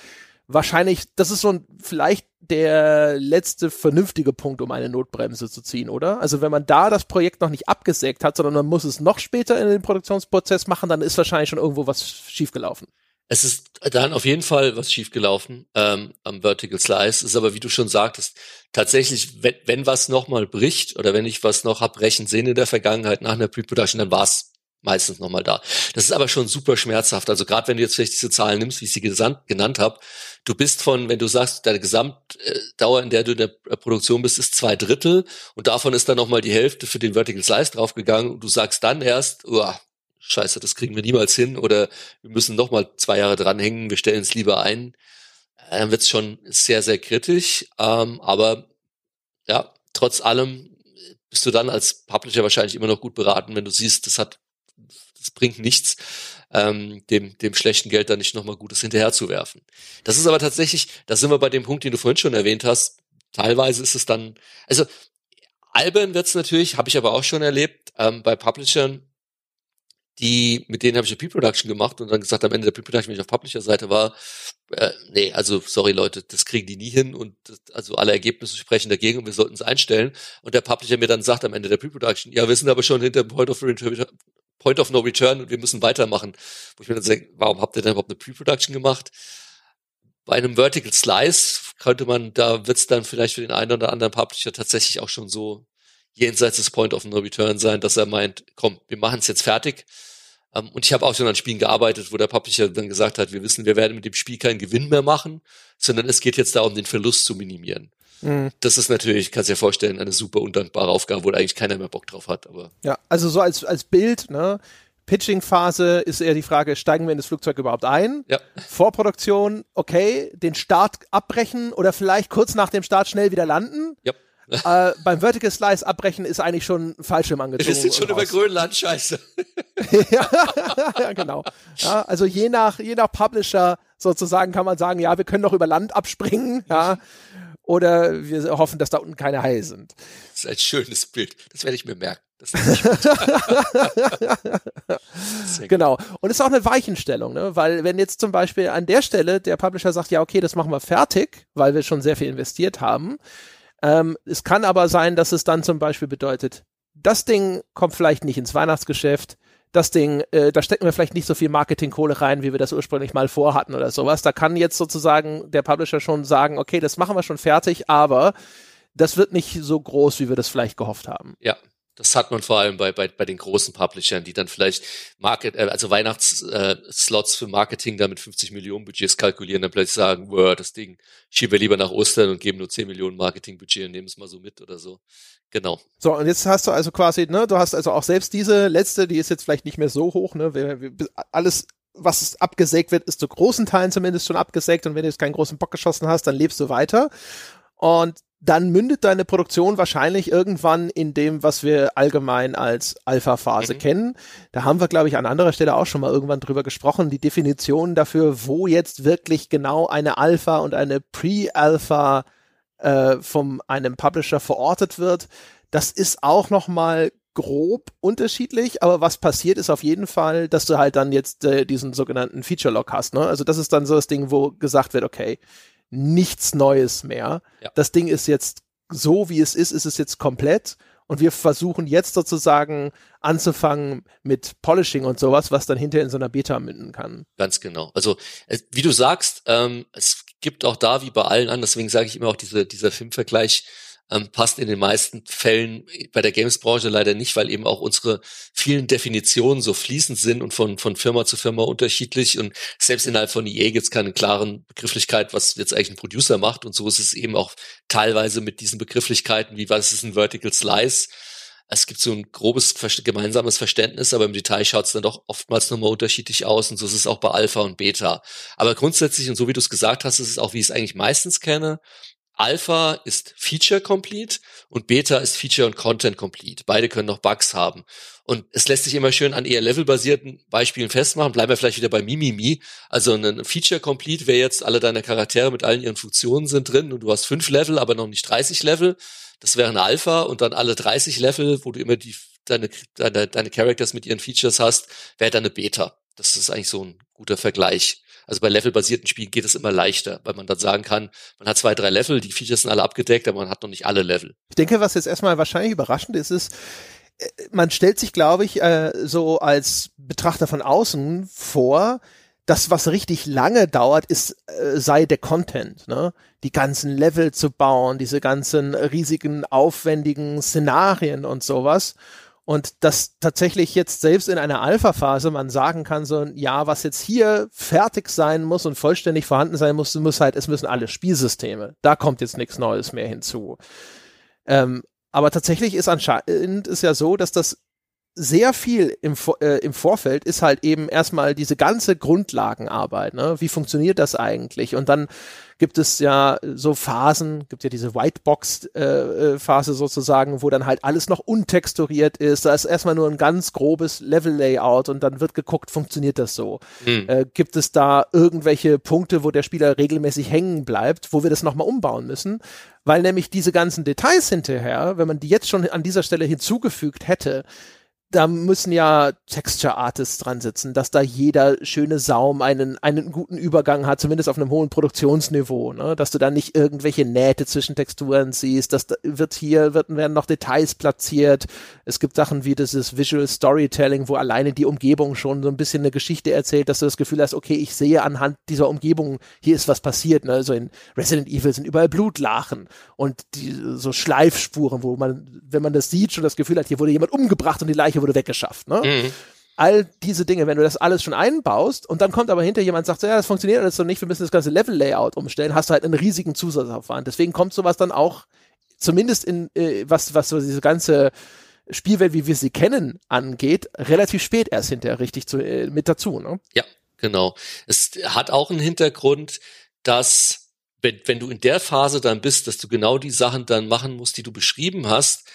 wahrscheinlich, das ist so ein, vielleicht der letzte vernünftige Punkt, um eine Notbremse zu ziehen, oder? Also wenn man da das Projekt noch nicht abgesägt hat, sondern man muss es noch später in den Produktionsprozess machen, dann ist wahrscheinlich schon irgendwo was schiefgelaufen. Es ist dann auf jeden Fall was schiefgelaufen ähm, am Vertical Slice. Es ist aber, wie du schon sagtest, tatsächlich, wenn, wenn was nochmal bricht oder wenn ich was noch hab brechen sehen in der Vergangenheit nach einer Pre-Production, dann war's meistens nochmal da. Das ist aber schon super schmerzhaft. Also gerade wenn du jetzt vielleicht diese Zahlen nimmst, wie ich sie genannt habe, du bist von, wenn du sagst, deine Gesamtdauer, in der du in der Produktion bist, ist zwei Drittel und davon ist dann nochmal die Hälfte für den Vertical Slice draufgegangen und du sagst dann erst, oh, scheiße, das kriegen wir niemals hin oder wir müssen noch mal zwei Jahre dranhängen, wir stellen es lieber ein, äh, dann wird es schon sehr, sehr kritisch. Ähm, aber ja, trotz allem bist du dann als Publisher wahrscheinlich immer noch gut beraten, wenn du siehst, das hat, das bringt nichts, ähm, dem, dem schlechten Geld dann nicht nochmal Gutes hinterherzuwerfen. Das ist aber tatsächlich, da sind wir bei dem Punkt, den du vorhin schon erwähnt hast. Teilweise ist es dann, also albern wird's natürlich, habe ich aber auch schon erlebt, ähm, bei Publishern, die, mit denen habe ich eine Pre-Production gemacht und dann gesagt, am Ende der Pre-Production, wenn ich auf Publisher-Seite war, äh, nee, also sorry Leute, das kriegen die nie hin und das, also alle Ergebnisse sprechen dagegen und wir sollten es einstellen. Und der Publisher mir dann sagt am Ende der Pre-Production, ja, wir sind aber schon hinter dem Point of, Point of No Return und wir müssen weitermachen. Wo ich mir dann denke, warum habt ihr denn überhaupt eine Pre-Production gemacht? Bei einem Vertical Slice könnte man, da wird's dann vielleicht für den einen oder anderen Publisher tatsächlich auch schon so jenseits des Point of No Return sein, dass er meint, komm, wir machen es jetzt fertig. Ähm, und ich habe auch schon an Spielen gearbeitet, wo der Publisher dann gesagt hat, wir wissen, wir werden mit dem Spiel keinen Gewinn mehr machen, sondern es geht jetzt darum, den Verlust zu minimieren. Mhm. Das ist natürlich, kannst dir vorstellen, eine super undankbare Aufgabe, wo eigentlich keiner mehr Bock drauf hat. Aber ja, also so als als Bild, ne? Pitching-Phase ist eher die Frage, steigen wir in das Flugzeug überhaupt ein? Ja. Vorproduktion, okay, den Start abbrechen oder vielleicht kurz nach dem Start schnell wieder landen. Ja äh, beim Vertical Slice abbrechen ist eigentlich schon Fallschirm angezogen. Wir sind schon über Grönland, scheiße. ja, <laughs> ja, genau. Ja, also je nach, je nach Publisher sozusagen kann man sagen, ja, wir können noch über Land abspringen, ja. Oder wir hoffen, dass da unten keine Haie sind. Das ist ein schönes Bild. Das werde ich mir merken. <laughs> genau. Und es ist auch eine Weichenstellung, ne? weil wenn jetzt zum Beispiel an der Stelle der Publisher sagt, ja, okay, das machen wir fertig, weil wir schon sehr viel investiert haben, ähm, es kann aber sein, dass es dann zum Beispiel bedeutet, das Ding kommt vielleicht nicht ins Weihnachtsgeschäft, das Ding, äh, da stecken wir vielleicht nicht so viel Marketingkohle rein, wie wir das ursprünglich mal vorhatten oder sowas. Da kann jetzt sozusagen der Publisher schon sagen, okay, das machen wir schon fertig, aber das wird nicht so groß, wie wir das vielleicht gehofft haben. Ja, das hat man vor allem bei, bei, bei den großen Publishern, die dann vielleicht Market, äh, also Weihnachtsslots äh, für Marketing da mit 50 Millionen Budgets kalkulieren, dann plötzlich sagen, wow, das Ding schieben wir lieber nach Ostern und geben nur 10 Millionen Marketingbudget und nehmen es mal so mit oder so. Genau. So, und jetzt hast du also quasi, ne, du hast also auch selbst diese letzte, die ist jetzt vielleicht nicht mehr so hoch, ne, alles was abgesägt wird, ist zu großen Teilen zumindest schon abgesägt und wenn du jetzt keinen großen Bock geschossen hast, dann lebst du weiter. Und dann mündet deine Produktion wahrscheinlich irgendwann in dem, was wir allgemein als Alpha-Phase mhm. kennen. Da haben wir, glaube ich, an anderer Stelle auch schon mal irgendwann drüber gesprochen. Die Definition dafür, wo jetzt wirklich genau eine Alpha und eine Pre-Alpha äh, von einem Publisher verortet wird. Das ist auch noch mal grob unterschiedlich, aber was passiert ist auf jeden Fall, dass du halt dann jetzt äh, diesen sogenannten Feature Lock hast. Ne? Also das ist dann so das Ding, wo gesagt wird, okay, nichts Neues mehr. Ja. Das Ding ist jetzt so, wie es ist, ist es jetzt komplett. Und wir versuchen jetzt sozusagen anzufangen mit Polishing und sowas, was dann hinterher in so einer Beta münden kann. Ganz genau. Also wie du sagst, ähm, es gibt auch da wie bei allen anderen, deswegen sage ich immer auch diese, dieser Filmvergleich, ähm, passt in den meisten Fällen bei der Games-Branche leider nicht, weil eben auch unsere vielen Definitionen so fließend sind und von, von Firma zu Firma unterschiedlich. Und selbst innerhalb von EA gibt es keine klaren Begrifflichkeit, was jetzt eigentlich ein Producer macht. Und so ist es eben auch teilweise mit diesen Begrifflichkeiten, wie was ist ein Vertical Slice. Es gibt so ein grobes gemeinsames Verständnis, aber im Detail schaut es dann doch oftmals nochmal unterschiedlich aus und so ist es auch bei Alpha und Beta. Aber grundsätzlich und so wie du es gesagt hast, ist es auch, wie ich es eigentlich meistens kenne. Alpha ist Feature Complete und Beta ist Feature und Content Complete. Beide können noch Bugs haben. Und es lässt sich immer schön an eher levelbasierten Beispielen festmachen. Bleiben wir vielleicht wieder bei Mimimi. Also ein Feature Complete wäre jetzt, alle deine Charaktere mit allen ihren Funktionen sind drin und du hast fünf Level, aber noch nicht 30 Level. Das wäre ein Alpha und dann alle 30 Level, wo du immer die, deine, deine, deine Characters mit ihren Features hast, wäre dann eine Beta. Das ist eigentlich so ein guter Vergleich. Also bei levelbasierten Spielen geht es immer leichter, weil man dann sagen kann, man hat zwei, drei Level, die Features sind alle abgedeckt, aber man hat noch nicht alle Level. Ich denke, was jetzt erstmal wahrscheinlich überraschend ist, ist, äh, man stellt sich, glaube ich, äh, so als Betrachter von außen vor, das, was richtig lange dauert, ist, äh, sei der Content, ne? Die ganzen Level zu bauen, diese ganzen riesigen, aufwendigen Szenarien und sowas. Und dass tatsächlich jetzt selbst in einer Alpha-Phase man sagen kann, so, ja, was jetzt hier fertig sein muss und vollständig vorhanden sein muss, muss halt, es müssen alle Spielsysteme. Da kommt jetzt nichts Neues mehr hinzu. Ähm, aber tatsächlich ist anscheinend ist ja so, dass das sehr viel im, äh, im Vorfeld ist halt eben erstmal diese ganze Grundlagenarbeit. Ne? Wie funktioniert das eigentlich? Und dann gibt es ja so Phasen, gibt ja diese Whitebox-Phase äh, äh sozusagen, wo dann halt alles noch untexturiert ist. Da ist erstmal nur ein ganz grobes Level-Layout und dann wird geguckt, funktioniert das so? Mhm. Äh, gibt es da irgendwelche Punkte, wo der Spieler regelmäßig hängen bleibt, wo wir das nochmal umbauen müssen? Weil nämlich diese ganzen Details hinterher, wenn man die jetzt schon an dieser Stelle hinzugefügt hätte, da müssen ja Texture Artists dran sitzen, dass da jeder schöne Saum einen, einen guten Übergang hat, zumindest auf einem hohen Produktionsniveau, ne? dass du da nicht irgendwelche Nähte zwischen Texturen siehst, das wird hier, wird, werden noch Details platziert. Es gibt Sachen wie dieses Visual Storytelling, wo alleine die Umgebung schon so ein bisschen eine Geschichte erzählt, dass du das Gefühl hast, okay, ich sehe anhand dieser Umgebung, hier ist was passiert. Ne? Also in Resident Evil sind überall Blutlachen und die, so Schleifspuren, wo man, wenn man das sieht, schon das Gefühl hat, hier wurde jemand umgebracht und die Leiche wurde weggeschafft. Ne? Mhm. All diese Dinge, wenn du das alles schon einbaust und dann kommt aber hinter jemand und sagt, so, ja, das funktioniert alles so nicht, wir müssen das ganze Level-Layout umstellen, hast du halt einen riesigen Zusatzaufwand. Deswegen kommt sowas dann auch, zumindest in, äh, was, was so diese ganze Spielwelt, wie wir sie kennen, angeht, relativ spät erst hinterher richtig zu, äh, mit dazu. Ne? Ja, genau. Es hat auch einen Hintergrund, dass wenn, wenn du in der Phase dann bist, dass du genau die Sachen dann machen musst, die du beschrieben hast,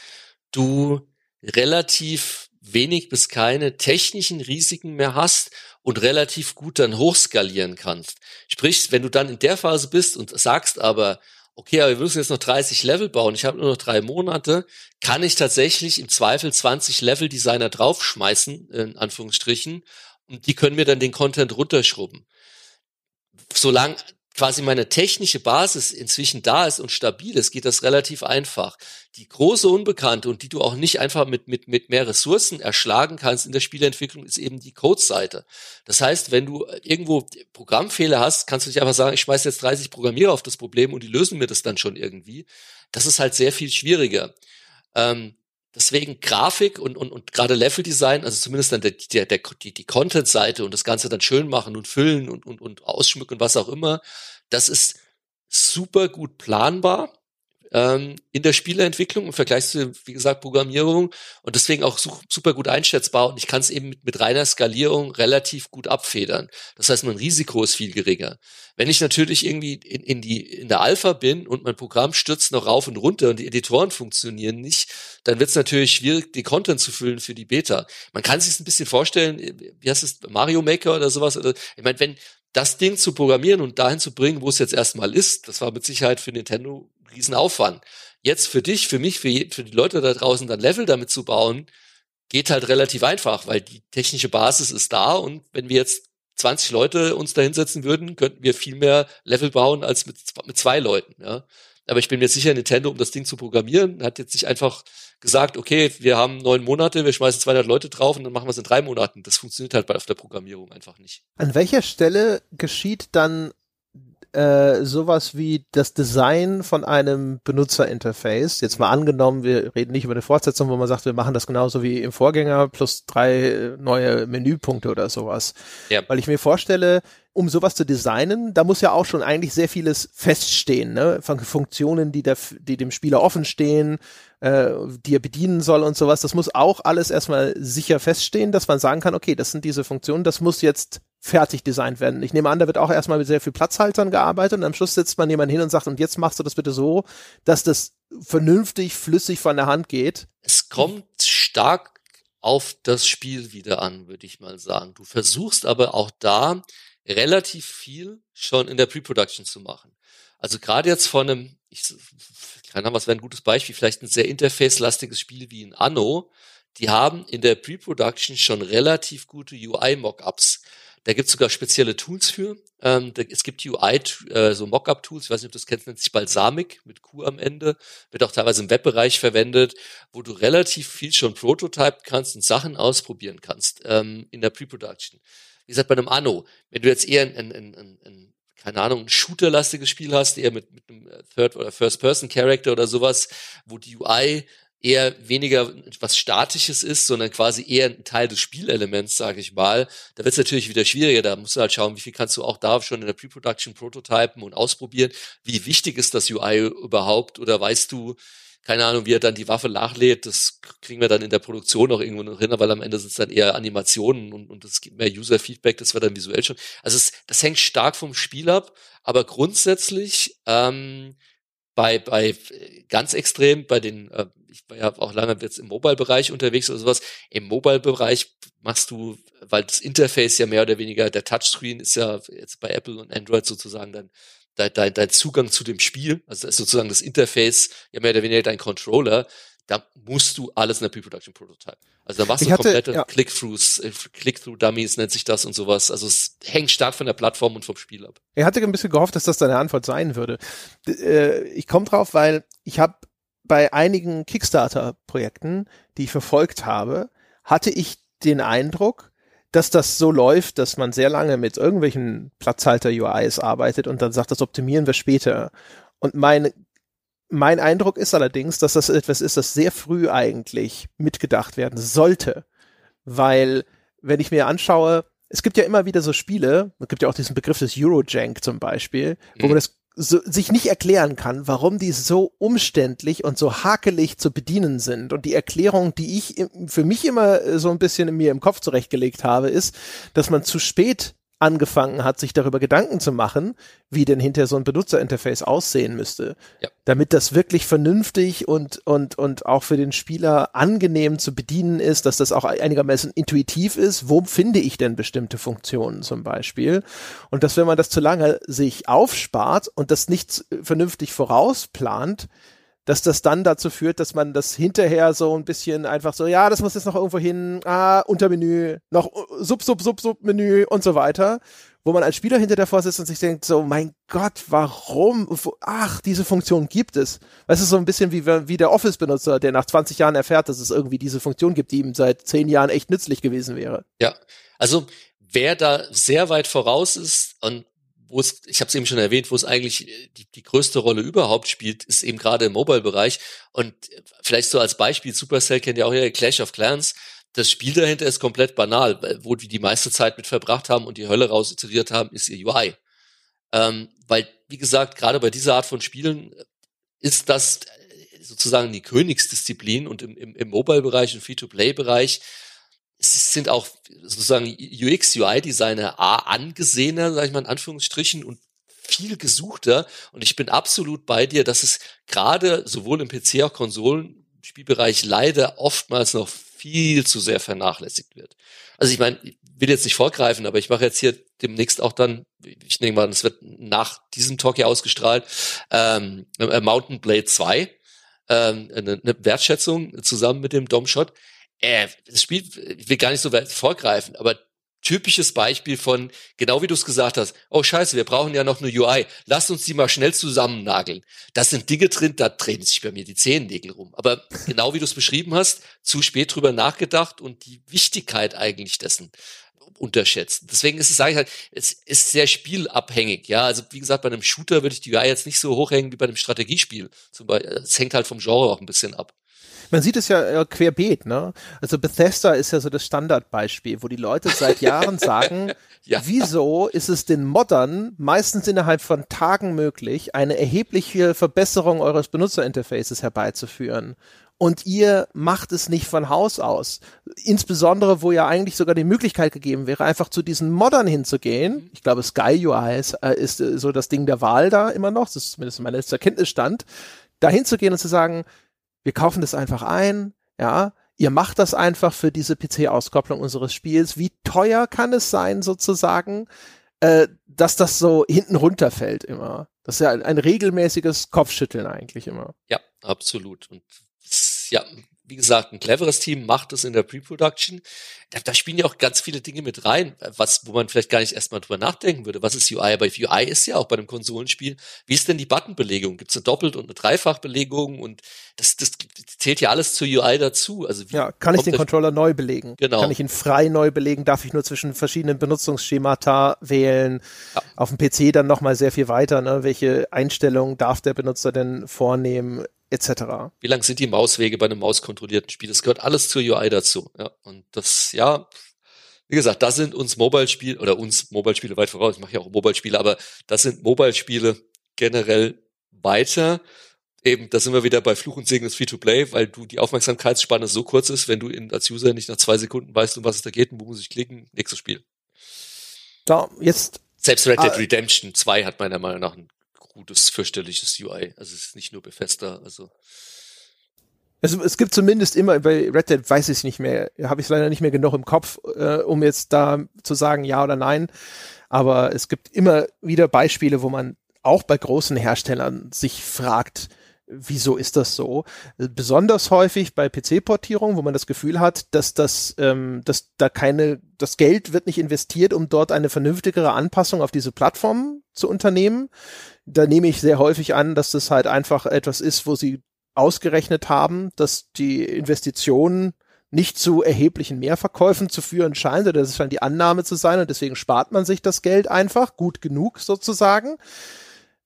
du relativ wenig bis keine technischen Risiken mehr hast und relativ gut dann hochskalieren kannst. Sprich, wenn du dann in der Phase bist und sagst aber, okay, aber wir müssen jetzt noch 30 Level bauen, ich habe nur noch drei Monate, kann ich tatsächlich im Zweifel 20 Level Designer draufschmeißen, in Anführungsstrichen, und die können mir dann den Content runterschrubben. Solange quasi meine technische Basis inzwischen da ist und stabil ist, geht das relativ einfach. Die große Unbekannte und die du auch nicht einfach mit, mit, mit mehr Ressourcen erschlagen kannst in der Spieleentwicklung, ist eben die Codeseite. Das heißt, wenn du irgendwo Programmfehler hast, kannst du nicht einfach sagen, ich schmeiße jetzt 30 Programmierer auf das Problem und die lösen mir das dann schon irgendwie. Das ist halt sehr viel schwieriger. Ähm, Deswegen Grafik und, und, und gerade Leveldesign, also zumindest dann der, der, der, die, die Content-Seite und das Ganze dann schön machen und füllen und, und, und ausschmücken, was auch immer, das ist super gut planbar. Ähm, in der Spieleentwicklung im Vergleich zu, wie gesagt, Programmierung und deswegen auch su super gut einschätzbar und ich kann es eben mit, mit reiner Skalierung relativ gut abfedern. Das heißt, mein Risiko ist viel geringer. Wenn ich natürlich irgendwie in, in, die, in der Alpha bin und mein Programm stürzt noch rauf und runter und die Editoren funktionieren nicht, dann wird es natürlich schwierig, die Content zu füllen für die Beta. Man kann sich ein bisschen vorstellen, wie heißt es, Mario Maker oder sowas. Oder, ich meine, wenn das Ding zu programmieren und dahin zu bringen, wo es jetzt erstmal ist, das war mit Sicherheit für Nintendo ein Riesenaufwand. Jetzt für dich, für mich, für, für die Leute da draußen dann Level damit zu bauen, geht halt relativ einfach, weil die technische Basis ist da und wenn wir jetzt 20 Leute uns da hinsetzen würden, könnten wir viel mehr Level bauen als mit, mit zwei Leuten. Ja. Aber ich bin mir sicher, Nintendo, um das Ding zu programmieren, hat jetzt nicht einfach gesagt, okay, wir haben neun Monate, wir schmeißen 200 Leute drauf und dann machen wir es in drei Monaten. Das funktioniert halt bei auf der Programmierung einfach nicht. An welcher Stelle geschieht dann äh, sowas wie das Design von einem Benutzerinterface. Jetzt mal angenommen, wir reden nicht über eine Fortsetzung, wo man sagt, wir machen das genauso wie im Vorgänger plus drei neue Menüpunkte oder sowas. Ja. Weil ich mir vorstelle, um sowas zu designen, da muss ja auch schon eigentlich sehr vieles feststehen, ne? Von Funktionen, die, der, die dem Spieler offen stehen, äh, die er bedienen soll und sowas. Das muss auch alles erstmal sicher feststehen, dass man sagen kann, okay, das sind diese Funktionen, das muss jetzt fertig designt werden. Ich nehme an, da wird auch erstmal mit sehr viel Platzhaltern gearbeitet und am Schluss setzt man jemanden hin und sagt, und jetzt machst du das bitte so, dass das vernünftig, flüssig von der Hand geht. Es kommt stark auf das Spiel wieder an, würde ich mal sagen. Du versuchst aber auch da relativ viel schon in der Pre-Production zu machen. Also gerade jetzt von einem, ich keine Ahnung, was wäre ein gutes Beispiel, vielleicht ein sehr interface-lastiges Spiel wie ein Anno, die haben in der Pre-Production schon relativ gute UI-Mockups. Da gibt es sogar spezielle Tools für. Ähm, da, es gibt UI, äh, so Mockup-Tools, ich weiß nicht, ob du das kennst, nennt sich Balsamic mit Q am Ende, wird auch teilweise im Webbereich verwendet, wo du relativ viel schon prototypen kannst und Sachen ausprobieren kannst ähm, in der Pre-Production. Wie gesagt, bei einem Anno, wenn du jetzt eher ein, ein, ein, ein keine Ahnung, ein shooterlastiges Spiel hast, eher mit, mit einem Third- oder First-Person-Character oder sowas, wo die UI eher weniger was Statisches ist, sondern quasi eher ein Teil des Spielelements, sage ich mal. Da wird es natürlich wieder schwieriger. Da musst du halt schauen, wie viel kannst du auch da schon in der Pre-Production prototypen und ausprobieren. Wie wichtig ist das UI überhaupt? Oder weißt du, keine Ahnung, wie er dann die Waffe nachlädt, das kriegen wir dann in der Produktion auch irgendwo noch hin, weil am Ende sind es dann eher Animationen und, und es gibt mehr User-Feedback, das war dann visuell schon. Also es, das hängt stark vom Spiel ab, aber grundsätzlich ähm, bei, bei ganz extrem, bei den, äh, ich war ja auch lange jetzt im Mobile-Bereich unterwegs oder sowas, im Mobile-Bereich machst du, weil das Interface ja mehr oder weniger, der Touchscreen ist ja jetzt bei Apple und Android sozusagen dann dein, dein, dein Zugang zu dem Spiel, also sozusagen das Interface, ja mehr oder weniger dein Controller, da musst du alles in der Pre-Production Prototype. Also da machst ich du hatte, komplette ja. Click-Throughs, äh, Click-Through-Dummies nennt sich das und sowas. Also es hängt stark von der Plattform und vom Spiel ab. Er hatte ein bisschen gehofft, dass das deine Antwort sein würde. Äh, ich komme drauf, weil ich habe bei einigen Kickstarter-Projekten, die ich verfolgt habe, hatte ich den Eindruck, dass das so läuft, dass man sehr lange mit irgendwelchen Platzhalter-UIs arbeitet und dann sagt, das optimieren wir später. Und mein mein Eindruck ist allerdings, dass das etwas ist, das sehr früh eigentlich mitgedacht werden sollte. Weil, wenn ich mir anschaue, es gibt ja immer wieder so Spiele, es gibt ja auch diesen Begriff des Eurojank zum Beispiel, wo man mhm. das so, sich nicht erklären kann, warum die so umständlich und so hakelig zu bedienen sind. Und die Erklärung, die ich für mich immer so ein bisschen in mir im Kopf zurechtgelegt habe, ist, dass man zu spät angefangen hat, sich darüber Gedanken zu machen, wie denn hinter so ein Benutzerinterface aussehen müsste. Ja. Damit das wirklich vernünftig und, und, und auch für den Spieler angenehm zu bedienen ist, dass das auch einigermaßen intuitiv ist. Wo finde ich denn bestimmte Funktionen zum Beispiel? Und dass wenn man das zu lange sich aufspart und das nicht vernünftig vorausplant, dass das dann dazu führt, dass man das hinterher so ein bisschen einfach so, ja, das muss jetzt noch irgendwo hin, ah, Untermenü, noch Sub, Sub, Sub, Sub Menü und so weiter, wo man als Spieler hinter davor sitzt und sich denkt, so, mein Gott, warum, ach, diese Funktion gibt es. Weißt du, so ein bisschen wie, wie der Office-Benutzer, der nach 20 Jahren erfährt, dass es irgendwie diese Funktion gibt, die ihm seit 10 Jahren echt nützlich gewesen wäre. Ja, also wer da sehr weit voraus ist und wo es, ich habe es eben schon erwähnt, wo es eigentlich äh, die, die größte Rolle überhaupt spielt, ist eben gerade im Mobile-Bereich. Und äh, vielleicht so als Beispiel, Supercell kennt ja auch ja Clash of Clans. Das Spiel dahinter ist komplett banal, wo die die meiste Zeit mit verbracht haben und die Hölle raus iteriert haben, ist ihr UI. Ähm, weil, wie gesagt, gerade bei dieser Art von Spielen, ist das sozusagen die Königsdisziplin und im, im, im Mobile-Bereich und Free-to-Play-Bereich es sind auch sozusagen UX, UI-Designer A angesehener, sage ich mal in Anführungsstrichen, und viel gesuchter. Und ich bin absolut bei dir, dass es gerade sowohl im PC auch Konsolenspielbereich leider oftmals noch viel zu sehr vernachlässigt wird. Also ich meine, ich will jetzt nicht vorgreifen, aber ich mache jetzt hier demnächst auch dann, ich denke mal, es wird nach diesem Talk hier ausgestrahlt, ähm, äh, Mountain Blade 2, ähm, eine, eine Wertschätzung zusammen mit dem Domshot. Äh, das Spiel, ich will gar nicht so weit vorgreifen, aber typisches Beispiel von, genau wie du es gesagt hast, oh scheiße, wir brauchen ja noch eine UI, lass uns die mal schnell zusammennageln. Das sind Dinge drin, da drehen sich bei mir die Zehennägel rum. Aber <laughs> genau wie du es beschrieben hast, zu spät drüber nachgedacht und die Wichtigkeit eigentlich dessen unterschätzt. Deswegen ist es, sage ich halt, es ist sehr spielabhängig. Ja, also wie gesagt, bei einem Shooter würde ich die UI jetzt nicht so hochhängen wie bei einem Strategiespiel. Zum Beispiel, es hängt halt vom Genre auch ein bisschen ab. Man sieht es ja querbeet, ne? Also Bethesda ist ja so das Standardbeispiel, wo die Leute seit Jahren <laughs> sagen, ja. wieso ist es den Moddern meistens innerhalb von Tagen möglich, eine erhebliche Verbesserung eures Benutzerinterfaces herbeizuführen? Und ihr macht es nicht von Haus aus. Insbesondere, wo ja eigentlich sogar die Möglichkeit gegeben wäre, einfach zu diesen Modern hinzugehen. Ich glaube, Sky UI ist, äh, ist äh, so das Ding der Wahl da immer noch. Das ist zumindest mein letzter Kenntnisstand. Da hinzugehen und zu sagen, wir kaufen das einfach ein, ja, ihr macht das einfach für diese PC-Auskopplung unseres Spiels. Wie teuer kann es sein, sozusagen, äh, dass das so hinten runterfällt immer? Das ist ja ein, ein regelmäßiges Kopfschütteln eigentlich immer. Ja, absolut. Und ja, wie gesagt, ein cleveres Team macht es in der Pre-Production. Da, da, spielen ja auch ganz viele Dinge mit rein, was, wo man vielleicht gar nicht erstmal drüber nachdenken würde. Was ist UI? Aber UI ist ja auch bei einem Konsolenspiel. Wie ist denn die Buttonbelegung? Gibt es eine Doppelt- und eine Dreifachbelegung? Und das, das zählt ja alles zur UI dazu. Also ja, kann ich den Controller neu belegen? Genau. Kann ich ihn frei neu belegen? Darf ich nur zwischen verschiedenen Benutzungsschemata wählen? Ja. Auf dem PC dann nochmal sehr viel weiter. Ne? Welche Einstellungen darf der Benutzer denn vornehmen? Etc. Wie lang sind die Mauswege bei einem mauskontrollierten Spiel? Das gehört alles zur UI dazu. Ja, und das, ja, wie gesagt, da sind uns Mobile-Spiele oder uns Mobile-Spiele weit voraus. Ich mache ja auch Mobile-Spiele, aber das sind Mobile-Spiele generell weiter. Eben, da sind wir wieder bei Fluch und Segen des Free-to-Play, weil du die Aufmerksamkeitsspanne so kurz ist, wenn du in, als User nicht nach zwei Sekunden weißt, um was es da geht und wo muss ich klicken, nächstes Spiel. Da, jetzt. Selbst Red Dead ah, Redemption 2 hat meiner Meinung nach ein gutes, fürchterliches UI. Also es ist nicht nur Bethesda, also. Also es gibt zumindest immer, bei Red Dead weiß ich es nicht mehr, habe ich es leider nicht mehr genug im Kopf, äh, um jetzt da zu sagen ja oder nein. Aber es gibt immer wieder Beispiele, wo man auch bei großen Herstellern sich fragt, wieso ist das so? Besonders häufig bei PC-Portierung, wo man das Gefühl hat, dass das, ähm, dass da keine, das Geld wird nicht investiert, um dort eine vernünftigere Anpassung auf diese Plattform zu unternehmen. Da nehme ich sehr häufig an, dass das halt einfach etwas ist, wo sie ausgerechnet haben, dass die Investitionen nicht zu erheblichen Mehrverkäufen zu führen scheint, oder das scheint die Annahme zu sein und deswegen spart man sich das Geld einfach, gut genug sozusagen.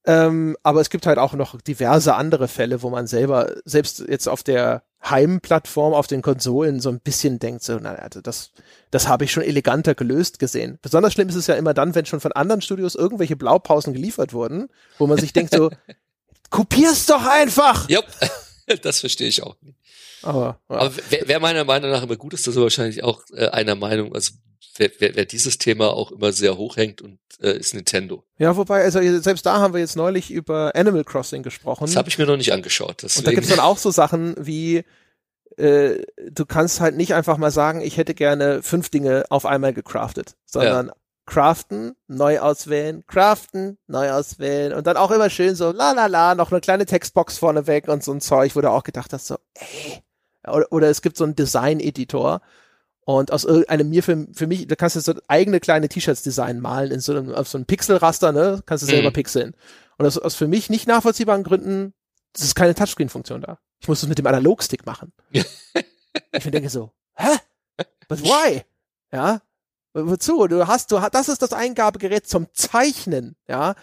Ähm, aber es gibt halt auch noch diverse andere Fälle, wo man selber, selbst jetzt auf der Heimplattform, auf den Konsolen so ein bisschen denkt, so, na, also das, das habe ich schon eleganter gelöst gesehen. Besonders schlimm ist es ja immer dann, wenn schon von anderen Studios irgendwelche Blaupausen geliefert wurden, wo man sich denkt so, <laughs> kopier's doch einfach! Ja, <laughs> das verstehe ich auch nicht. Aber, ja. aber wer, wer meiner Meinung nach immer gut ist, das ist wahrscheinlich auch äh, einer Meinung. Also wer, wer, wer dieses Thema auch immer sehr hochhängt und äh, ist Nintendo. Ja, wobei, also selbst da haben wir jetzt neulich über Animal Crossing gesprochen. Das habe ich mir noch nicht angeschaut. Deswegen. Und da gibt's dann auch so Sachen wie, äh, du kannst halt nicht einfach mal sagen, ich hätte gerne fünf Dinge auf einmal gecraftet, sondern ja. craften, neu auswählen, craften, neu auswählen und dann auch immer schön so, la la la, noch eine kleine Textbox vorneweg und so ein Zeug, wo du auch gedacht hast, so, ey. Oder, oder es gibt so einen Design-Editor, und aus irgendeinem mir für, für mich, da kannst du so eigene kleine T-Shirts design malen in so einem, auf so einem Pixelraster, ne? Kannst du selber mhm. pixeln. Und aus, aus für mich nicht nachvollziehbaren Gründen, das ist keine Touchscreen-Funktion da. Ich muss das mit dem Analogstick machen. <laughs> ich denke so, hä? But why? Ja? Wozu? Du hast, du hast, das ist das Eingabegerät zum Zeichnen, ja?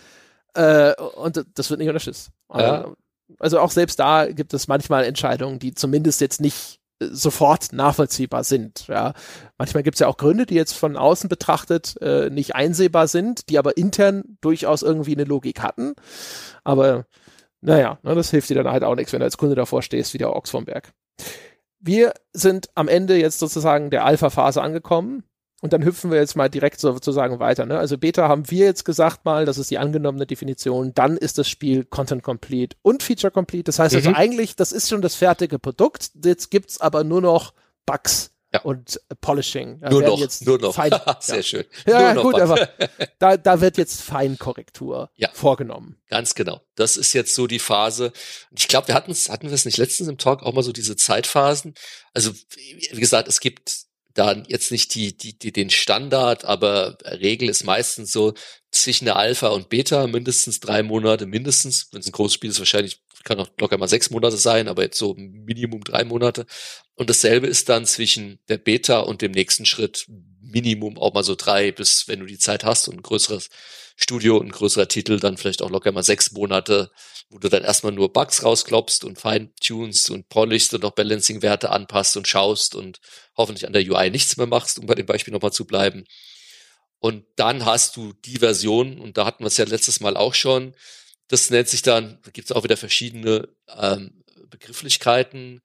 Äh, und das wird nicht unterstützt. Ja. Also auch selbst da gibt es manchmal Entscheidungen, die zumindest jetzt nicht sofort nachvollziehbar sind. Ja. Manchmal gibt es ja auch Gründe, die jetzt von außen betrachtet äh, nicht einsehbar sind, die aber intern durchaus irgendwie eine Logik hatten. Aber Naja, ne, das hilft dir dann halt auch nichts, wenn du als Kunde davor stehst, wie der Ochs vom Berg. Wir sind am Ende jetzt sozusagen der Alpha-Phase angekommen. Und dann hüpfen wir jetzt mal direkt sozusagen weiter. Ne? Also Beta haben wir jetzt gesagt mal, das ist die angenommene Definition. Dann ist das Spiel Content Complete und Feature Complete. Das heißt also mhm. eigentlich, das ist schon das fertige Produkt. Jetzt gibt's aber nur noch Bugs ja. und Polishing. Da nur noch, jetzt nur noch. Fein, <laughs> Sehr ja. schön. Ja, nur gut, aber <laughs> da, da wird jetzt Feinkorrektur ja. vorgenommen. Ganz genau. Das ist jetzt so die Phase. Ich glaube, wir hatten es, hatten wir es nicht letztens im Talk auch mal so diese Zeitphasen. Also, wie gesagt, es gibt da jetzt nicht die, die, die, den Standard, aber Regel ist meistens so zwischen der Alpha und Beta mindestens drei Monate, mindestens. Wenn es ein großes Spiel ist, wahrscheinlich kann auch locker mal sechs Monate sein, aber jetzt so Minimum drei Monate. Und dasselbe ist dann zwischen der Beta und dem nächsten Schritt Minimum auch mal so drei, bis wenn du die Zeit hast und ein größeres Studio und ein größerer Titel, dann vielleicht auch locker mal sechs Monate, wo du dann erstmal nur Bugs rausklopst und feintunst und polishst und noch Balancing-Werte anpasst und schaust und hoffentlich an der UI nichts mehr machst, um bei dem Beispiel nochmal zu bleiben. Und dann hast du die Version, und da hatten wir es ja letztes Mal auch schon, das nennt sich dann, da gibt es auch wieder verschiedene ähm, Begrifflichkeiten.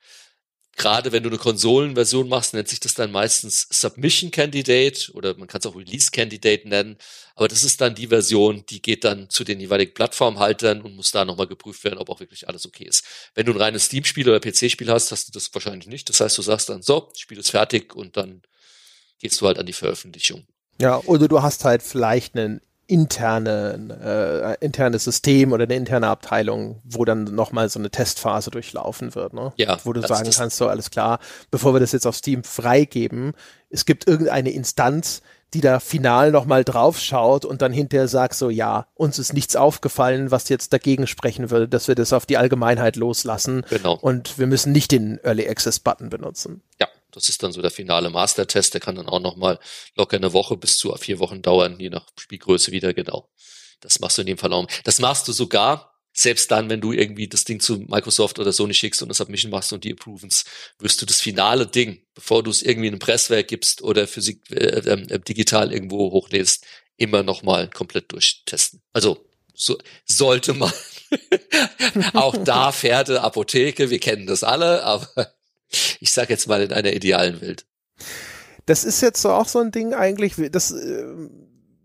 Gerade wenn du eine Konsolenversion machst, nennt sich das dann meistens Submission Candidate oder man kann es auch Release Candidate nennen. Aber das ist dann die Version, die geht dann zu den jeweiligen Plattformhaltern und muss da nochmal geprüft werden, ob auch wirklich alles okay ist. Wenn du ein reines Steam-Spiel oder PC-Spiel hast, hast du das wahrscheinlich nicht. Das heißt, du sagst dann, so, Spiel ist fertig und dann gehst du halt an die Veröffentlichung. Ja, oder du hast halt vielleicht einen interne, äh, internes System oder eine interne Abteilung, wo dann nochmal so eine Testphase durchlaufen wird, ne? Ja. Wo du sagen kannst, so alles klar, bevor wir das jetzt auf Steam freigeben, es gibt irgendeine Instanz, die da final nochmal drauf schaut und dann hinterher sagt so, ja, uns ist nichts aufgefallen, was jetzt dagegen sprechen würde, dass wir das auf die Allgemeinheit loslassen. Genau. Und wir müssen nicht den Early Access Button benutzen. Ja, das ist dann so der finale Master-Test. Der kann dann auch nochmal locker eine Woche bis zu vier Wochen dauern, je nach Spielgröße wieder genau. Das machst du in dem Fall auch. Das machst du sogar, selbst dann, wenn du irgendwie das Ding zu Microsoft oder Sony schickst und das Submission machst und die approvens, wirst du das finale Ding, bevor du es irgendwie in ein Presswerk gibst oder physik, äh, äh, digital irgendwo hochlädst, immer nochmal komplett durchtesten. Also so, sollte man. <laughs> auch da Pferde, Apotheke, wir kennen das alle, aber ich sage jetzt mal in einer idealen Welt. Das ist jetzt so auch so ein Ding eigentlich, das äh,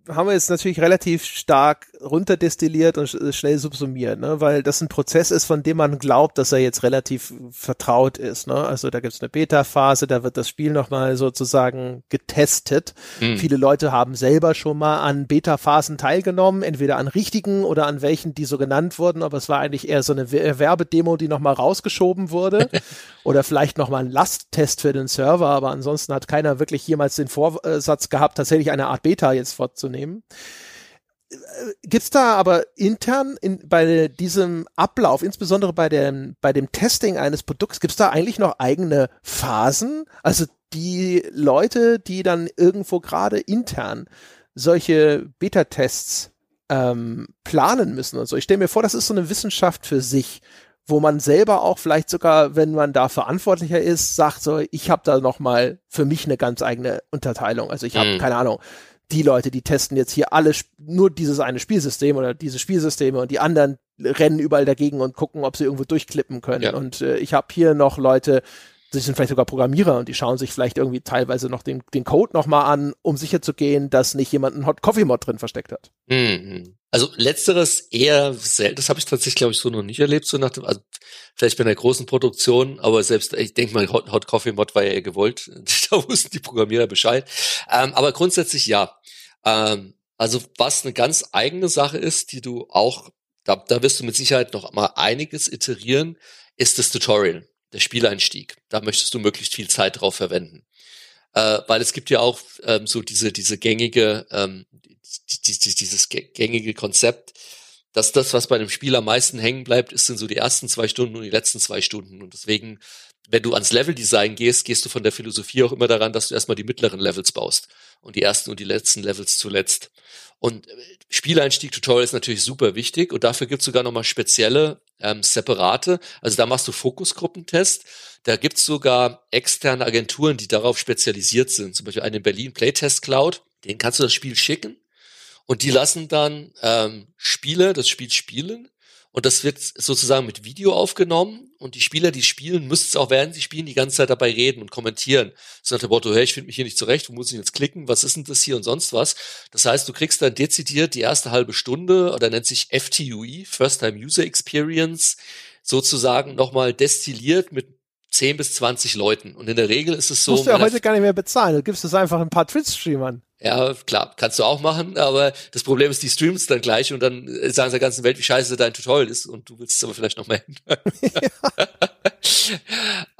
haben wir jetzt natürlich relativ stark runterdestilliert und schnell subsumiert, ne? weil das ein Prozess ist, von dem man glaubt, dass er jetzt relativ vertraut ist. Ne? Also da gibt es eine Beta-Phase, da wird das Spiel nochmal sozusagen getestet. Mhm. Viele Leute haben selber schon mal an Beta-Phasen teilgenommen, entweder an richtigen oder an welchen, die so genannt wurden, aber es war eigentlich eher so eine Werbedemo, die nochmal rausgeschoben wurde. <laughs> oder vielleicht nochmal ein Lasttest für den Server, aber ansonsten hat keiner wirklich jemals den Vorsatz gehabt, tatsächlich eine Art Beta jetzt fortzunehmen nehmen. Gibt's da aber intern in, bei diesem Ablauf, insbesondere bei dem, bei dem Testing eines Produkts, gibt's da eigentlich noch eigene Phasen? Also die Leute, die dann irgendwo gerade intern solche Beta-Tests ähm, planen müssen und so. Ich stelle mir vor, das ist so eine Wissenschaft für sich, wo man selber auch vielleicht sogar, wenn man da verantwortlicher ist, sagt so, ich habe da noch mal für mich eine ganz eigene Unterteilung. Also ich habe mhm. keine Ahnung die Leute, die testen jetzt hier alle nur dieses eine Spielsystem oder diese Spielsysteme und die anderen rennen überall dagegen und gucken, ob sie irgendwo durchklippen können. Ja. Und äh, ich habe hier noch Leute, die sind vielleicht sogar Programmierer und die schauen sich vielleicht irgendwie teilweise noch den, den Code nochmal an, um sicher zu gehen, dass nicht jemand einen Hot Coffee Mod drin versteckt hat. Mhm. Also letzteres eher selten, das habe ich tatsächlich, glaube ich, so noch nicht erlebt, so nach dem, also vielleicht bei einer großen Produktion, aber selbst, ich denke mal, Hot, Hot Coffee Mod war ja eher gewollt, <laughs> da wussten die Programmierer Bescheid. Ähm, aber grundsätzlich ja. Ähm, also was eine ganz eigene Sache ist, die du auch, da, da wirst du mit Sicherheit noch mal einiges iterieren, ist das Tutorial, der Spieleinstieg. Da möchtest du möglichst viel Zeit drauf verwenden. Äh, weil es gibt ja auch ähm, so diese, diese gängige, ähm, die, die, dieses gängige Konzept, dass das, was bei einem Spiel am meisten hängen bleibt, ist sind so die ersten zwei Stunden und die letzten zwei Stunden. Und deswegen, wenn du ans Leveldesign gehst, gehst du von der Philosophie auch immer daran, dass du erstmal die mittleren Levels baust und die ersten und die letzten Levels zuletzt. Und äh, Spieleinstieg-Tutorial ist natürlich super wichtig und dafür gibt's sogar nochmal spezielle, ähm, separate. Also da machst du Fokusgruppentest. Da gibt's sogar externe Agenturen, die darauf spezialisiert sind. Zum Beispiel eine in Berlin Playtest Cloud. Den kannst du das Spiel schicken und die lassen dann ähm, Spieler das Spiel spielen und das wird sozusagen mit Video aufgenommen und die Spieler, die spielen, müssen es auch während sie spielen die ganze Zeit dabei reden und kommentieren. So nach dem Motto, hey, ich finde mich hier nicht zurecht, wo muss ich jetzt klicken, was ist denn das hier und sonst was. Das heißt, du kriegst dann dezidiert die erste halbe Stunde oder nennt sich FTUE, First Time User Experience, sozusagen nochmal destilliert mit 10 bis 20 Leuten. Und in der Regel ist es so. Musst du ja heute gar nicht mehr bezahlen. Du gibst es einfach ein paar Twitch-Streamern. Ja, klar, kannst du auch machen, aber das Problem ist, die streams dann gleich und dann sagen sie der ganzen Welt, wie scheiße dein Tutorial ist und du willst es aber vielleicht noch mal ändern.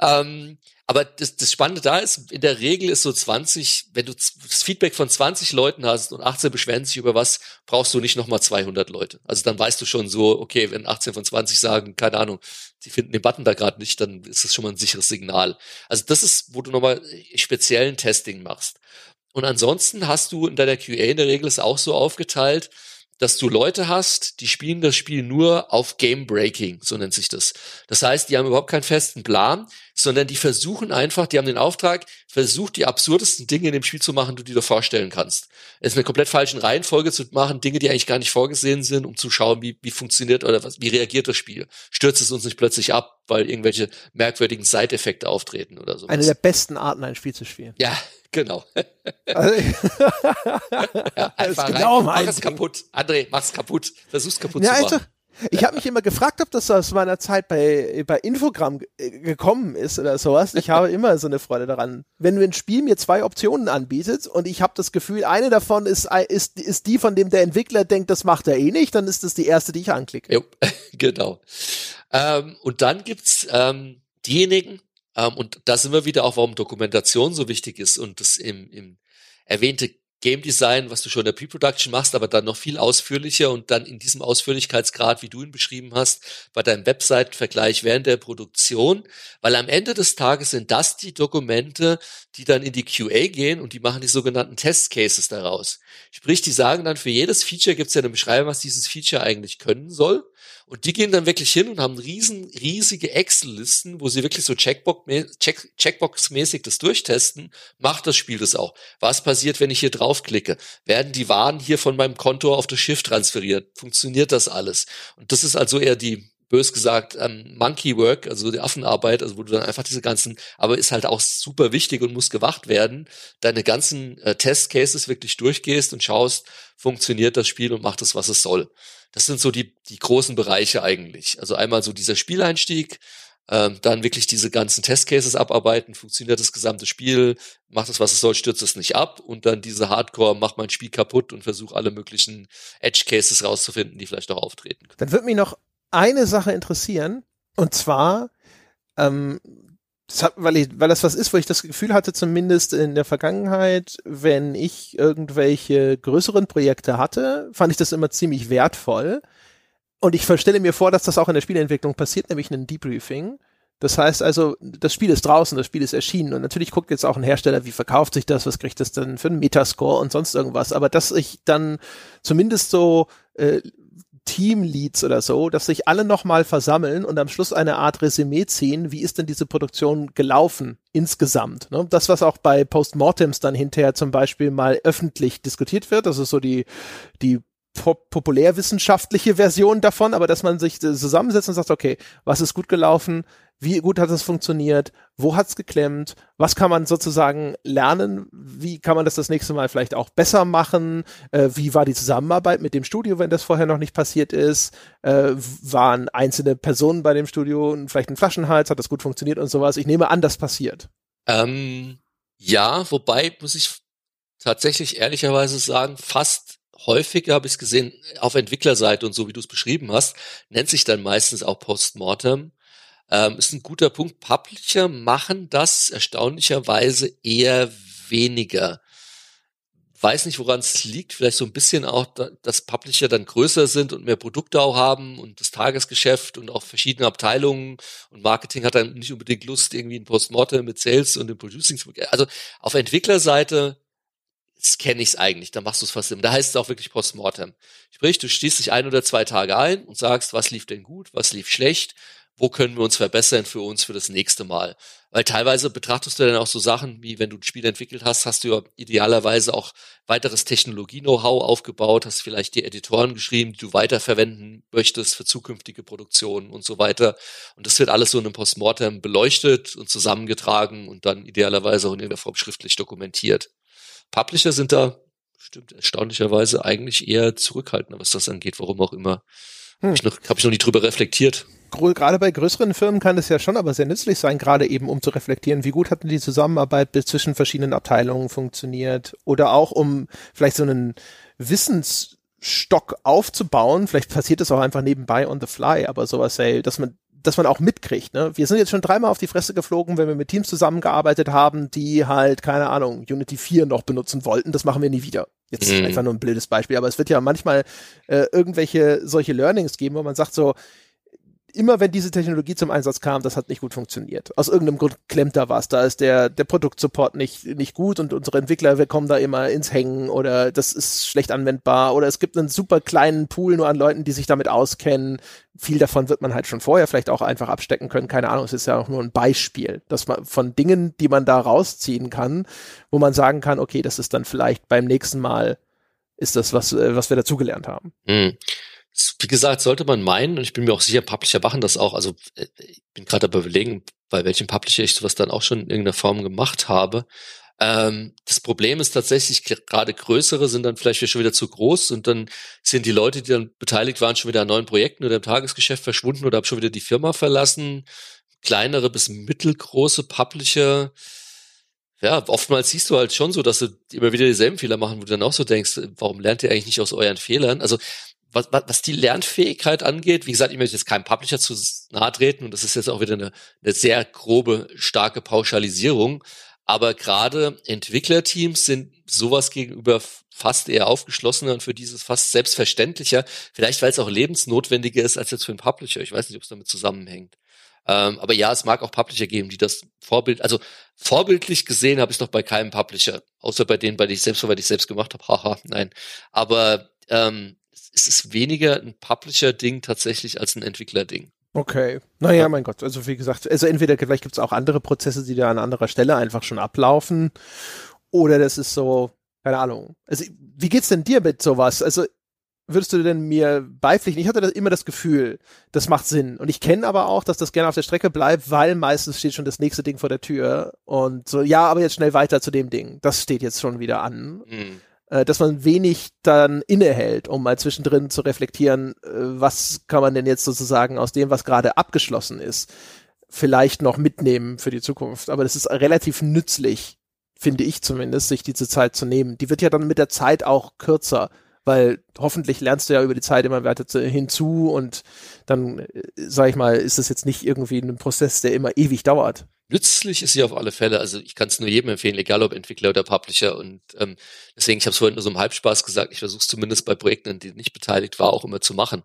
<laughs> ähm, aber das, das Spannende da ist, in der Regel ist so 20, wenn du das Feedback von 20 Leuten hast und 18 beschweren sich über was, brauchst du nicht nochmal 200 Leute. Also dann weißt du schon so, okay, wenn 18 von 20 sagen, keine Ahnung, sie finden den Button da gerade nicht, dann ist das schon mal ein sicheres Signal. Also das ist, wo du nochmal speziellen Testing machst. Und ansonsten hast du in deiner QA in der Regel ist auch so aufgeteilt, dass du Leute hast, die spielen das Spiel nur auf Game Breaking, so nennt sich das. Das heißt, die haben überhaupt keinen festen Plan, sondern die versuchen einfach, die haben den Auftrag, versucht die absurdesten Dinge in dem Spiel zu machen, die du dir vorstellen kannst. Es ist eine komplett falschen Reihenfolge zu machen, Dinge, die eigentlich gar nicht vorgesehen sind, um zu schauen, wie, wie funktioniert oder was, wie reagiert das Spiel. Stürzt es uns nicht plötzlich ab, weil irgendwelche merkwürdigen Side-Effekte auftreten oder so. Eine der besten Arten, ein Spiel zu spielen. Ja, Genau. Also, <laughs> ja, <laughs> einfach genau rein. Mach es kaputt. André, mach's kaputt. Versuch's kaputt ja, zu machen. Ich habe mich immer gefragt, ob das aus meiner Zeit bei, bei Infogramm gekommen ist oder sowas. Ich habe <laughs> immer so eine Freude daran. Wenn ein Spiel mir zwei Optionen anbietet und ich habe das Gefühl, eine davon ist, ist, ist die, von dem der Entwickler denkt, das macht er eh nicht, dann ist das die erste, die ich anklicke. Jo, <laughs> genau. Ähm, und dann gibt's ähm, diejenigen, ähm, und da sind wir wieder auch, warum Dokumentation so wichtig ist und das im, im erwähnte Game Design, was du schon in der Pre-Production machst, aber dann noch viel ausführlicher und dann in diesem Ausführlichkeitsgrad, wie du ihn beschrieben hast, bei deinem Webseitenvergleich während der Produktion, weil am Ende des Tages sind das die Dokumente, die dann in die QA gehen und die machen die sogenannten Test Cases daraus. Sprich, die sagen dann, für jedes Feature gibt es ja eine Beschreibung, was dieses Feature eigentlich können soll. Und die gehen dann wirklich hin und haben riesen, riesige Excel-Listen, wo sie wirklich so Checkbox-mäßig das durchtesten. Macht das Spiel das auch? Was passiert, wenn ich hier draufklicke? Werden die Waren hier von meinem Konto auf das Schiff transferiert? Funktioniert das alles? Und das ist also eher die, bös gesagt, ähm, Monkey Work, also die Affenarbeit, also wo du dann einfach diese ganzen, aber ist halt auch super wichtig und muss gewacht werden, deine ganzen äh, Test-Cases wirklich durchgehst und schaust, funktioniert das Spiel und macht es, was es soll. Das sind so die, die großen Bereiche eigentlich. Also einmal so dieser Spieleinstieg, ähm, dann wirklich diese ganzen Testcases abarbeiten, funktioniert das gesamte Spiel, macht es, was es soll, stürzt es nicht ab und dann diese Hardcore, macht mein Spiel kaputt und versucht alle möglichen Edge-Cases rauszufinden, die vielleicht auch auftreten. Dann würde mich noch eine Sache interessieren und zwar, ähm, das hat, weil, ich, weil das was ist, wo ich das Gefühl hatte, zumindest in der Vergangenheit, wenn ich irgendwelche größeren Projekte hatte, fand ich das immer ziemlich wertvoll. Und ich stelle mir vor, dass das auch in der Spieleentwicklung passiert, nämlich ein Debriefing. Das heißt also, das Spiel ist draußen, das Spiel ist erschienen und natürlich guckt jetzt auch ein Hersteller, wie verkauft sich das, was kriegt das denn für einen Metascore und sonst irgendwas. Aber dass ich dann zumindest so äh, Teamleads oder so, dass sich alle nochmal versammeln und am Schluss eine Art Resümee ziehen, wie ist denn diese Produktion gelaufen insgesamt. Ne? Das, was auch bei Postmortems dann hinterher zum Beispiel mal öffentlich diskutiert wird, das ist so die, die populärwissenschaftliche Version davon, aber dass man sich zusammensetzt und sagt, okay, was ist gut gelaufen, wie gut hat es funktioniert, wo hat es geklemmt, was kann man sozusagen lernen, wie kann man das das nächste Mal vielleicht auch besser machen, äh, wie war die Zusammenarbeit mit dem Studio, wenn das vorher noch nicht passiert ist, äh, waren einzelne Personen bei dem Studio vielleicht ein Flaschenhals, hat das gut funktioniert und sowas. Ich nehme an, das passiert. Ähm, ja, wobei muss ich tatsächlich ehrlicherweise sagen, fast häufiger habe ich es gesehen auf Entwicklerseite und so wie du es beschrieben hast, nennt sich dann meistens auch Postmortem ähm, ist ein guter Punkt. Publisher machen das erstaunlicherweise eher weniger. Weiß nicht, woran es liegt. Vielleicht so ein bisschen auch, dass Publisher dann größer sind und mehr Produkte auch haben und das Tagesgeschäft und auch verschiedene Abteilungen und Marketing hat dann nicht unbedingt Lust, irgendwie ein Postmortem mit Sales und dem Producing zu Also auf Entwicklerseite kenne ich es eigentlich, dann machst du es fast immer. Da heißt es auch wirklich Postmortem. Sprich, du stehst dich ein oder zwei Tage ein und sagst, was lief denn gut, was lief schlecht wo können wir uns verbessern für uns für das nächste Mal. Weil teilweise betrachtest du dann auch so Sachen, wie wenn du ein Spiel entwickelt hast, hast du ja idealerweise auch weiteres Technologie-Know-how aufgebaut, hast vielleicht die Editoren geschrieben, die du weiterverwenden möchtest für zukünftige Produktionen und so weiter. Und das wird alles so in einem Postmortem beleuchtet und zusammengetragen und dann idealerweise auch in irgendeiner Form schriftlich dokumentiert. Publisher sind da, stimmt, erstaunlicherweise eigentlich eher zurückhaltender, was das angeht, warum auch immer. Hm. Habe ich, noch, hab ich noch nie drüber reflektiert gerade bei größeren Firmen kann es ja schon aber sehr nützlich sein, gerade eben um zu reflektieren, wie gut hat denn die Zusammenarbeit zwischen verschiedenen Abteilungen funktioniert oder auch um vielleicht so einen Wissensstock aufzubauen. Vielleicht passiert das auch einfach nebenbei on the fly, aber sowas, ey, dass man dass man auch mitkriegt. Ne? Wir sind jetzt schon dreimal auf die Fresse geflogen, wenn wir mit Teams zusammengearbeitet haben, die halt, keine Ahnung, Unity 4 noch benutzen wollten. Das machen wir nie wieder. Jetzt mhm. einfach nur ein blödes Beispiel, aber es wird ja manchmal äh, irgendwelche solche Learnings geben, wo man sagt so, immer wenn diese Technologie zum Einsatz kam, das hat nicht gut funktioniert. Aus irgendeinem Grund klemmt da was. Da ist der, der Produktsupport nicht, nicht gut und unsere Entwickler, wir kommen da immer ins Hängen oder das ist schlecht anwendbar oder es gibt einen super kleinen Pool nur an Leuten, die sich damit auskennen. Viel davon wird man halt schon vorher vielleicht auch einfach abstecken können. Keine Ahnung, es ist ja auch nur ein Beispiel, dass man von Dingen, die man da rausziehen kann, wo man sagen kann, okay, das ist dann vielleicht beim nächsten Mal ist das, was, äh, was wir dazugelernt haben. Mhm wie gesagt, sollte man meinen, und ich bin mir auch sicher, Publisher machen das auch. Also äh, ich bin gerade dabei überlegen, bei welchem Publisher ich sowas dann auch schon in irgendeiner Form gemacht habe. Ähm, das Problem ist tatsächlich, gerade größere sind dann vielleicht schon wieder zu groß und dann sind die Leute, die dann beteiligt waren, schon wieder an neuen Projekten oder im Tagesgeschäft verschwunden oder haben schon wieder die Firma verlassen. Kleinere bis mittelgroße Publisher, ja, oftmals siehst du halt schon so, dass sie immer wieder dieselben Fehler machen, wo du dann auch so denkst, warum lernt ihr eigentlich nicht aus euren Fehlern? Also was, was die Lernfähigkeit angeht, wie gesagt, ich möchte jetzt keinem Publisher zu nahe treten und das ist jetzt auch wieder eine, eine sehr grobe, starke Pauschalisierung. Aber gerade Entwicklerteams sind sowas gegenüber fast eher aufgeschlossener und für dieses fast selbstverständlicher. Vielleicht weil es auch lebensnotwendiger ist als jetzt für einen Publisher. Ich weiß nicht, ob es damit zusammenhängt. Ähm, aber ja, es mag auch Publisher geben, die das Vorbild, also vorbildlich gesehen habe ich noch bei keinem Publisher, außer bei denen, bei denen ich selbst, weil ich selbst gemacht habe. Haha, nein. Aber ähm, es ist weniger ein Publisher-Ding tatsächlich als ein Entwickler-Ding. Okay. Naja, ja. mein Gott. Also wie gesagt, also entweder vielleicht gibt es auch andere Prozesse, die da an anderer Stelle einfach schon ablaufen. Oder das ist so, keine Ahnung. Also, wie geht's denn dir mit sowas? Also, würdest du denn mir beipflichten? Ich hatte das immer das Gefühl, das macht Sinn. Und ich kenne aber auch, dass das gerne auf der Strecke bleibt, weil meistens steht schon das nächste Ding vor der Tür. Und so, ja, aber jetzt schnell weiter zu dem Ding. Das steht jetzt schon wieder an. Mhm äh, dass man wenig dann innehält, um mal zwischendrin zu reflektieren, äh, was kann man denn jetzt sozusagen aus dem, was gerade abgeschlossen ist, vielleicht noch mitnehmen für die Zukunft. Aber das ist relativ nützlich, finde ich zumindest, sich diese Zeit zu nehmen. Die wird ja dann mit der Zeit auch kürzer, weil hoffentlich lernst du ja über die Zeit immer weiter hinzu und dann, äh, sag ich mal, ist das jetzt nicht irgendwie ein Prozess, der immer ewig dauert. Nützlich ist sie auf alle Fälle. Also ich kann es nur jedem empfehlen, egal ob Entwickler oder Publisher. Und ähm, deswegen, ich habe es vorhin nur so im Halbspaß gesagt, ich versuche es zumindest bei Projekten, an denen ich beteiligt war, auch immer zu machen.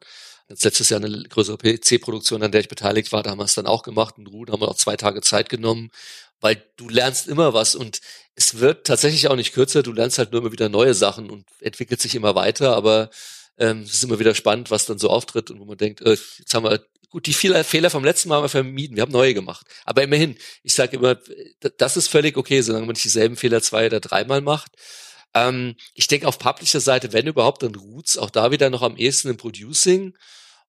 Jetzt letztes Jahr eine größere PC-Produktion, an der ich beteiligt war, da haben wir es dann auch gemacht. In Ruhe haben wir auch zwei Tage Zeit genommen, weil du lernst immer was und es wird tatsächlich auch nicht kürzer. Du lernst halt nur immer wieder neue Sachen und entwickelt sich immer weiter, aber ähm, es ist immer wieder spannend, was dann so auftritt und wo man denkt, äh, jetzt haben wir Gut, die Fehler vom letzten Mal haben wir vermieden. Wir haben neue gemacht. Aber immerhin, ich sage immer, das ist völlig okay, solange man nicht dieselben Fehler zwei oder dreimal macht. Ähm, ich denke auf Publisher-Seite, wenn überhaupt, dann ruht's auch da wieder noch am ehesten im Producing.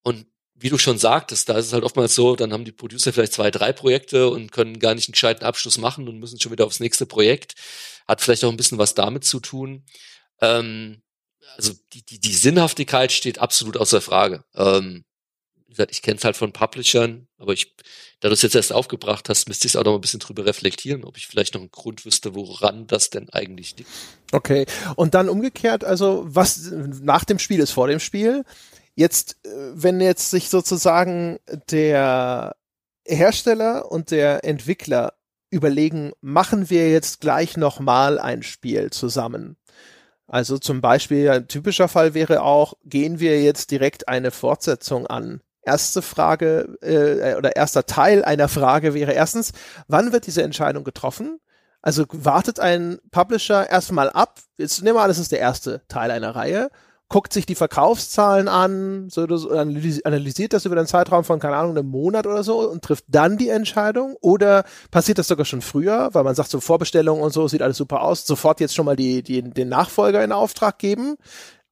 Und wie du schon sagtest, da ist es halt oftmals so, dann haben die Producer vielleicht zwei, drei Projekte und können gar nicht einen gescheiten Abschluss machen und müssen schon wieder aufs nächste Projekt. Hat vielleicht auch ein bisschen was damit zu tun. Ähm, also die, die, die Sinnhaftigkeit steht absolut außer Frage. Ähm, wie gesagt, ich kenne es halt von Publishern, aber ich, da du es jetzt erst aufgebracht hast, müsste ich es auch noch ein bisschen drüber reflektieren, ob ich vielleicht noch einen Grund wüsste, woran das denn eigentlich liegt. Okay. Und dann umgekehrt, also was nach dem Spiel ist vor dem Spiel. Jetzt, äh, wenn jetzt sich sozusagen der Hersteller und der Entwickler überlegen, machen wir jetzt gleich nochmal ein Spiel zusammen. Also zum Beispiel ein typischer Fall wäre auch, gehen wir jetzt direkt eine Fortsetzung an erste Frage äh, oder erster Teil einer Frage wäre erstens, wann wird diese Entscheidung getroffen? Also wartet ein Publisher erstmal ab, jetzt nehmen wir an, das ist der erste Teil einer Reihe guckt sich die Verkaufszahlen an, so, analysiert das über den Zeitraum von, keine Ahnung, einem Monat oder so und trifft dann die Entscheidung? Oder passiert das sogar schon früher, weil man sagt, so Vorbestellungen und so, sieht alles super aus, sofort jetzt schon mal die, die, den Nachfolger in Auftrag geben?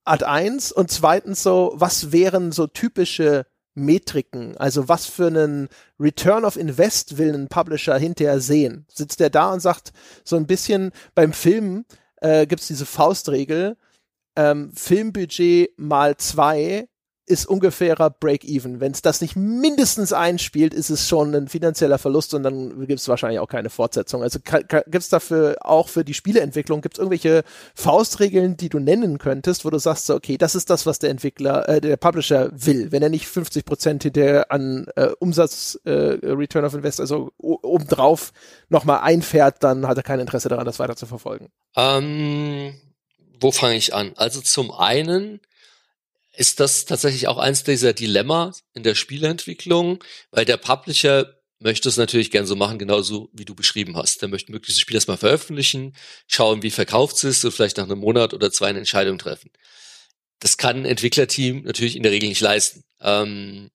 Ad eins und zweitens so, was wären so typische Metriken? Also was für einen Return of Invest will ein Publisher hinterher sehen? Sitzt der da und sagt so ein bisschen beim Film äh, gibt es diese Faustregel, ähm, Filmbudget mal zwei ist ungefährer Break-Even. Wenn es das nicht mindestens einspielt, ist es schon ein finanzieller Verlust und dann gibt es wahrscheinlich auch keine Fortsetzung. Also gibt es dafür auch für die Spieleentwicklung, gibt es irgendwelche Faustregeln, die du nennen könntest, wo du sagst, so, okay, das ist das, was der Entwickler, äh, der Publisher will. Wenn er nicht 50 Prozent hinterher an äh, Umsatz, äh, Return of Invest, also obendrauf nochmal einfährt, dann hat er kein Interesse daran, das weiter zu verfolgen. Ähm wo fange ich an? Also zum einen ist das tatsächlich auch eins dieser Dilemma in der Spieleentwicklung, weil der Publisher möchte es natürlich gern so machen, genauso wie du beschrieben hast. Der möchte möglichst das Spiel erstmal veröffentlichen, schauen, wie verkauft es ist und vielleicht nach einem Monat oder zwei eine Entscheidung treffen. Das kann ein Entwicklerteam natürlich in der Regel nicht leisten. Ähm,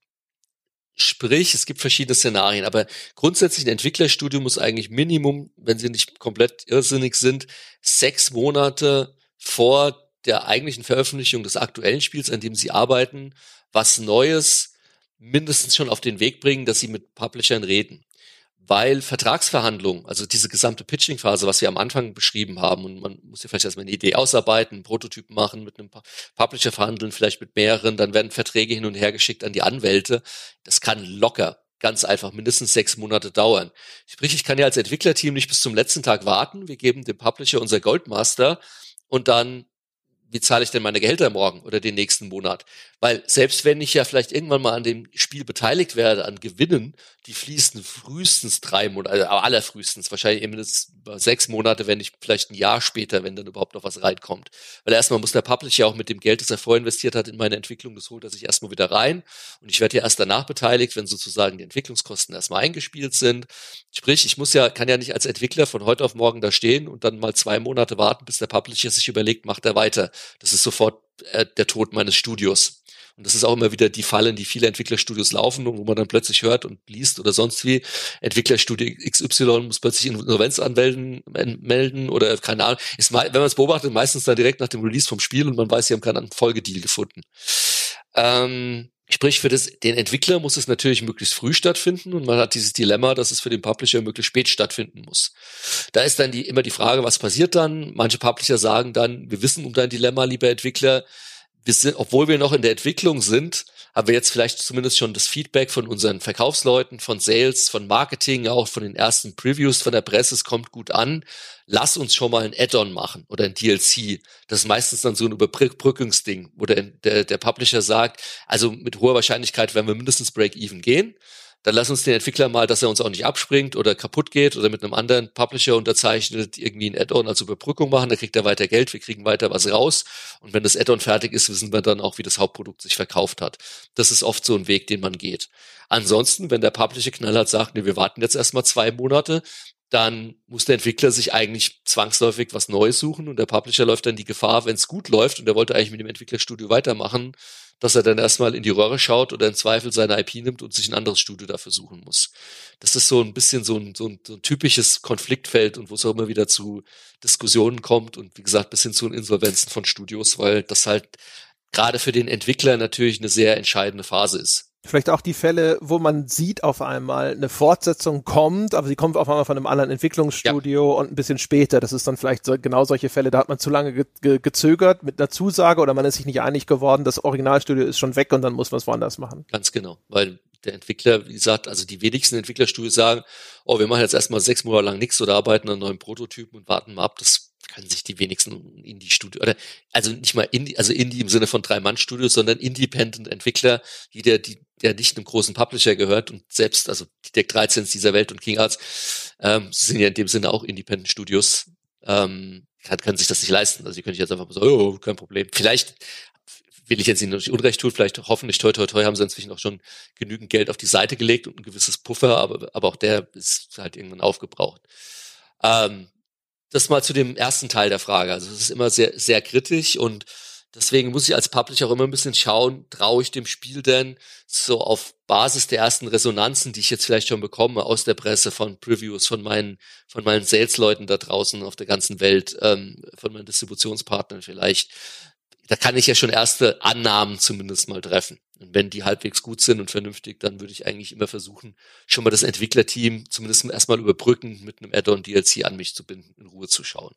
sprich, es gibt verschiedene Szenarien, aber grundsätzlich ein Entwicklerstudio muss eigentlich Minimum, wenn sie nicht komplett irrsinnig sind, sechs Monate vor der eigentlichen Veröffentlichung des aktuellen Spiels, an dem sie arbeiten, was Neues mindestens schon auf den Weg bringen, dass sie mit Publishern reden. Weil Vertragsverhandlungen, also diese gesamte Pitching-Phase, was wir am Anfang beschrieben haben, und man muss ja vielleicht erstmal eine Idee ausarbeiten, einen Prototyp machen, mit einem Publisher verhandeln, vielleicht mit mehreren, dann werden Verträge hin und her geschickt an die Anwälte. Das kann locker ganz einfach mindestens sechs Monate dauern. Sprich, ich kann ja als Entwicklerteam nicht bis zum letzten Tag warten. Wir geben dem Publisher unser Goldmaster und dann, wie zahle ich denn meine Gehälter morgen oder den nächsten Monat? Weil selbst wenn ich ja vielleicht irgendwann mal an dem Spiel beteiligt werde, an Gewinnen, die fließen frühestens drei Monate, also allerfrühestens, wahrscheinlich mindestens sechs Monate, wenn nicht vielleicht ein Jahr später, wenn dann überhaupt noch was reinkommt. Weil erstmal muss der Publisher auch mit dem Geld, das er vorher investiert hat in meine Entwicklung, das holt er sich erstmal wieder rein. Und ich werde ja erst danach beteiligt, wenn sozusagen die Entwicklungskosten erstmal eingespielt sind. Sprich, ich muss ja, kann ja nicht als Entwickler von heute auf morgen da stehen und dann mal zwei Monate warten, bis der Publisher sich überlegt, macht er weiter. Das ist sofort äh, der Tod meines Studios. Und das ist auch immer wieder die Falle, in die viele Entwicklerstudios laufen und wo man dann plötzlich hört und liest oder sonst wie, Entwicklerstudio XY muss plötzlich Insolvenz anmelden melden oder keine Ahnung. Ist, wenn man es beobachtet, meistens dann direkt nach dem Release vom Spiel und man weiß, sie haben keinen Folgedeal gefunden. Ähm, Sprich, für das, den Entwickler muss es natürlich möglichst früh stattfinden und man hat dieses Dilemma, dass es für den Publisher möglichst spät stattfinden muss. Da ist dann die, immer die Frage, was passiert dann? Manche Publisher sagen dann, wir wissen um dein Dilemma, lieber Entwickler, wir sind, obwohl wir noch in der Entwicklung sind, haben wir jetzt vielleicht zumindest schon das Feedback von unseren Verkaufsleuten, von Sales, von Marketing, auch von den ersten Previews von der Presse, es kommt gut an. Lass uns schon mal ein Add-on machen oder ein DLC. Das ist meistens dann so ein Überbrückungsding, wo der, der, der Publisher sagt, also mit hoher Wahrscheinlichkeit werden wir mindestens Break-Even gehen dann lass uns den Entwickler mal, dass er uns auch nicht abspringt oder kaputt geht oder mit einem anderen Publisher unterzeichnet, irgendwie ein Add-on als Überbrückung machen, dann kriegt er weiter Geld, wir kriegen weiter was raus. Und wenn das Add-on fertig ist, wissen wir dann auch, wie das Hauptprodukt sich verkauft hat. Das ist oft so ein Weg, den man geht. Ansonsten, wenn der Publisher knallhart sagt, nee, wir warten jetzt erstmal zwei Monate, dann muss der Entwickler sich eigentlich zwangsläufig was Neues suchen und der Publisher läuft dann die Gefahr, wenn es gut läuft und er wollte eigentlich mit dem Entwicklerstudio weitermachen, dass er dann erstmal in die Röhre schaut oder in Zweifel seine IP nimmt und sich ein anderes Studio dafür suchen muss. Das ist so ein bisschen so ein, so ein, so ein typisches Konfliktfeld und wo es auch immer wieder zu Diskussionen kommt und wie gesagt bis hin zu Insolvenzen von Studios, weil das halt gerade für den Entwickler natürlich eine sehr entscheidende Phase ist. Vielleicht auch die Fälle, wo man sieht auf einmal eine Fortsetzung kommt, aber sie kommt auf einmal von einem anderen Entwicklungsstudio ja. und ein bisschen später. Das ist dann vielleicht so, genau solche Fälle, da hat man zu lange ge ge gezögert mit einer Zusage oder man ist sich nicht einig geworden, das Originalstudio ist schon weg und dann muss man es woanders machen. Ganz genau, weil der Entwickler, wie gesagt, also die wenigsten Entwicklerstudios sagen, oh, wir machen jetzt erstmal sechs Monate lang nichts oder arbeiten an neuen Prototypen und warten mal ab. Das können sich die wenigsten Indie-Studio oder also nicht mal Indie, also Indie im Sinne von Drei-Mann-Studios, sondern Independent-Entwickler, die der, die, der nicht einem großen Publisher gehört und selbst, also die Deck 13 dieser Welt und King Arts ähm, sind ja in dem Sinne auch Independent-Studios, ähm, kann, können sich das nicht leisten. Also die können ich jetzt einfach mal so, oh, kein Problem. Vielleicht will ich jetzt ihnen nicht Unrecht tun, vielleicht hoffentlich toi toi toi haben sie inzwischen auch schon genügend Geld auf die Seite gelegt und ein gewisses Puffer, aber, aber auch der ist halt irgendwann aufgebraucht. Ähm, das mal zu dem ersten Teil der Frage. Also es ist immer sehr, sehr kritisch und Deswegen muss ich als Publisher auch immer ein bisschen schauen, traue ich dem Spiel denn so auf Basis der ersten Resonanzen, die ich jetzt vielleicht schon bekomme aus der Presse, von Previews, von meinen, von meinen Sales-Leuten da draußen auf der ganzen Welt, ähm, von meinen Distributionspartnern vielleicht. Da kann ich ja schon erste Annahmen zumindest mal treffen. Und wenn die halbwegs gut sind und vernünftig, dann würde ich eigentlich immer versuchen, schon mal das Entwicklerteam zumindest erstmal überbrücken, mit einem Add-on DLC an mich zu binden, in Ruhe zu schauen.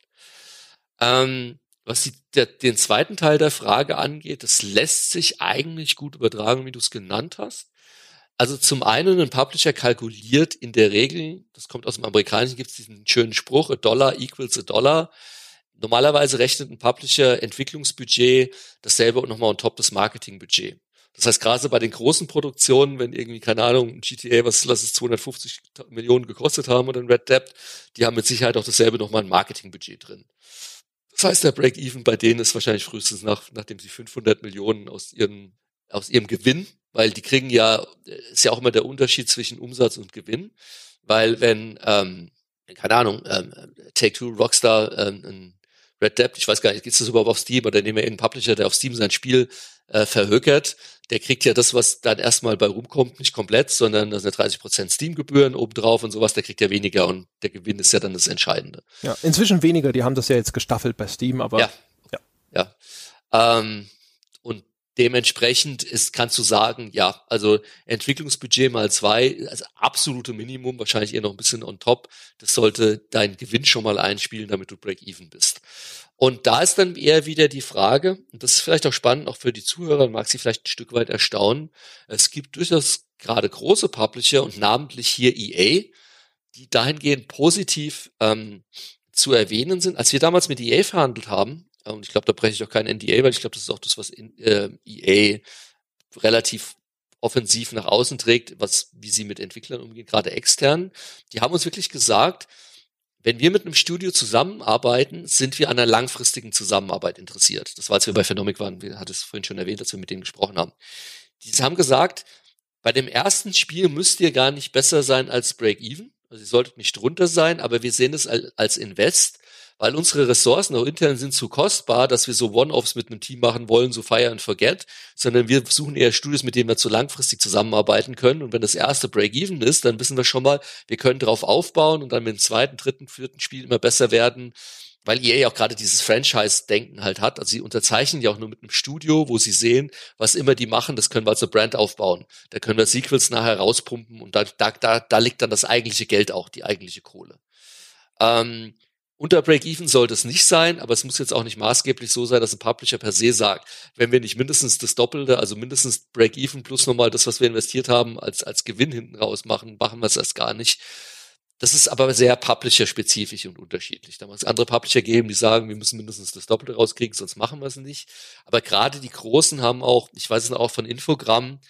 Ähm, was die, der, den zweiten Teil der Frage angeht, das lässt sich eigentlich gut übertragen, wie du es genannt hast. Also zum einen, ein Publisher kalkuliert in der Regel, das kommt aus dem Amerikanischen, gibt es diesen schönen Spruch, a dollar equals a dollar. Normalerweise rechnet ein Publisher Entwicklungsbudget dasselbe und nochmal on top das Marketingbudget. Das heißt, gerade bei den großen Produktionen, wenn irgendwie, keine Ahnung, ein GTA, was lass es 250 Millionen gekostet haben oder ein Red Debt, die haben mit Sicherheit auch dasselbe nochmal ein Marketingbudget drin. Das heißt, der Break-Even bei denen ist wahrscheinlich frühestens nach, nachdem sie 500 Millionen aus ihren, aus ihrem Gewinn, weil die kriegen ja, ist ja auch immer der Unterschied zwischen Umsatz und Gewinn, weil wenn, ähm, keine Ahnung, ähm, Take-Two, Rockstar, ähm, ein Red Dead, ich weiß gar nicht, gibt es das überhaupt auf Steam oder nehmen wir einen Publisher, der auf Steam sein Spiel äh, verhökert, der kriegt ja das, was dann erstmal bei rumkommt, nicht komplett, sondern da sind ja 30 Prozent Steam-Gebühren obendrauf und sowas, der kriegt ja weniger und der Gewinn ist ja dann das Entscheidende. Ja, inzwischen weniger, die haben das ja jetzt gestaffelt bei Steam, aber. Ja. Ja. ja. Ähm, dementsprechend ist, kannst du sagen, ja, also Entwicklungsbudget mal zwei, also absolute Minimum, wahrscheinlich eher noch ein bisschen on top. Das sollte dein Gewinn schon mal einspielen, damit du break-even bist. Und da ist dann eher wieder die Frage, und das ist vielleicht auch spannend, auch für die Zuhörer, mag sie vielleicht ein Stück weit erstaunen. Es gibt durchaus gerade große Publisher und namentlich hier EA, die dahingehend positiv ähm, zu erwähnen sind. Als wir damals mit EA verhandelt haben, und ich glaube, da breche ich auch kein NDA, weil ich glaube, das ist auch das, was in, äh, EA relativ offensiv nach außen trägt, was, wie sie mit Entwicklern umgehen, gerade extern. Die haben uns wirklich gesagt, wenn wir mit einem Studio zusammenarbeiten, sind wir an einer langfristigen Zusammenarbeit interessiert. Das war, als wir bei Phenomic waren, wir hatten es vorhin schon erwähnt, als wir mit denen gesprochen haben. Die haben gesagt, bei dem ersten Spiel müsst ihr gar nicht besser sein als Break-Even. Also ihr solltet nicht drunter sein, aber wir sehen es als Invest weil unsere Ressourcen auch intern sind zu kostbar, dass wir so One-Offs mit einem Team machen wollen, so Fire and Forget, sondern wir suchen eher Studios, mit denen wir zu langfristig zusammenarbeiten können. Und wenn das erste Break-Even ist, dann wissen wir schon mal, wir können darauf aufbauen und dann mit dem zweiten, dritten, vierten Spiel immer besser werden weil EA auch gerade dieses Franchise-Denken halt hat. Also sie unterzeichnen ja auch nur mit einem Studio, wo sie sehen, was immer die machen, das können wir als eine Brand aufbauen. Da können wir Sequels nachher rauspumpen und da, da, da, da liegt dann das eigentliche Geld auch, die eigentliche Kohle. Ähm, unter Break-Even sollte es nicht sein, aber es muss jetzt auch nicht maßgeblich so sein, dass ein Publisher per se sagt, wenn wir nicht mindestens das Doppelte, also mindestens Break-Even plus nochmal das, was wir investiert haben, als, als Gewinn hinten raus machen, machen wir es erst gar nicht. Das ist aber sehr Publisher-spezifisch und unterschiedlich. Da muss es andere Publisher geben, die sagen, wir müssen mindestens das Doppelte rauskriegen, sonst machen wir es nicht. Aber gerade die Großen haben auch, ich weiß es auch von Infogramm,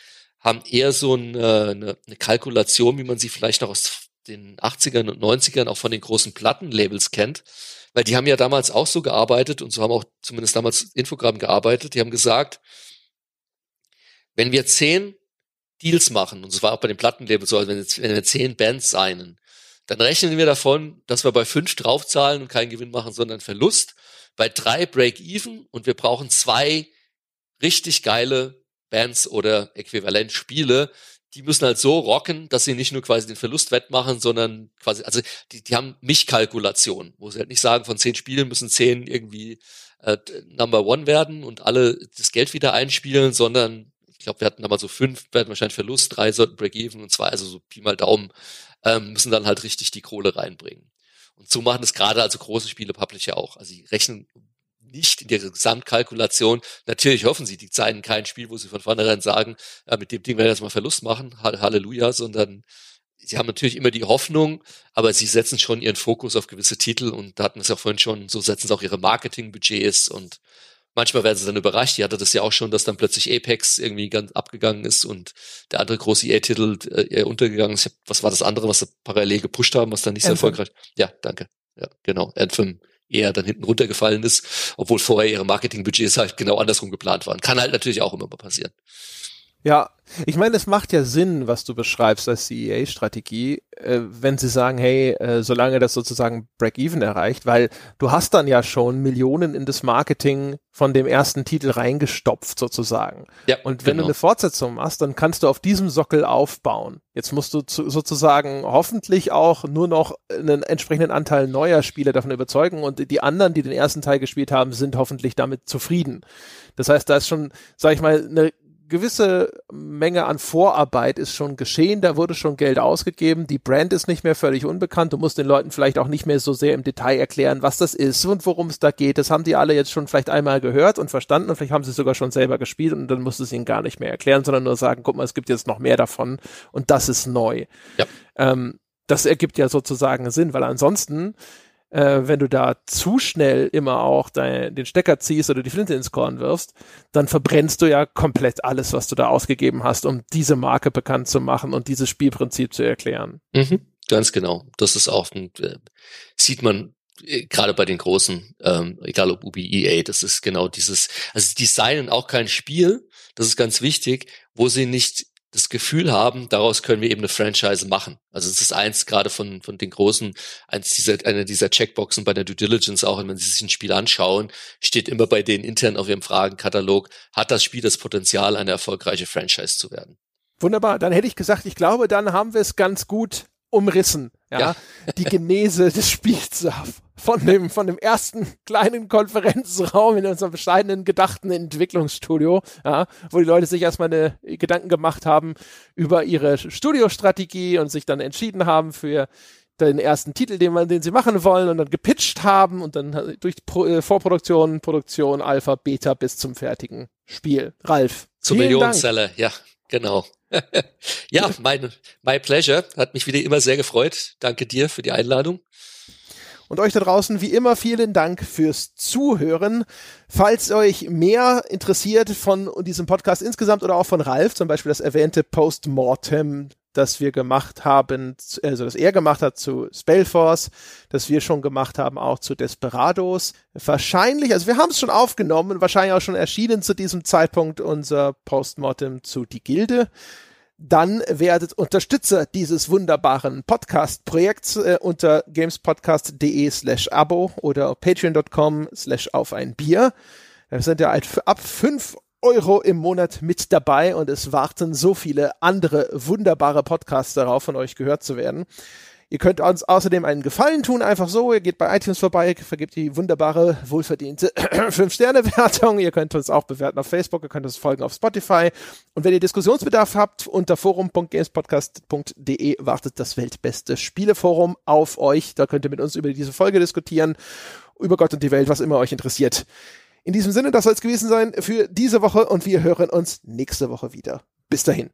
haben eher so eine, eine, eine Kalkulation, wie man sie vielleicht noch aus den 80ern und 90ern auch von den großen Plattenlabels kennt, weil die haben ja damals auch so gearbeitet und so haben auch zumindest damals Infogramm gearbeitet. Die haben gesagt, wenn wir zehn Deals machen, und es war auch bei den Plattenlabels so, also wenn, wenn wir zehn Bands signen, dann rechnen wir davon, dass wir bei fünf draufzahlen und keinen Gewinn machen, sondern Verlust. Bei drei Break-Even und wir brauchen zwei richtig geile Bands oder äquivalent Spiele, die müssen halt so rocken, dass sie nicht nur quasi den Verlust wettmachen, sondern quasi, also die, die haben Mich-Kalkulation, wo sie halt nicht sagen, von zehn Spielen müssen zehn irgendwie äh, Number One werden und alle das Geld wieder einspielen, sondern ich glaube, wir hatten da mal so fünf, werden wahrscheinlich Verlust, drei sollten Break-Even und zwei, also so Pi mal Daumen, ähm, müssen dann halt richtig die Kohle reinbringen. Und so machen es gerade also große Spiele Publisher auch. Also sie rechnen nicht in der Gesamtkalkulation. Natürlich hoffen sie, die zeigen kein Spiel, wo sie von vornherein sagen, ja, mit dem Ding werden wir jetzt mal Verlust machen, Halleluja, sondern sie haben natürlich immer die Hoffnung, aber sie setzen schon ihren Fokus auf gewisse Titel und da hatten wir es ja vorhin schon, so setzen sie auch ihre Marketingbudgets und manchmal werden sie dann überrascht. Die hatte das ja auch schon, dass dann plötzlich Apex irgendwie ganz abgegangen ist und der andere große EA-Titel äh, untergegangen ist. Was war das andere, was sie parallel gepusht haben, was dann nicht so erfolgreich? Ja, danke. Ja, genau. Anthem eher dann hinten runtergefallen ist, obwohl vorher ihre Marketingbudgets halt genau andersrum geplant waren. Kann halt natürlich auch immer mal passieren. Ja, ich meine, es macht ja Sinn, was du beschreibst als CEA-Strategie, äh, wenn sie sagen, hey, äh, solange das sozusagen Break-Even erreicht, weil du hast dann ja schon Millionen in das Marketing von dem ersten Titel reingestopft sozusagen. Ja, Und wenn genau. du eine Fortsetzung machst, dann kannst du auf diesem Sockel aufbauen. Jetzt musst du zu, sozusagen hoffentlich auch nur noch einen entsprechenden Anteil neuer Spieler davon überzeugen und die anderen, die den ersten Teil gespielt haben, sind hoffentlich damit zufrieden. Das heißt, da ist schon, sag ich mal, eine gewisse Menge an Vorarbeit ist schon geschehen, da wurde schon Geld ausgegeben, die Brand ist nicht mehr völlig unbekannt, du musst den Leuten vielleicht auch nicht mehr so sehr im Detail erklären, was das ist und worum es da geht. Das haben die alle jetzt schon vielleicht einmal gehört und verstanden und vielleicht haben sie sogar schon selber gespielt und dann musst du es ihnen gar nicht mehr erklären, sondern nur sagen, guck mal, es gibt jetzt noch mehr davon und das ist neu. Ja. Ähm, das ergibt ja sozusagen Sinn, weil ansonsten äh, wenn du da zu schnell immer auch dein, den Stecker ziehst oder die Flinte ins Korn wirfst, dann verbrennst du ja komplett alles, was du da ausgegeben hast, um diese Marke bekannt zu machen und dieses Spielprinzip zu erklären. Mhm, ganz genau. Das ist auch ein, äh, sieht man äh, gerade bei den großen, ähm, egal ob Ubi, EA, das ist genau dieses, also designen auch kein Spiel, das ist ganz wichtig, wo sie nicht das Gefühl haben, daraus können wir eben eine Franchise machen. Also es ist eins gerade von, von den großen, eins dieser, eine dieser Checkboxen bei der Due Diligence auch, wenn sie sich ein Spiel anschauen, steht immer bei denen intern auf ihrem Fragenkatalog, hat das Spiel das Potenzial, eine erfolgreiche Franchise zu werden. Wunderbar, dann hätte ich gesagt, ich glaube, dann haben wir es ganz gut umrissen, ja, ja. die Genese des Spiels von dem, von dem ersten kleinen Konferenzraum in unserem bescheidenen, gedachten Entwicklungsstudio, ja, wo die Leute sich erstmal eine Gedanken gemacht haben über ihre Studiostrategie und sich dann entschieden haben für den ersten Titel, den, man, den sie machen wollen und dann gepitcht haben und dann durch Pro, äh, Vorproduktion, Produktion, Alpha, Beta bis zum fertigen Spiel. Ralf. Zum Millionenseller, ja, genau. <laughs> ja, mein, my pleasure. Hat mich wieder immer sehr gefreut. Danke dir für die Einladung. Und euch da draußen wie immer vielen Dank fürs Zuhören. Falls euch mehr interessiert von diesem Podcast insgesamt oder auch von Ralf, zum Beispiel das erwähnte Postmortem, das wir gemacht haben, also das er gemacht hat zu Spellforce, das wir schon gemacht haben auch zu Desperados. Wahrscheinlich, also wir haben es schon aufgenommen, wahrscheinlich auch schon erschienen zu diesem Zeitpunkt unser Postmortem zu Die Gilde dann werdet Unterstützer dieses wunderbaren Podcast-Projekts äh, unter gamespodcast.de slash Abo oder patreon.com slash auf ein Bier. Wir sind ja ab fünf Euro im Monat mit dabei und es warten so viele andere wunderbare Podcasts darauf, von euch gehört zu werden. Ihr könnt uns außerdem einen Gefallen tun, einfach so. Ihr geht bei iTunes vorbei, vergibt die wunderbare, wohlverdiente <clears throat> 5-Sterne-Wertung. Ihr könnt uns auch bewerten auf Facebook, ihr könnt uns folgen auf Spotify. Und wenn ihr Diskussionsbedarf habt, unter forum.gamespodcast.de wartet das weltbeste Spieleforum auf euch. Da könnt ihr mit uns über diese Folge diskutieren, über Gott und die Welt, was immer euch interessiert. In diesem Sinne, das soll es gewesen sein für diese Woche und wir hören uns nächste Woche wieder. Bis dahin.